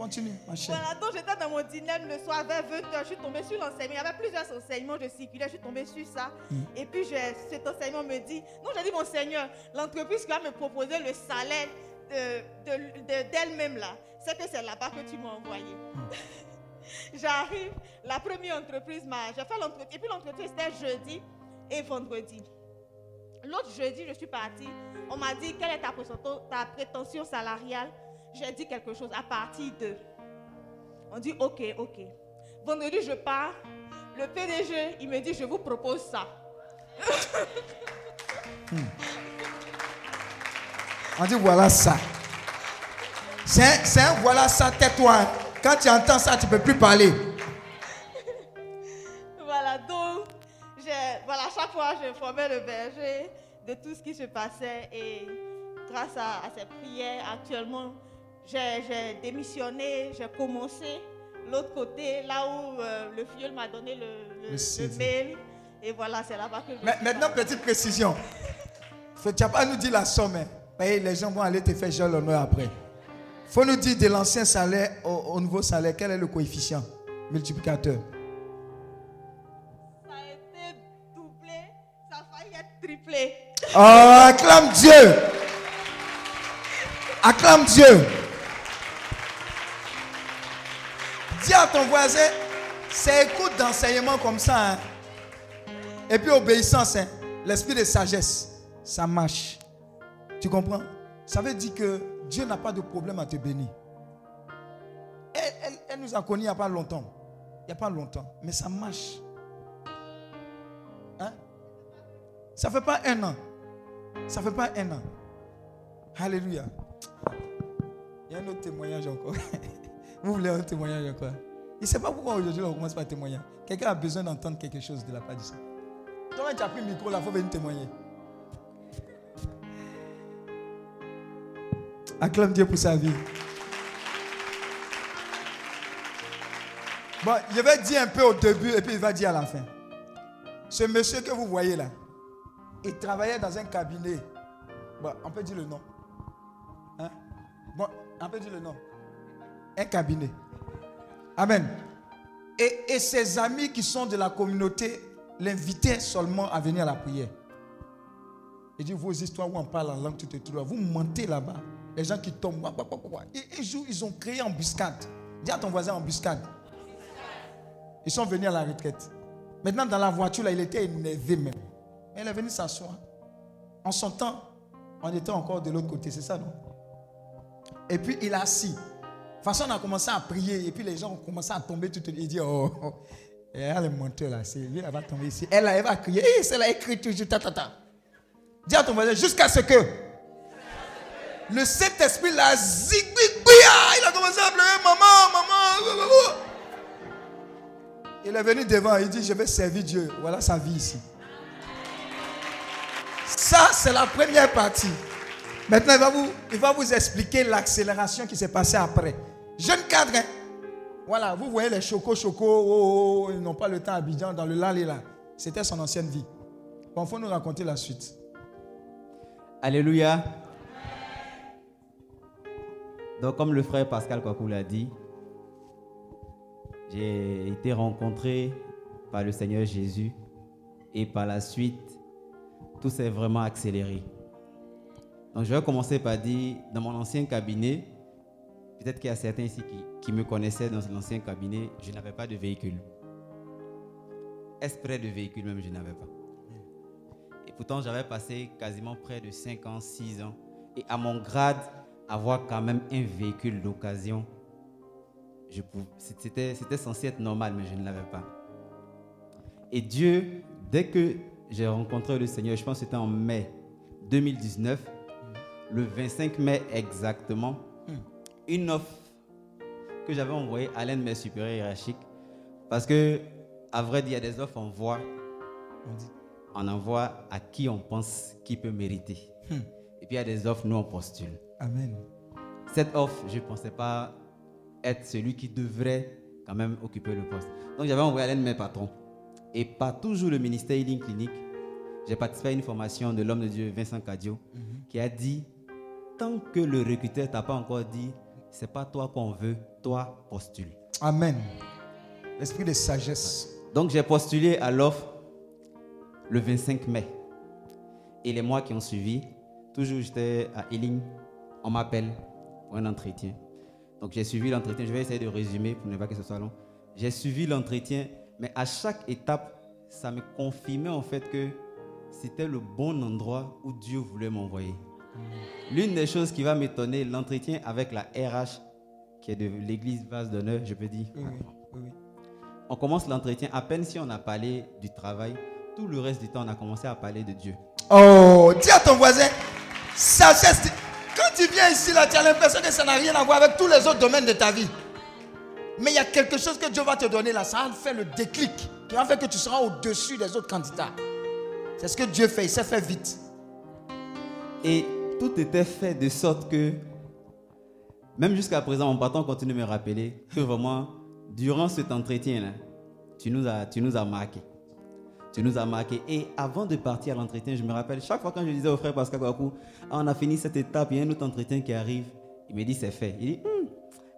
Continue, ma chère. Voilà, donc j'étais dans mon dîner le soir vers 20h, je suis tombée sur l'enseignement. Il y avait plusieurs enseignements, je circulais, je suis tombée sur ça. Et puis je- cet enseignement me dit, non, j'ai dit, mon Seigneur, l'entreprise qui va me proposer le salaire de- de- de- d'elle-même là, c'est que c'est là-bas que tu m'as envoyé. J'arrive, la première entreprise m'a, j'ai fait l'entretien, et puis l'entretien c'était jeudi et vendredi. L'autre jeudi, je suis partie. On m'a dit, quelle est ta prétention salariale? J'ai dit quelque chose à partir de. On dit, ok, ok. Vendredi, je pars. Le PDG, il me dit, je vous propose ça. On dit voilà ça. C'est un- voilà ça, tais-toi. hein. Quand tu entends ça, tu ne peux plus parler. Voilà, donc, voilà, chaque fois, j'informais le berger de tout ce qui se passait. Et grâce à, à ces prières, actuellement, j'ai démissionné, j'ai commencé l'autre côté, là où euh, le filleul m'a donné le, le- Le le CV. mail. Et voilà, c'est là-bas que je Mais maintenant, petite précision. Faut- Tu n'as pas à nous dire la somme. hein. Les gens vont aller te faire genre l'honneur après. Il faut nous dire de l'ancien salaire au, au nouveau salaire, quel est le coefficient multiplicateur? Ça a été doublé, ça a failli être triplé. Oh, acclame Dieu. Acclame Dieu. Dis à ton voisin, c'est écoute d'enseignement comme ça. hein. Et puis obéissance, hein. l'esprit de sagesse, ça marche. Tu comprends? Ça veut dire que Dieu n'a pas de problème à te bénir. Elle, elle- elle nous a connus il n'y a pas longtemps. Il n'y a pas longtemps. Mais ça marche. Hein? Ça ne fait pas un an. Ça ne fait pas un an. Alléluia. Il y a un autre témoignage encore. Vous voulez un témoignage encore Il ne sait pas pourquoi aujourd'hui on commence par témoigner. Quelqu'un a besoin d'entendre quelque chose de la part du Seigneur. Toi, tu as pris le micro là, il faut venir témoigner. Acclame Dieu pour sa vie. Bon, je vais dire un peu au début et puis il va dire à la fin. Ce monsieur que vous voyez là, il travaillait dans un cabinet. Bon, on peut dire le nom. Hein? Bon, on peut dire le nom. Un cabinet. Amen. Et, et ses amis qui sont de la communauté l'invitaient seulement à venir à la prière. Il dit, vos histoires où on parle en langue, tu te trouves. Vous mentez là-bas. Les gens qui tombent. Et un jour, ils ont créé embuscade. Dis à ton voisin embuscade. Ils sont venus à la retraite. Maintenant, dans la voiture, là, il était énervé même. Il est venu s'asseoir. En son temps, on était encore de l'autre côté, c'est ça, non? Et puis il a assis. De toute façon, on a commencé à prier et puis les gens ont commencé à tomber tout Il dit, oh, oh. Et elle est montée là, c'est lui, elle va tomber ici. Elle, elle va crier, c'est là écrit toujours, ta. Dis à ton jusqu'à ce que le Saint-Esprit l'a zigouigouia. Il a commencé à pleurer, maman, maman. Il est venu devant, il dit, je vais servir Dieu. Voilà sa vie ici. Ça, c'est la première partie. Maintenant, il va vous, expliquer l'accélération qui s'est passée après. Jeune cadre, hein. voilà, vous voyez les chocos, chocos, oh, oh, oh, ils n'ont pas le temps à Abidjan, dans le lali là. C'était son ancienne vie. Bon, il faut nous raconter la suite. Alléluia. Donc, comme le frère Pascal Kwakou l'a dit, j'ai été rencontré par le Seigneur Jésus et par la suite, tout s'est vraiment accéléré. Donc, je vais commencer par dire, dans mon ancien cabinet, peut-être qu'il y a certains ici qui, me connaissaient dans l'ancien cabinet, je n'avais pas de véhicule. Esprit de véhicule même, je n'avais pas. Et pourtant, j'avais passé quasiment près de 5 ans, 6 ans. Et à mon grade, avoir quand même un véhicule d'occasion, c'était censé être normal, mais je ne l'avais pas. Et Dieu, dès que j'ai rencontré le Seigneur, je pense que c'était en mai 2019, le 25 mai exactement, une offre que j'avais envoyée à l'un de mes supérieurs hiérarchiques, parce que, à vrai dire, il y a des offres, on voit, on envoie à qui on pense qui peut mériter. Et puis il y a des offres, nous on postule. Amen. Cette offre, je ne pensais pas être celui qui devrait quand même occuper le poste. Donc j'avais envoyé à l'un de mes patrons. Et par toujours le ministère Healing Clinic, j'ai participé à une formation de l'homme de Dieu, Vincent Cadio, qui a dit, tant que le recruteur t'a pas encore dit, c'est pas toi qu'on veut, toi postule. Amen. L'esprit de sagesse. Donc j'ai postulé à l'offre le 25 mai. Et les mois qui ont suivi, toujours j'étais à Healing, on m'appelle pour un entretien. Donc j'ai suivi l'entretien, je vais essayer de résumer pour ne pas que ce soit long. J'ai suivi l'entretien, mais à chaque étape, ça me confirmait en fait que c'était le bon endroit où Dieu voulait m'envoyer. L'une des choses qui va m'étonner, l'entretien avec la RH, qui est de l'église Vase d'honneur, je peux dire. Oui, oui. On commence l'entretien, à peine si on a parlé du travail, tout le reste du temps, on a commencé à parler de Dieu. Oh, dis à ton voisin, sagesse. Quand tu viens ici, là, tu as l'impression que ça n'a rien à voir avec tous les autres domaines de ta vie. Mais il y a quelque chose que Dieu va te donner là. Ça va faire le déclic qui va faire que tu seras au-dessus des autres candidats. C'est ce que Dieu fait. Il s'est fait vite. Et tout était fait de sorte que, même jusqu'à présent, mon patron continue de me rappeler que vraiment, durant cet entretien-là, tu nous as, tu nous as marqué. Tu nous as marqué. Et avant de partir à l'entretien, je me rappelle, chaque fois quand je disais au frère Pascal Kwaku, Ah, on a fini cette étape, il y a un autre entretien qui arrive, il me dit c'est fait. Il dit, Hum,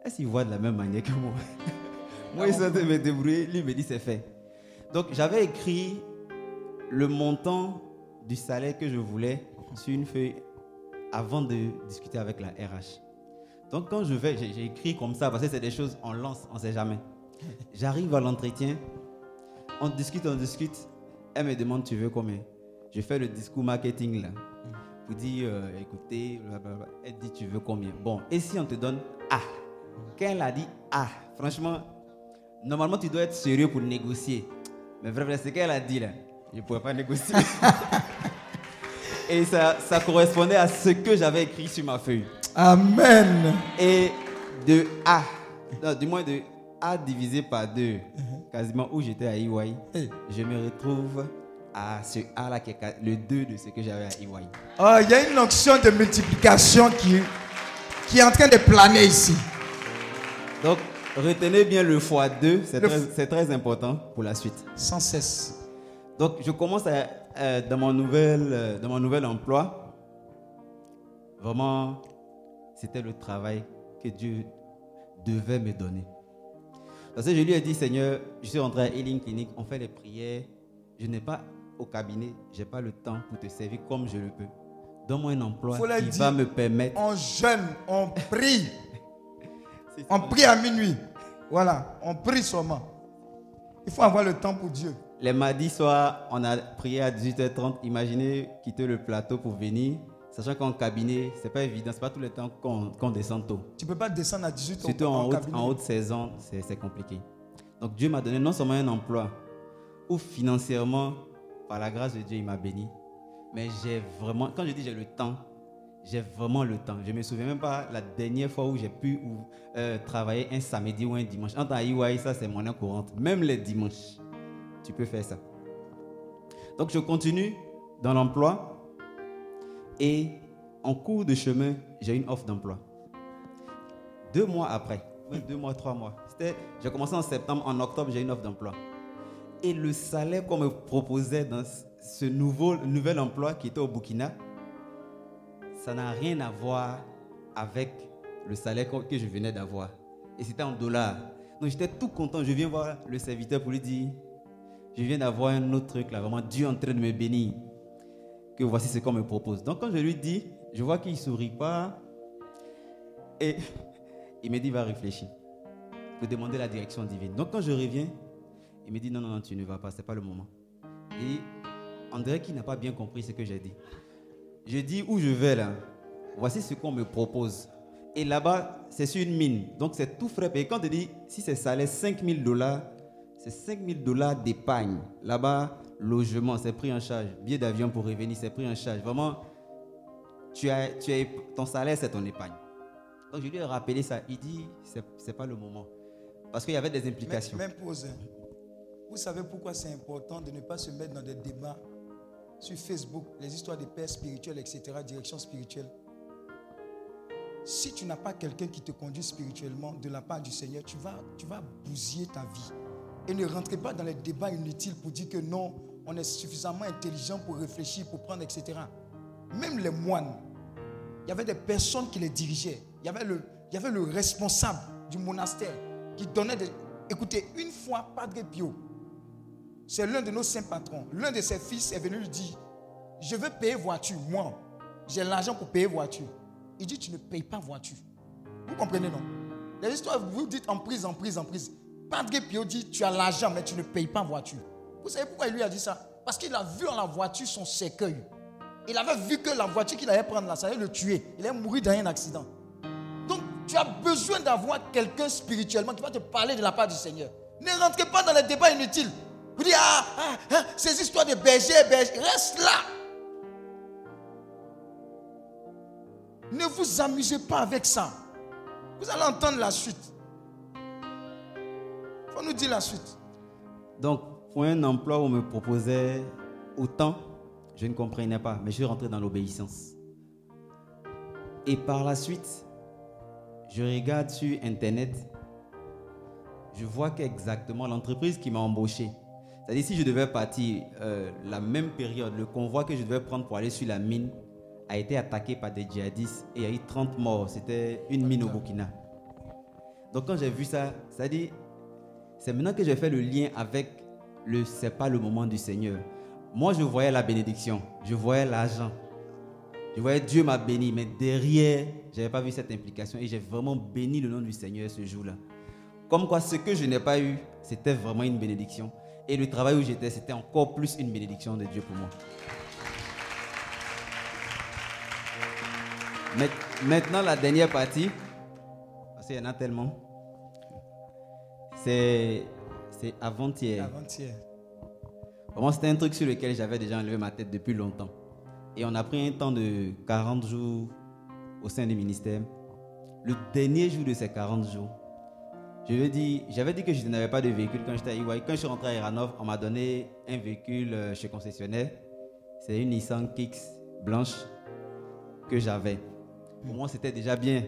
est-ce qu'il voit de la même manière que moi? Moi, il de me débrouiller, lui me dit c'est fait. Donc j'avais écrit le montant du salaire que je voulais sur une feuille avant de discuter avec la RH. Donc quand je vais, j'ai écrit comme ça, parce que c'est des choses, on lance, on ne sait jamais. J'arrive à l'entretien, on discute, on discute. Elle me demande, tu veux combien? Je fais le discours marketing là. Pour dire, euh, écoutez, blablabla. elle dit, tu veux combien? Bon, et si on te donne A? Quand elle a dit A, franchement, normalement tu dois être sérieux pour négocier. Mais vraiment, c'est qu'elle a dit là. Je ne pourrais pas négocier. Et ça, ça correspondait à ce que j'avais écrit sur ma feuille. Amen. Et de A, non, du moins de A divisé par 2, quasiment où j'étais à EY, Hey. je me retrouve à ce A-là qui est le 2 de ce que j'avais à EY. Oh, il y a une onction de multiplication qui, qui est en train de planer ici. Donc, retenez bien le x2, c'est Le très, f- c'est très important pour la suite. Sans cesse. Donc, je commence à, euh, dans, mon nouvel, euh, dans mon nouvel emploi. Vraiment, c'était le travail que Dieu devait me donner. Parce que je lui ai dit, Seigneur, je suis rentré à Healing Clinic, on fait les prières. Je n'ai pas au cabinet, je n'ai pas le temps pour te servir comme je le peux. Donne-moi un emploi Faut qui dire. va me permettre. On jeûne, on prie. On prie à minuit. Voilà, on prie seulement. Il faut avoir le temps pour Dieu. Les mardis soirs, on a prié à 18h30. Imaginez quitter le plateau pour venir. Sachant qu'en cabinet, c'est pas évident, c'est pas tout le temps qu'on descend tôt. Tu peux pas descendre à 18 ans Surtout en, haute, en haute saison, c'est compliqué. Donc Dieu m'a donné non seulement un emploi, où financièrement, par la grâce de Dieu, il m'a béni, mais j'ai vraiment, quand je dis j'ai le temps, j'ai vraiment le temps. Je me souviens même pas la dernière fois où j'ai pu ou, euh, travailler un samedi ou un dimanche. En temps EY, ça c'est monnaie courante. Même les dimanches, tu peux faire ça. Donc je continue dans l'emploi et en cours de chemin, j'ai une offre d'emploi. Deux mois après, deux mois, trois mois. J'ai commencé en septembre, en octobre, j'ai une offre d'emploi. Et le salaire qu'on me proposait dans ce nouveau, nouvel emploi qui était au Burkina, ça n'a rien à voir avec le salaire que je venais d'avoir. Et c'était en dollars. Donc j'étais tout content. Je viens voir le serviteur pour lui dire, je viens d'avoir un autre truc là, vraiment Dieu en train de me bénir. Que voici ce qu'on me propose. Donc quand je lui dis, je vois qu'il ne sourit pas. Et il me dit, va réfléchir. Pour demander la direction divine. Donc quand je reviens, il me dit, non, non, non, tu ne vas pas, ce n'est pas le moment. Et on dirait qu'il n'a pas bien compris ce que j'ai dit. Je dis où je vais là? Voici ce qu'on me propose. Et là-bas, c'est sur une mine. Donc c'est tout frais payé. Quand tu dis, si c'est salaire 5 000 dollars, c'est 5 000 dollars d'épargne. Là-bas, logement, c'est pris en charge. Billet d'avion pour revenir, c'est pris en charge. Vraiment, tu as, tu as, ton salaire, c'est ton épargne. Donc je lui ai rappelé ça. Il dit, c'est n'est pas le moment. Parce qu'il y avait des implications. Même pause. hein. Vous savez pourquoi c'est important de ne pas se mettre dans des débats sur Facebook, les histoires de pères spirituels, etc., direction spirituelle. Si tu n'as pas quelqu'un qui te conduit spirituellement de la part du Seigneur, tu vas, tu vas bousiller ta vie. Et ne rentrez pas dans les débats inutiles pour dire que non, on est suffisamment intelligent pour réfléchir, pour prendre, etc. Même les moines, il y avait des personnes qui les dirigeaient. Il y avait le, il y avait le responsable du monastère qui donnait des... Écoutez, une fois, Padre Pio, c'est l'un de nos saints patrons, l'un de ses fils est venu lui dire, je veux payer voiture, moi, j'ai l'argent pour payer voiture. Il dit, tu ne payes pas voiture. Vous comprenez, non? Les histoires, vous dites en prise, en prise, en prise. Padre Pio dit, tu as l'argent, mais tu ne payes pas voiture. Vous savez pourquoi il lui a dit ça? Parce qu'il a vu en la voiture son cercueil. Il avait vu que la voiture qu'il allait prendre là, ça allait le tuer. Il allait mourir dans un accident. Donc, tu as besoin d'avoir quelqu'un spirituellement qui va te parler de la part du Seigneur. Ne rentrez pas dans les débats inutiles. Vous dites, ah, ah, ah, ces histoires de berger, berger, reste là. Ne vous amusez pas avec ça. Vous allez entendre la suite. Il faut nous dire la suite. Donc, pour un emploi où on me proposait autant, je ne comprenais pas, mais je suis rentré dans l'obéissance. Et par la suite, je regarde sur Internet, je vois qu'exactement l'entreprise qui m'a embauché, c'est-à-dire si je devais partir euh, la même période, le convoi que je devais prendre pour aller sur la mine a été attaqué par des djihadistes et il y a eu 30 morts. C'était une mine au Burkina. Donc quand j'ai vu ça, ça dit, c'est maintenant que j'ai fait le lien avec le c'est pas le moment du Seigneur. Moi, je voyais la bénédiction, je voyais l'argent, je voyais Dieu m'a béni, mais derrière, je n'avais pas vu cette implication et j'ai vraiment béni le nom du Seigneur ce jour-là. Comme quoi, ce que je n'ai pas eu, c'était vraiment une bénédiction. Et le travail où j'étais, c'était encore plus une bénédiction de Dieu pour moi. Maint- Maintenant, la dernière partie, parce qu'il y en a tellement, c'est c'est avant-hier. Avant-hier. Vraiment, c'était un truc sur lequel j'avais déjà enlevé ma tête depuis longtemps. Et on a pris un temps de 40 jours au sein du ministère. Le dernier jour de ces 40 jours, je veux dire, j'avais dit que je n'avais pas de véhicule quand j'étais à EY. Quand je suis rentré à Iranov, on m'a donné un véhicule euh, chez concessionnaire. C'est une Nissan Kicks blanche que j'avais. Pour moi, c'était déjà bien.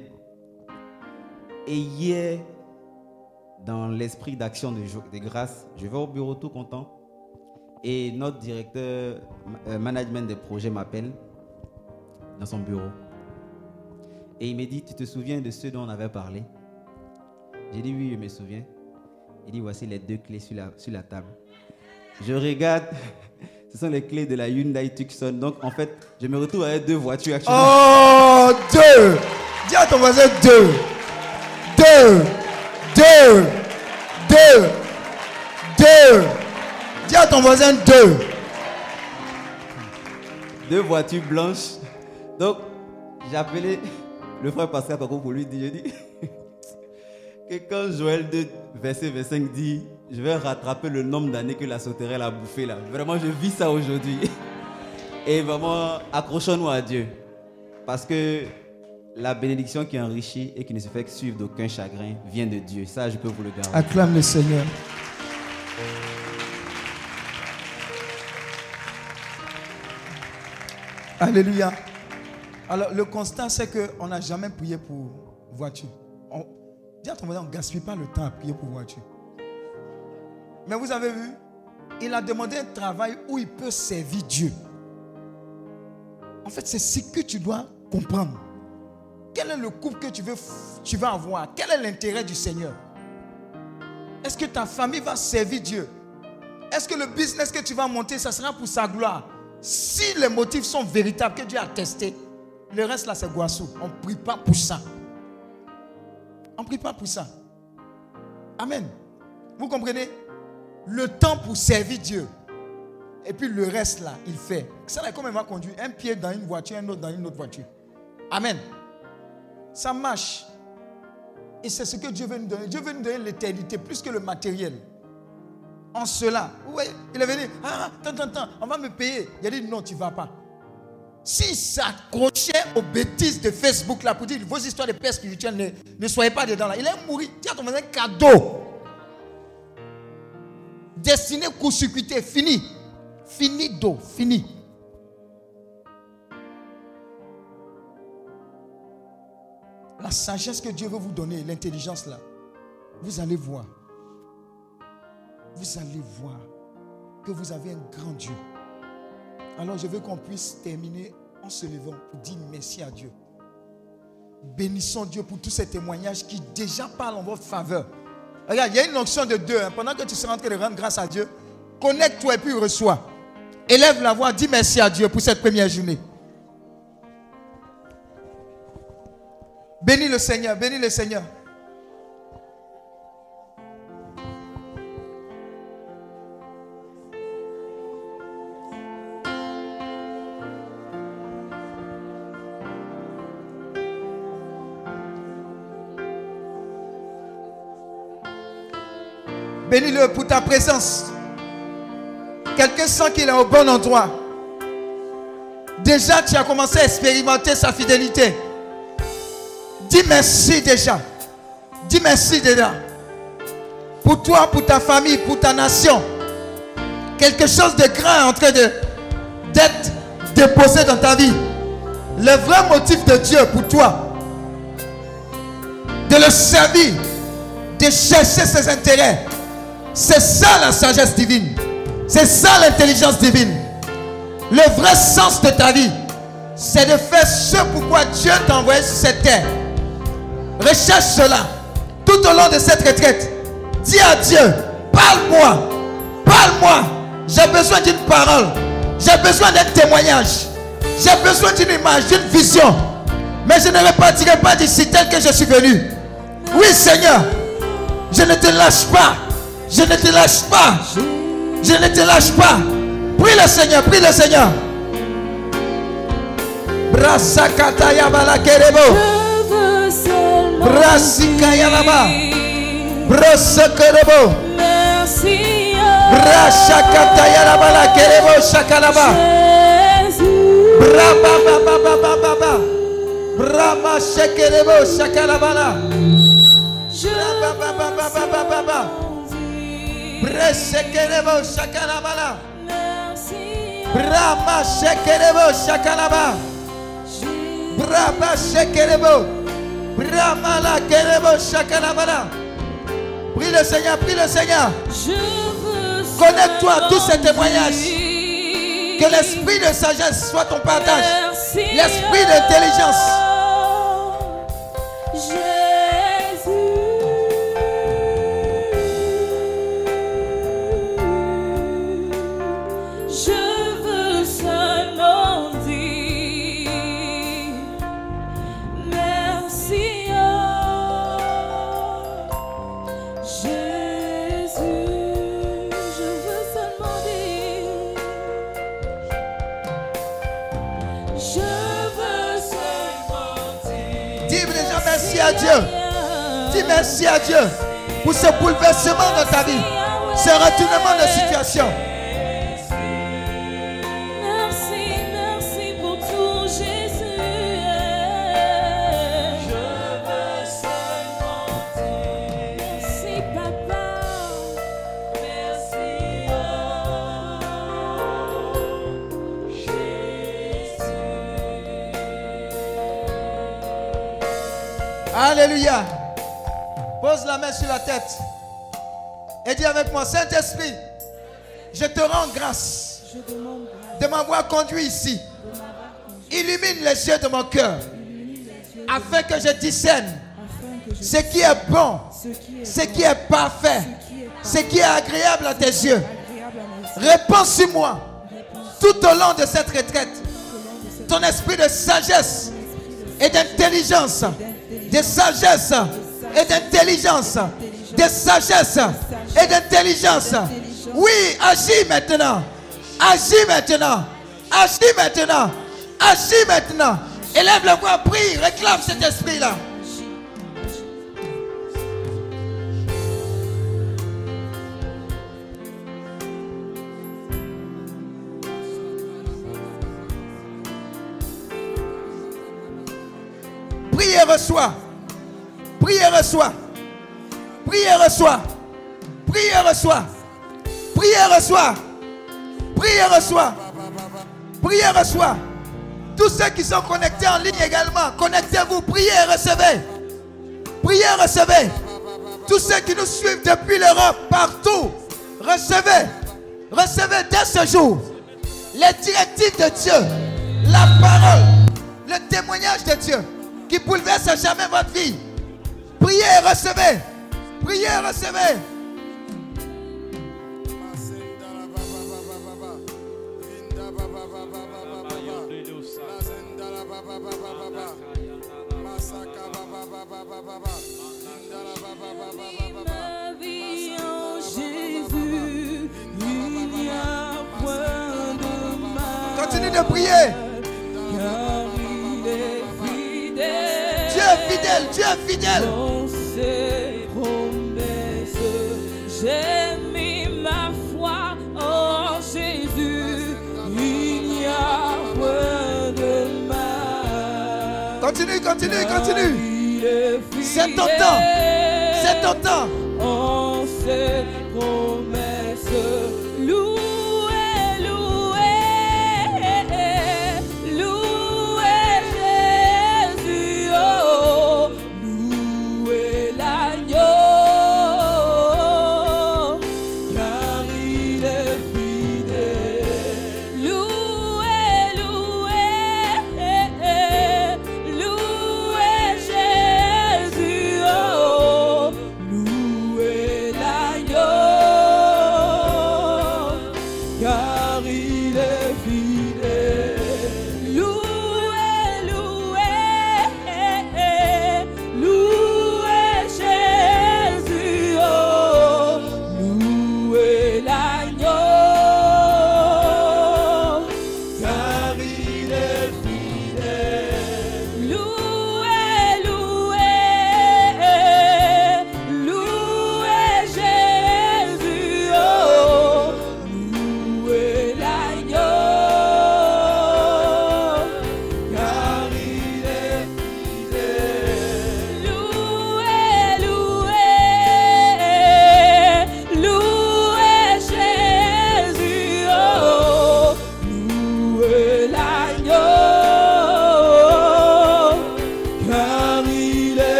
Et hier, dans l'esprit d'action de, grâce, je vais au bureau tout content. Et notre directeur euh, management des projets m'appelle dans son bureau. Et il me dit, tu te souviens de ceux dont on avait parlé? J'ai dit, oui, je me souviens. Il dit, voici les deux clés sur la, sur la table. Je regarde, ce sont les clés de la Hyundai Tucson. Donc, en fait, je me retrouve avec deux voitures actuellement. Oh, deux. Dis à ton voisin deux. Deux. Voisin deux. Deux voitures blanches. Donc, j'ai appelé le frère Pascal Kako pour lui dire, j'ai dit que quand Joël 2, verset 25 dit, je vais rattraper le nombre d'années que la sauterelle a bouffé là. Vraiment, je vis ça aujourd'hui. Et vraiment, accrochons-nous à Dieu. Parce que la bénédiction qui enrichit et qui ne se fait que suivre d'aucun chagrin vient de Dieu. Ça, je peux vous le garantir. Acclame le Seigneur. Alléluia. Alors, le constat, c'est qu'on n'a jamais prié pour voiture. On, on ne gaspille pas le temps à prier pour voiture. Mais vous avez vu, il a demandé un travail où il peut servir Dieu. En fait, c'est ce que tu dois comprendre. Quel est le couple que tu veux, tu vas avoir? Quel est l'intérêt du Seigneur? Est-ce que ta famille va servir Dieu? Est-ce que le business que tu vas monter, ça sera pour sa gloire? Si les motifs sont véritables, que Dieu a testé, le reste là, c'est Guassou. On ne prie pas pour ça. On ne prie pas pour ça. Amen. Vous comprenez? Le temps pour servir Dieu. Et puis le reste là, il fait. Ça là, comme il va conduire un pied dans une voiture, un autre dans une autre voiture. Amen. Ça marche. Et c'est ce que Dieu veut nous donner. Dieu veut nous donner l'éternité plus que le matériel. En cela. Il est venu. Ah, attends, attends, on va me payer. Il a dit non, tu ne vas pas. S'il s'accrochait aux bêtises de Facebook là pour dire vos histoires de paix spirituelle, ne, ne soyez pas dedans là. Il est mourir. Tiens, ton un cadeau. Destiné court-circuité, fini. Fini d'eau, fini. La sagesse que Dieu veut vous donner, l'intelligence là, vous allez voir. Vous allez voir que vous avez un grand Dieu. Alors je veux qu'on puisse terminer en se levant pour dire merci à Dieu. Bénissons Dieu pour tous ces témoignages qui déjà parlent en votre faveur. Regarde, il y a une onction de deux. Hein. Pendant que tu seras en train de rendre grâce à Dieu, connecte-toi et puis reçois. Élève la voix, dis merci à Dieu pour cette première journée. Bénis le Seigneur, bénis le Seigneur. Bénis-le pour ta présence. Quelqu'un sent qu'il est au bon endroit. Déjà, tu as commencé à expérimenter sa fidélité. Dis merci déjà. Dis merci déjà. Pour toi, pour ta famille, pour ta nation. Quelque chose de grand est en train d'être déposé dans ta vie. Le vrai motif de Dieu pour toi, de le servir, de chercher ses intérêts, c'est ça la sagesse divine. C'est ça l'intelligence divine. Le vrai sens de ta vie, c'est de faire ce pourquoi Dieu t'a envoyé sur cette terre. Recherche cela tout au long de cette retraite. Dis à Dieu, parle-moi, parle-moi. J'ai besoin d'une parole. J'ai besoin d'un témoignage. J'ai besoin d'une image, d'une vision. Mais je ne repartirai pas d'ici tel que je suis venu. Oui, Seigneur, je ne te lâche pas. Je ne te lâche pas. Je ne te lâche pas. Prie le Seigneur, prie le Seigneur. Brasakata yabala kerebo. Brasika yalaba. Brosokerebo. Merci. Brashakata yalabala kerebo shakalaba. Braba baba baba baba. Brama shekerebo shakalabala. Braba baba baba baba baba. Bresekerebo shakalabala. Brahma shekerebo shakalaba. Brahma shekerebo. Brahma la kerebo shakalabala. Prie le Seigneur, prie le Seigneur. Connecte-toi à tous ces témoignages. Que l'esprit de sagesse soit ton partage. L'esprit d'intelligence. Merci à Dieu pour ce bouleversement dans ta vie, ce retournement de situation. Merci, merci pour tout Jésus. Je veux seulement merci papa. Merci Alléluia. La main sur la tête. Et dis avec moi, Saint-Esprit, je te rends grâce de m'avoir conduit ici. Illumine les yeux de mon cœur afin que je discerne ce qui est bon, ce qui est parfait, ce qui est agréable à tes yeux, Réponds sur moi tout au long de cette retraite. Ton esprit de sagesse et d'intelligence, de sagesse et d'intelligence, de sagesse et d'intelligence. Oui, agis maintenant. Agis maintenant. Agis maintenant. Agis maintenant. Élève la voix, prie, réclame cet esprit-là. Prie et reçois. Prie et reçois. Prie et reçois. Prie et reçois. Prie et reçois. Prie et reçois. Prie et reçois. Tous ceux qui sont connectés en ligne également, connectez-vous, priez et recevez. Priez et recevez. Tous ceux qui nous suivent depuis l'Europe, partout, recevez. Recevez dès ce jour les directives de Dieu, la parole, le témoignage de Dieu qui bouleverse jamais votre vie. Priez recevez. Priez et recevez. Continue de prier. Est fidèle, Dieu est fidèle. Dans ses promesses, j'ai mis ma foi en Jésus. Il n'y a point de mal. Continue, continue, continue. C'est ton temps. C'est ton temps. en ses promesses.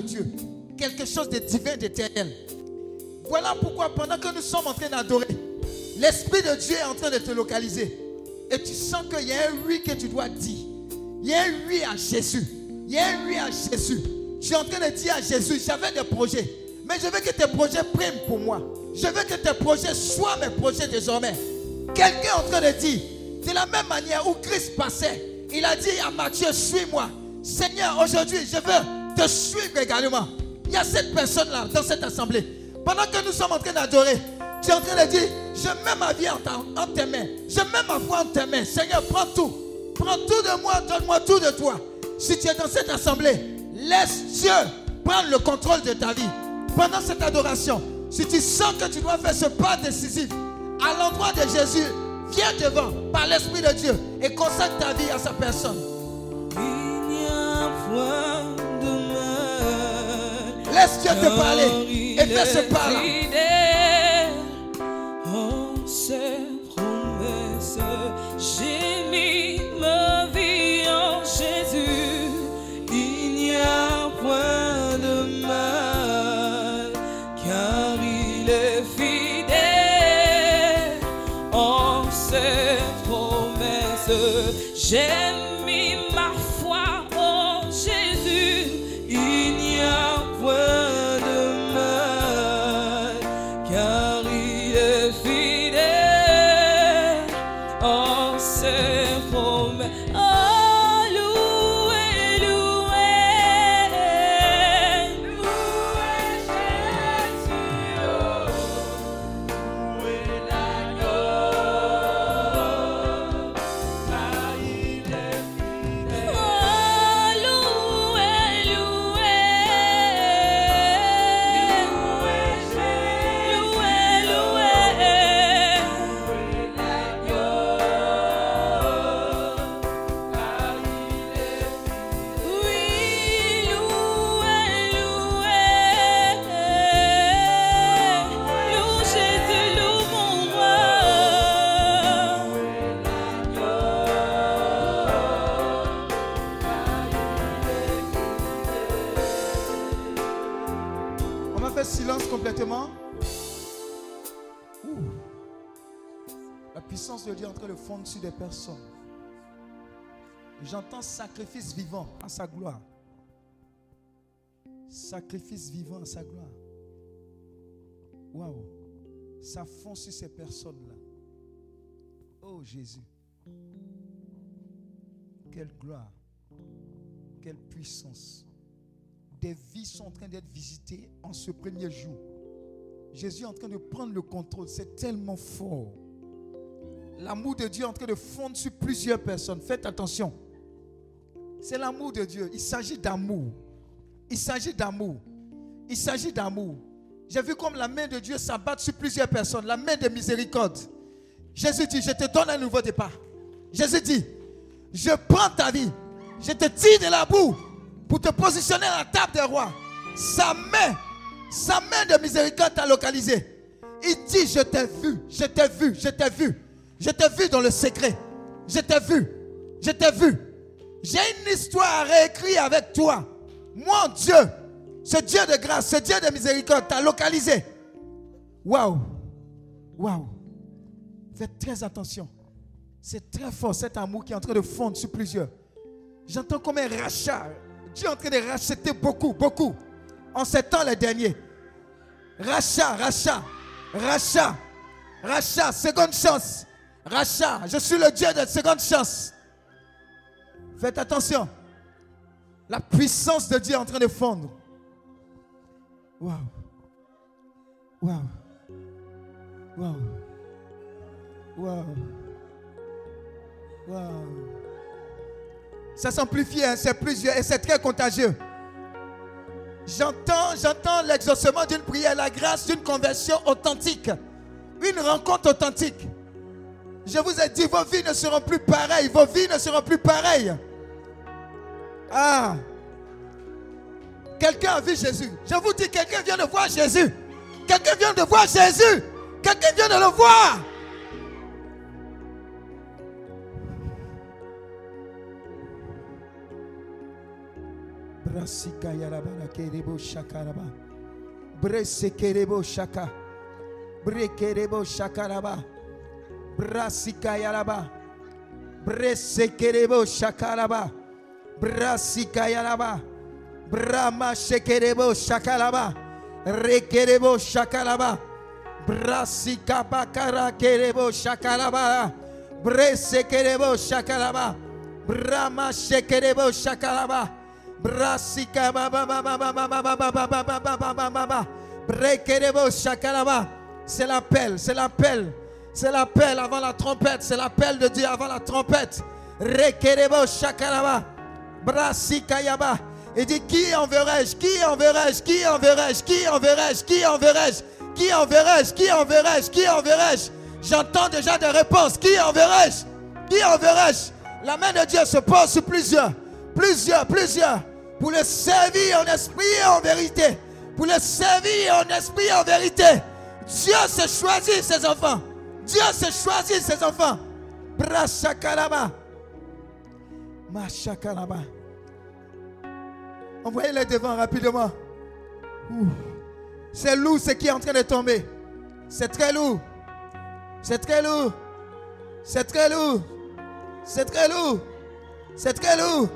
Dieu quelque chose de divin, d'éternel. Voilà pourquoi pendant que nous sommes en train d'adorer, l'Esprit de Dieu est en train de te localiser. Et tu sens qu'il y a un oui que tu dois dire. Il y a un oui à Jésus. Il y a un oui à Jésus. Tu es en train de dire à Jésus, j'avais des projets. Mais je veux que tes projets priment pour moi. Je veux que tes projets soient mes projets désormais. Quelqu'un est en train de dire, de la même manière où Christ passait, il a dit à Matthieu, suis-moi. Seigneur, aujourd'hui, je veux te suivre également. Il y a cette personne-là dans cette assemblée. Pendant que nous sommes en train d'adorer, tu es en train de dire, je mets ma vie en, ta- en tes mains. Je mets ma foi en tes mains. Seigneur, prends tout. Prends tout de moi, donne-moi tout de toi. Si tu es dans cette assemblée, laisse Dieu prendre le contrôle de ta vie. Pendant cette adoration, si tu sens que tu dois faire ce pas décisif à l'endroit de Jésus, viens devant par l'Esprit de Dieu et consacre ta vie à sa personne. Et fais ce pas-là. Sacrifice vivant à sa gloire. Sacrifice vivant à sa gloire. Waouh. Ça fond sur ces personnes-là. Oh Jésus. Quelle gloire. Quelle puissance. Des vies sont en train d'être visitées en ce premier jour. Jésus est en train de prendre le contrôle. C'est tellement fort. L'amour de Dieu est en train de fondre sur plusieurs personnes. Faites attention. C'est l'amour de Dieu. Il s'agit d'amour. Il s'agit d'amour. Il s'agit d'amour. J'ai vu comme la main de Dieu s'abattre sur plusieurs personnes. La main de miséricorde. Jésus dit, je te donne un nouveau départ. Jésus dit, Je prends ta vie. Je te tire de la boue pour te positionner à la table des rois. Sa main, sa main de miséricorde t'a localisé. Il dit, je t'ai vu, je t'ai vu, je t'ai vu. Je t'ai vu dans le secret. Je t'ai vu, je t'ai vu. J'ai une histoire à réécrire avec toi. Mon Dieu, ce Dieu de grâce, ce Dieu de miséricorde t'a localisé. Waouh, waouh. Faites très attention. C'est très fort cet amour qui est en train de fondre sur plusieurs. J'entends comme un rachat. Dieu est en train de racheter beaucoup, beaucoup. En ces temps les derniers. Rachat, rachat, rachat, rachat, seconde chance. Rachat, je suis le Dieu de seconde chance. Faites attention. La puissance de Dieu est en train de fondre. Waouh. Waouh. Waouh. Waouh. Waouh. Ça s'amplifie, hein, c'est plusieurs et c'est très contagieux. J'entends, j'entends l'exaucement d'une prière, la grâce d'une conversion authentique, une rencontre authentique. Je vous ai dit, vos vies ne seront plus pareilles, vos vies ne seront plus pareilles. Ah, quelqu'un a vu Jésus. Je vous dis, quelqu'un vient de voir Jésus. Quelqu'un vient de voir Jésus. Quelqu'un vient de le voir. Brasika yaraba la kerebo shakaraba. Brese kerebo shaka. Bre kerebo shakaraba. Brasika yaraba. Brese kerebo shakaraba. Brasika yaraba. Brahma shekerebo shakalaba. Rekerebo shakalaba. Brasika bakara kerebo shakalaba. Brese kerebo shakalaba. Brahma shekerebo shakalaba. Brasika ba ba ba ba ba ba ba ba ba ba ba ba ba ba ba ba. Brekerebo shakalaba. C'est l'appel, c'est l'appel. C'est l'appel avant la trompette, c'est l'appel de Dieu avant la trompette. Rekerebo shakalaba. Brasika yaba. Il dit qui enverrai-je? Qui enverrai-je? Qui enverrai-je? Qui enverrai-je? Qui enverrai-je? Qui enverrai-je? Qui enverrai-je? Qui enverrai-je? J'entends déjà des réponses. Qui enverrai-je? Qui enverrai-je? La main de Dieu se pose sur plusieurs plusieurs, plusieurs, pour le servir en esprit et en vérité. Pour le servir en esprit et en vérité. Dieu se choisit ses enfants. Dieu se choisit ses enfants. Brashakaraba. Mashakaraba. Envoyez-les devant rapidement. C'est lourd ce qui est en train de tomber. C'est très lourd. C'est très lourd. C'est très lourd. C'est très lourd. C'est très lourd.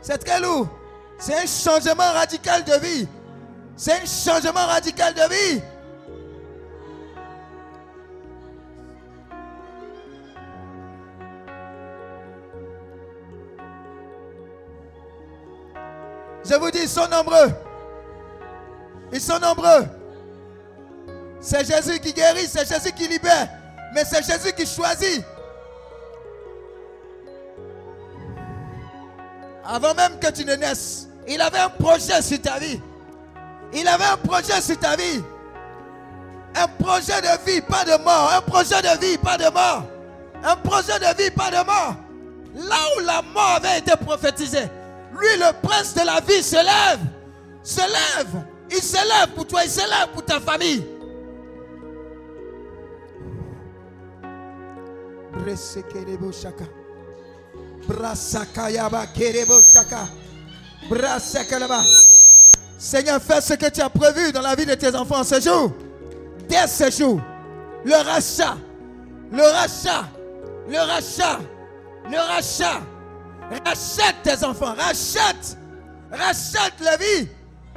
C'est très lourd. C'est un changement radical de vie. C'est un changement radical de vie. Je vous dis, ils sont nombreux. Ils sont nombreux. C'est Jésus qui guérit, c'est Jésus qui libère. Mais c'est Jésus qui choisit. Avant même que tu ne naisses, il avait un projet sur ta vie. Il avait un projet sur ta vie. Un projet de vie, pas de mort. Un projet de vie, pas de mort. Un projet de vie, pas de mort. Là où la mort avait été prophétisée, lui, le prince de la vie, se lève. Se lève. Il se lève pour toi, il se lève pour ta famille. Seigneur, fais ce que tu as prévu dans la vie de tes enfants ce jour. Dès ce jour. Le rachat. Le rachat. Le rachat. Le rachat. Rachète tes enfants. Rachète. Rachète la vie.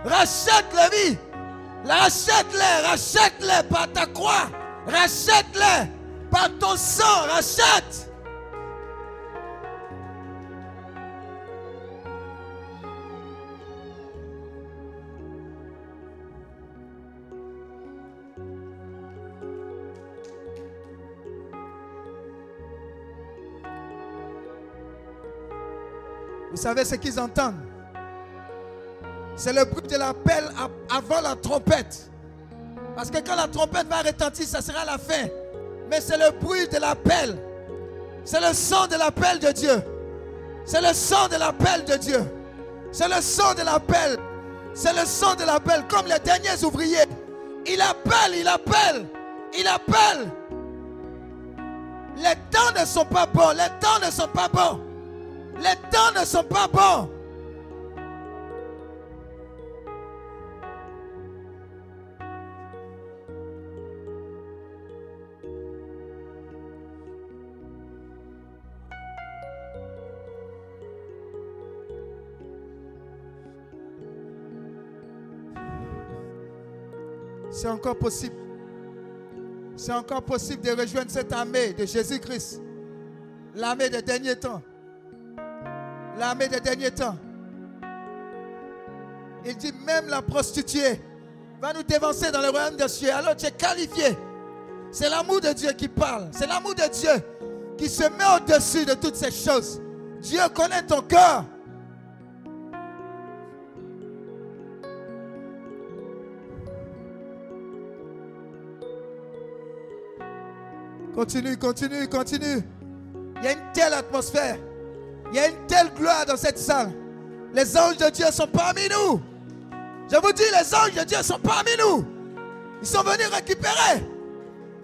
Rachète la vie. Rachète-les. Rachète-les par ta croix. Rachète-les par ton sang. Rachète. Savez ce qu'ils entendent? C'est le bruit de l'appel avant la trompette. Parce que quand la trompette va retentir, ça sera la fin. Mais c'est le bruit de l'appel. C'est le son de l'appel de Dieu. C'est le sang de l'appel de Dieu. C'est le sang de l'appel. C'est le sang de l'appel, comme les derniers ouvriers. Il appelle, il appelle, il appelle. Les temps ne sont pas bons, les temps ne sont pas bons. Les temps ne sont pas bons. C'est encore possible. C'est encore possible de rejoindre cette armée de Jésus-Christ. L'armée des derniers temps. L'armée des derniers temps. Il dit même la prostituée va nous dévancer dans le royaume des cieux. Alors tu es qualifié. C'est l'amour de Dieu qui parle. C'est l'amour de Dieu qui se met au-dessus de toutes ces choses. Dieu connaît ton cœur. Continue, continue, continue. Il y a une telle atmosphère. Il y a une telle gloire dans cette salle. Les anges de Dieu sont parmi nous. Je vous dis, les anges de Dieu sont parmi nous. Ils sont venus récupérer.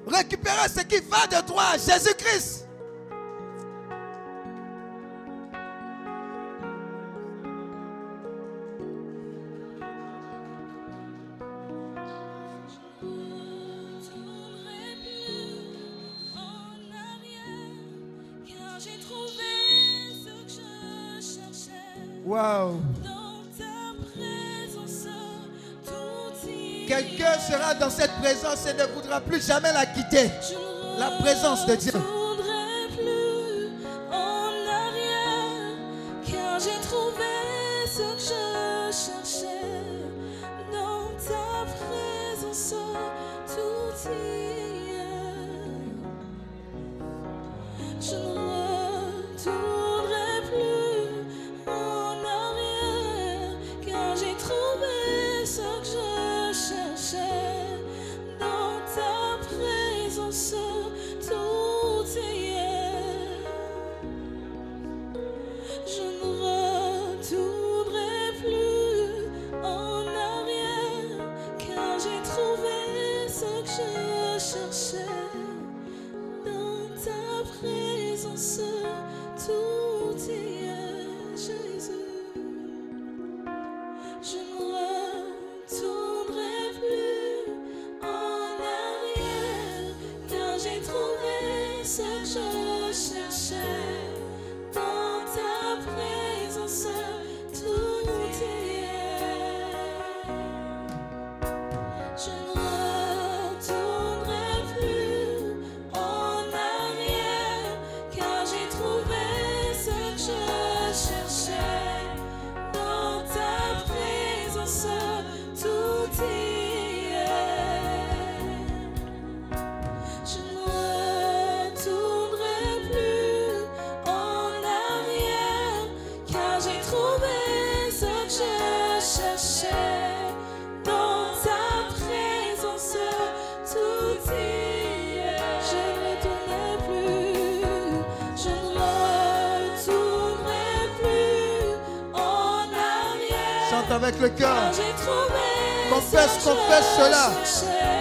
Récupérer ce qui va de toi Jésus-Christ. Quelqu'un sera dans cette présence et ne voudra plus jamais la quitter. La présence de Dieu. Je cherchais. Dans ta présence, tout est, Jésus. Avec le cœur. Confesse, confesse cela.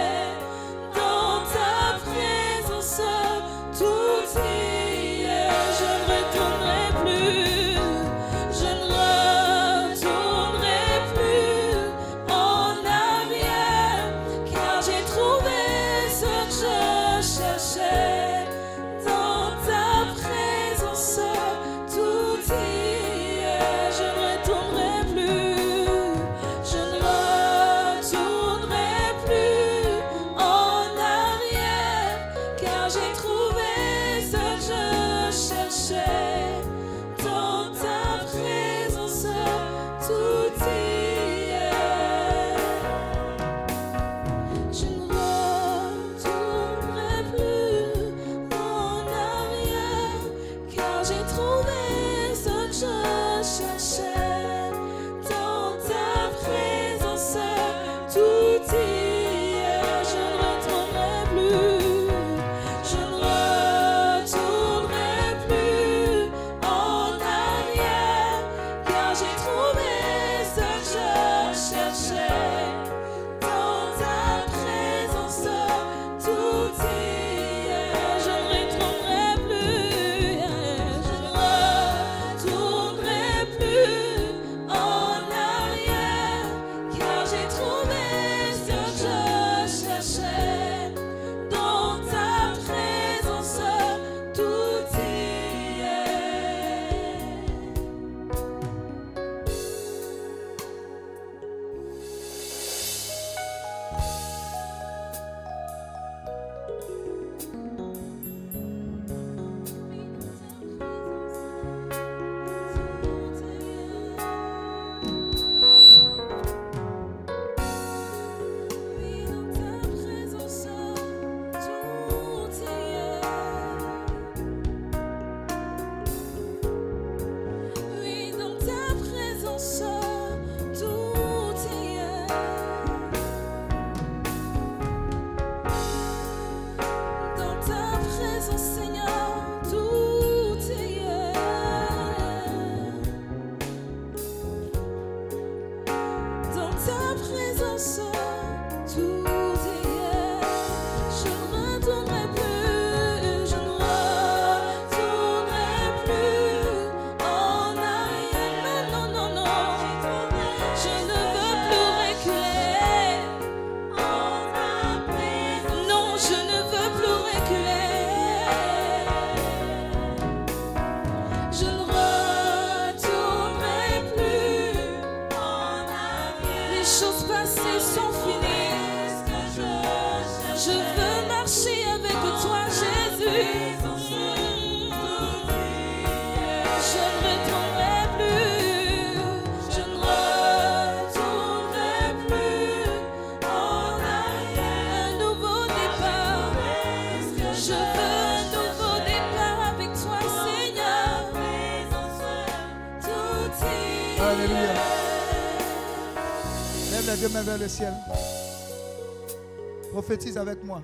Avec moi.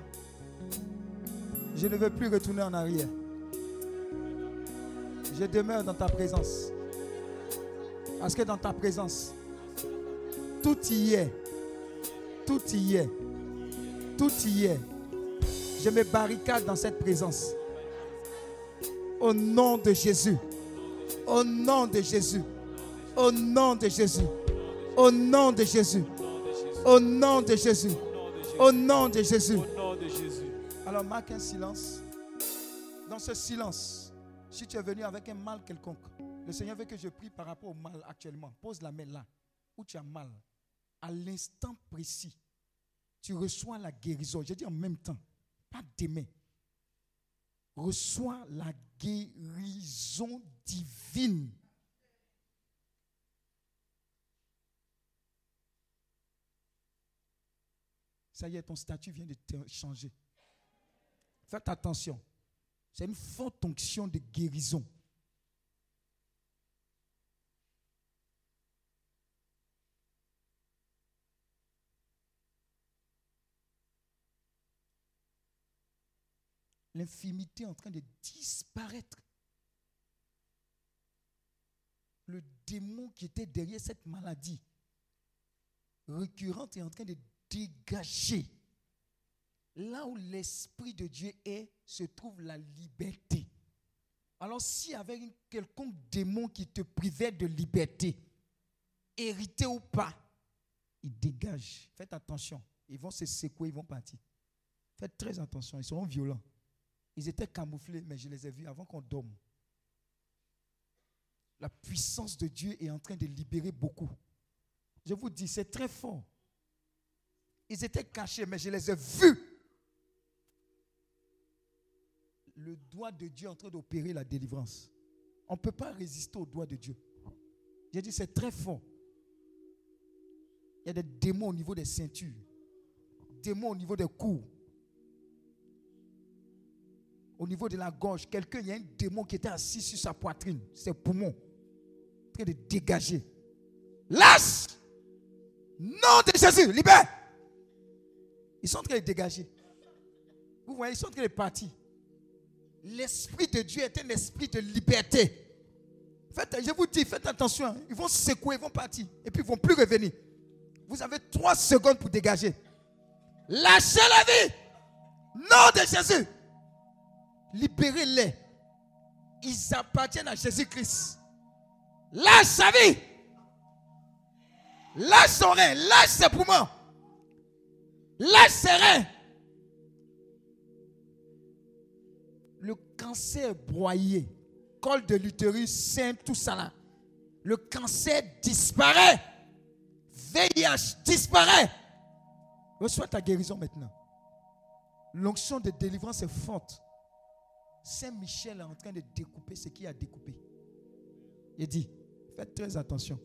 Je ne veux plus retourner en arrière. Je demeure dans ta présence. Parce que dans ta présence, tout y est. Tout y est. Tout y est. Je me barricade dans cette présence. Au nom de Jésus. Au nom de Jésus. Au nom de Jésus. Au nom de Jésus. Au nom de Jésus. Au nom de Jésus. Au nom de Jésus. Alors marque un silence. Dans ce silence, si tu es venu avec un mal quelconque, le Seigneur veut que je prie par rapport au mal actuellement. Pose la main là où tu as mal. À l'instant précis, tu reçois la guérison. J'ai dit en même temps, pas demain. Reçois la guérison divine. Ça y est, ton statut vient de changer. Faites attention. C'est une forte onction de guérison. L'infimité est en train de disparaître. Le démon qui était derrière cette maladie récurrente est en train de dégager. Là où l'Esprit de Dieu est, se trouve la liberté. Alors s'il y avait un quelconque démon qui te privait de liberté, hérité ou pas, il dégage. Faites attention. Ils vont se secouer, ils vont partir. Faites très attention, ils seront violents. Ils étaient camouflés, mais je les ai vus avant qu'on dorme. La puissance de Dieu est en train de libérer beaucoup. Je vous dis, c'est très fort. Ils étaient cachés, mais je les ai vus. Le doigt de Dieu est en train d'opérer la délivrance. On ne peut pas résister au doigt de Dieu. J'ai dit, c'est très fort. Il y a des démons au niveau des ceintures, démons au niveau des cous, au niveau de la gorge. Quelqu'un, il y a un démon qui était assis sur sa poitrine, ses poumons, en train de dégager. Lâche! Nom de Jésus, libère! Ils sont en train de dégager. Vous voyez, ils sont en train de partir. L'Esprit de Dieu est un esprit de liberté. Faites, je vous dis, faites attention. hein. Ils vont se secouer, ils vont partir. Et puis ils ne vont plus revenir. Vous avez trois secondes pour dégager. Lâchez la vie. Nom de Jésus. Libérez-les. Ils appartiennent à Jésus-Christ. Lâche sa vie. Lâche son rein. Lâche ses poumons. Reins. Le cancer broyé, col de l'utérus, sein, tout ça là. Le cancer disparaît. VIH disparaît. Reçois ta guérison maintenant. L'onction de délivrance est forte. Saint-Michel est en train de découper ce qui a découpé. Il dit, faites très attention.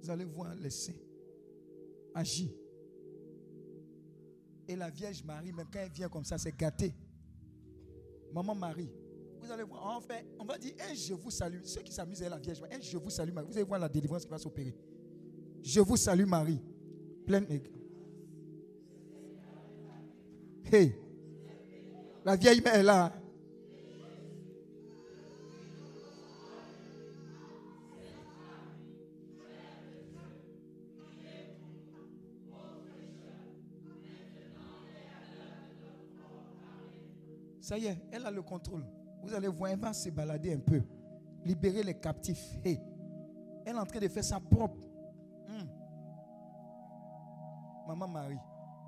Vous allez voir les saints agir. Et la Vierge Marie, même quand elle vient comme ça, c'est gâté. Maman Marie, vous allez voir, fait, on va dire, je vous salue. Ceux qui s'amusent à la Vierge Marie, je vous salue Marie. Vous allez voir la délivrance qui va s'opérer. Je vous salue Marie. Pleine Hey, la vieille mère est là. Ça y est, elle a le contrôle. Vous allez voir, elle va se balader un peu. Libérer les captifs. Hey, elle est en train de faire sa propre. Hmm. Maman Marie.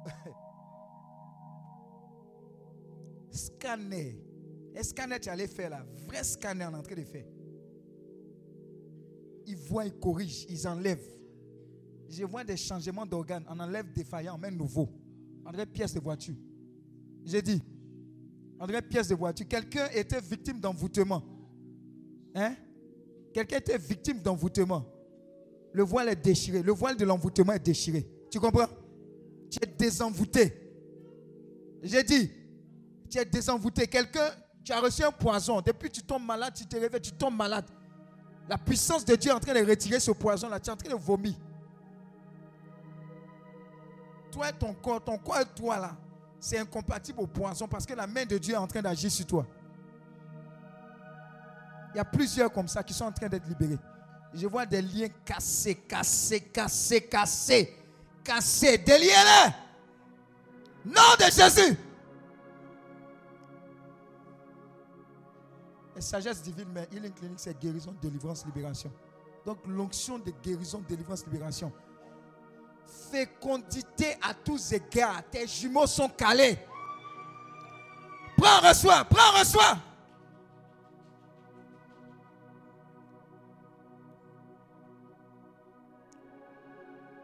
scanner. Un scanner, tu allais faire là. Vrai scanner, on est en train de faire. Ils voient, ils corrigent, ils enlèvent. Je vois des changements d'organes. On enlève défaillant, on met nouveau. On dirait pièce de voiture. J'ai dit, on dirait pièce de voiture. Quelqu'un était victime d'envoûtement. Hein? Quelqu'un était victime d'envoûtement. Le voile est déchiré. Le voile de l'envoûtement est déchiré. Tu comprends? Tu es désenvoûté. J'ai dit, tu es désenvoûté. Quelqu'un, tu as reçu un poison. Depuis tu tombes malade, tu te réveilles, tu tombes malade. La puissance de Dieu est en train de retirer ce poison-là. Tu es en train de vomir. Toi et ton corps, ton corps et toi là, c'est incompatible au poison parce que la main de Dieu est en train d'agir sur toi. Il y a plusieurs comme ça qui sont en train d'être libérés. Je vois des liens cassés, cassés, cassés, cassés, cassés. Là. Nom de Jésus. Et sagesse divine, mais Healing Clinic, c'est guérison, délivrance, libération. Donc l'onction de guérison, délivrance, libération. Fécondité à tous égards. Tes jumeaux sont calés. Prends, reçois, prends, reçois.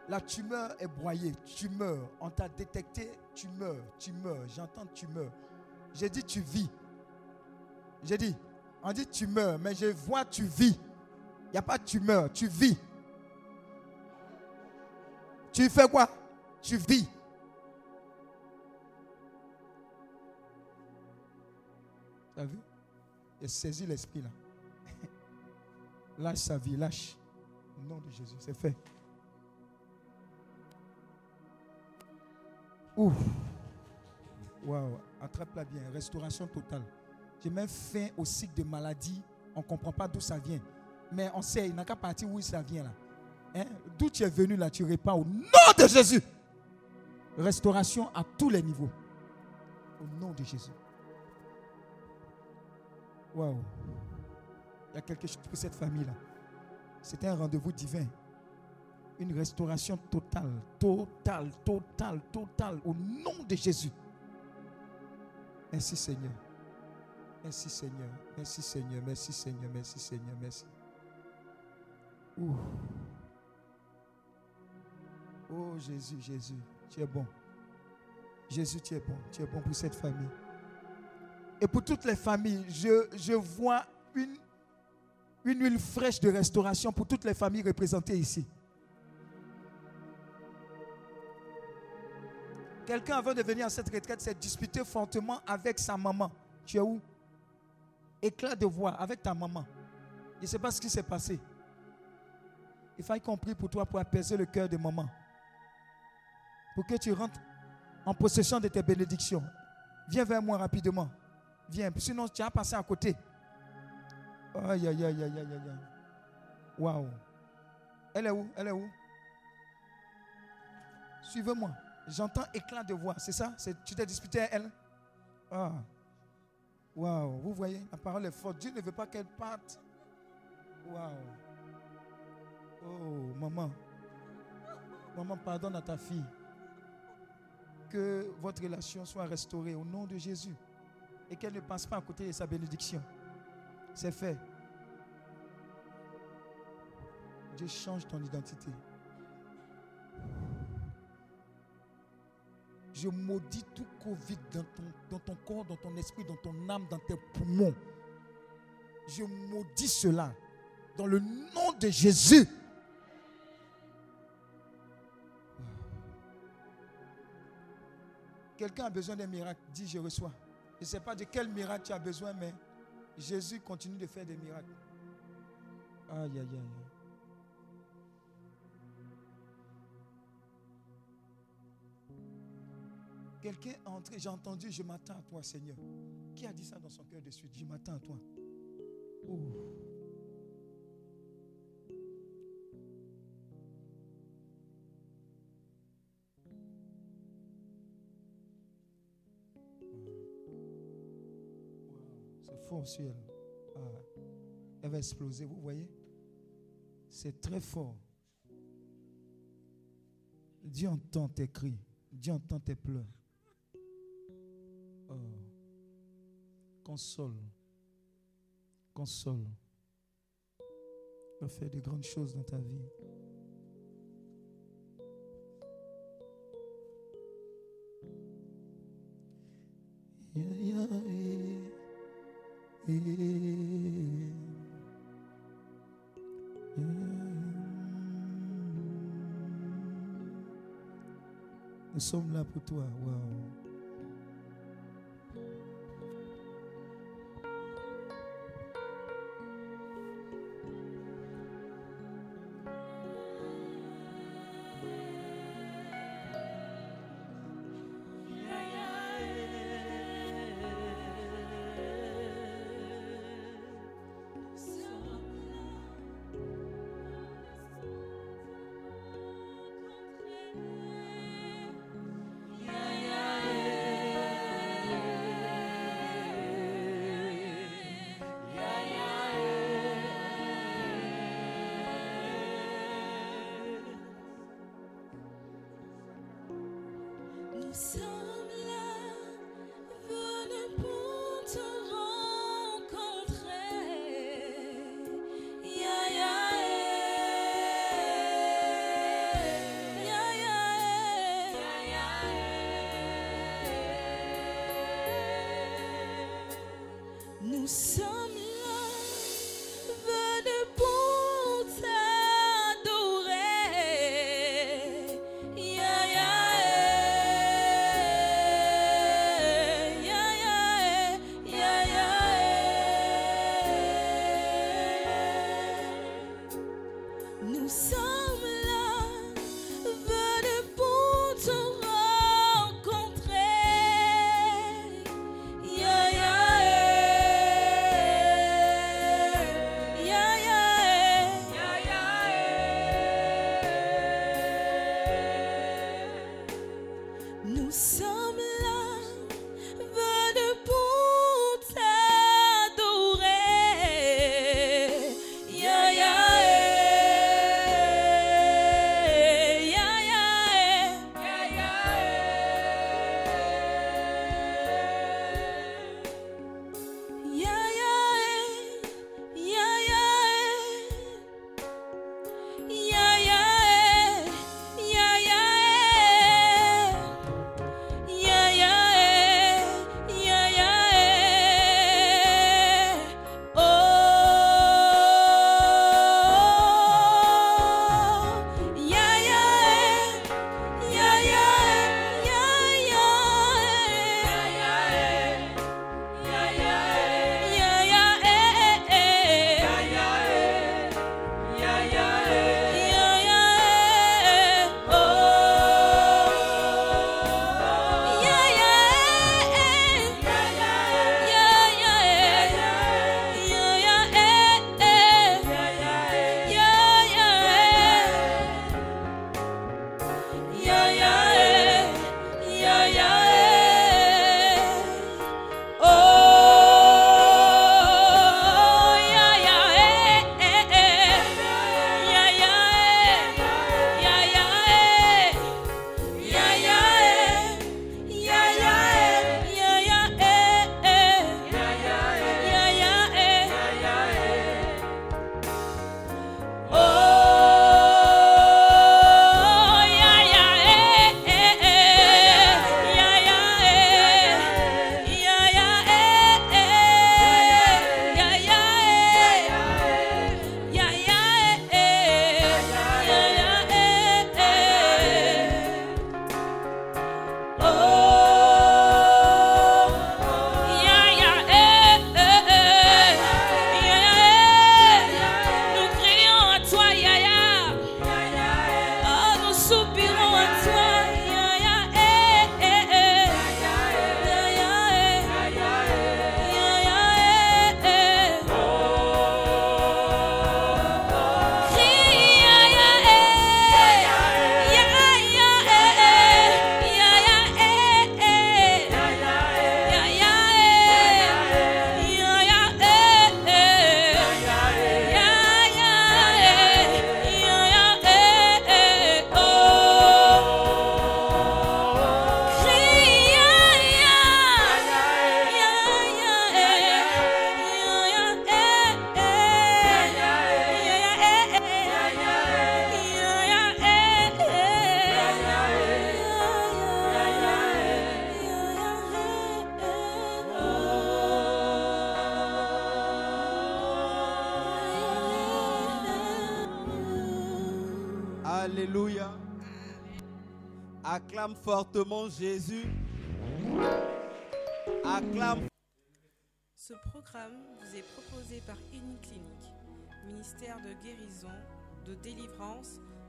La tumeur est broyée, tu meurs. On t'a détecté, tu meurs, tu meurs. J'entends tu meurs. J'ai dit tu vis. J'ai dit, on dit tu meurs, mais je vois tu vis. Il n'y a pas tu meurs, tu vis. Tu fais quoi? Tu vis. Tu as vu? Il saisi l'esprit là. lâche sa vie, lâche. Au nom de Jésus, c'est fait. Ouf. Waouh. Attrape-la bien. Restauration totale. J'ai même fin au cycle de maladie. On ne comprend pas d'où ça vient. Mais on sait, il n'a qu'à partir où ça vient là. Hein? D'où tu es venu là, tu répares au nom de Jésus. Restauration à tous les niveaux. Au nom de Jésus. Waouh. Il y a quelque chose pour cette famille là. C'était un rendez-vous divin une restauration totale, totale, totale, totale, au nom de Jésus. Merci Seigneur. Merci Seigneur. Merci Seigneur. Merci Seigneur. Merci Seigneur. Merci. Ouh. Oh Jésus, Jésus, tu es bon. Jésus, tu es bon. Tu es bon pour cette famille. Et pour toutes les familles, je, vois une, une huile fraîche de restauration pour toutes les familles représentées ici. Quelqu'un avant de venir à cette retraite s'est disputé fortement avec sa maman. Tu es où? Éclat de voix avec ta maman. Je ne sais pas ce qui s'est passé. Il qu'on prie pour toi pour apaiser le cœur de maman. Pour que tu rentres en possession de tes bénédictions. Viens vers moi rapidement. Viens. Sinon, tu as passé à côté. Aïe, aïe, aïe, aïe, aïe, aïe. Waouh. Elle est où? Elle est où? Suivez-moi. J'entends éclat de voix, c'est ça? Tu t'es disputé à elle? Ah. Waouh, vous voyez, la parole est forte. Dieu ne veut pas qu'elle parte. Waouh. Oh, maman. Maman, pardonne à ta fille. Que votre relation soit restaurée au nom de Jésus. Et qu'elle ne passe pas à côté de sa bénédiction. C'est fait. Dieu change ton identité. Je maudis tout Covid dans ton, dans ton corps, dans ton esprit, dans ton âme, dans tes poumons. Je maudis cela dans le nom de Jésus. Quelqu'un a besoin d'un miracle, dis je reçois. Je ne sais pas de quel miracle tu as besoin, mais Jésus continue de faire des miracles. Aïe, aïe, aïe. Quelqu'un est entré, j'ai entendu, je m'attends à toi, Seigneur. Qui a dit ça dans son cœur de suite? Je m'attends à toi. Oh. Ah. Elle va exploser, vous voyez? C'est très fort. Dieu entend tes cris. Dieu entend tes pleurs. Oh. Console. Console. Va faire de grandes choses dans ta vie. Nous sommes là pour toi. Wow.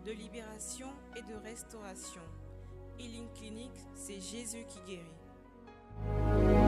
de libération et de restauration. Healing Clinic, c'est Jésus qui guérit.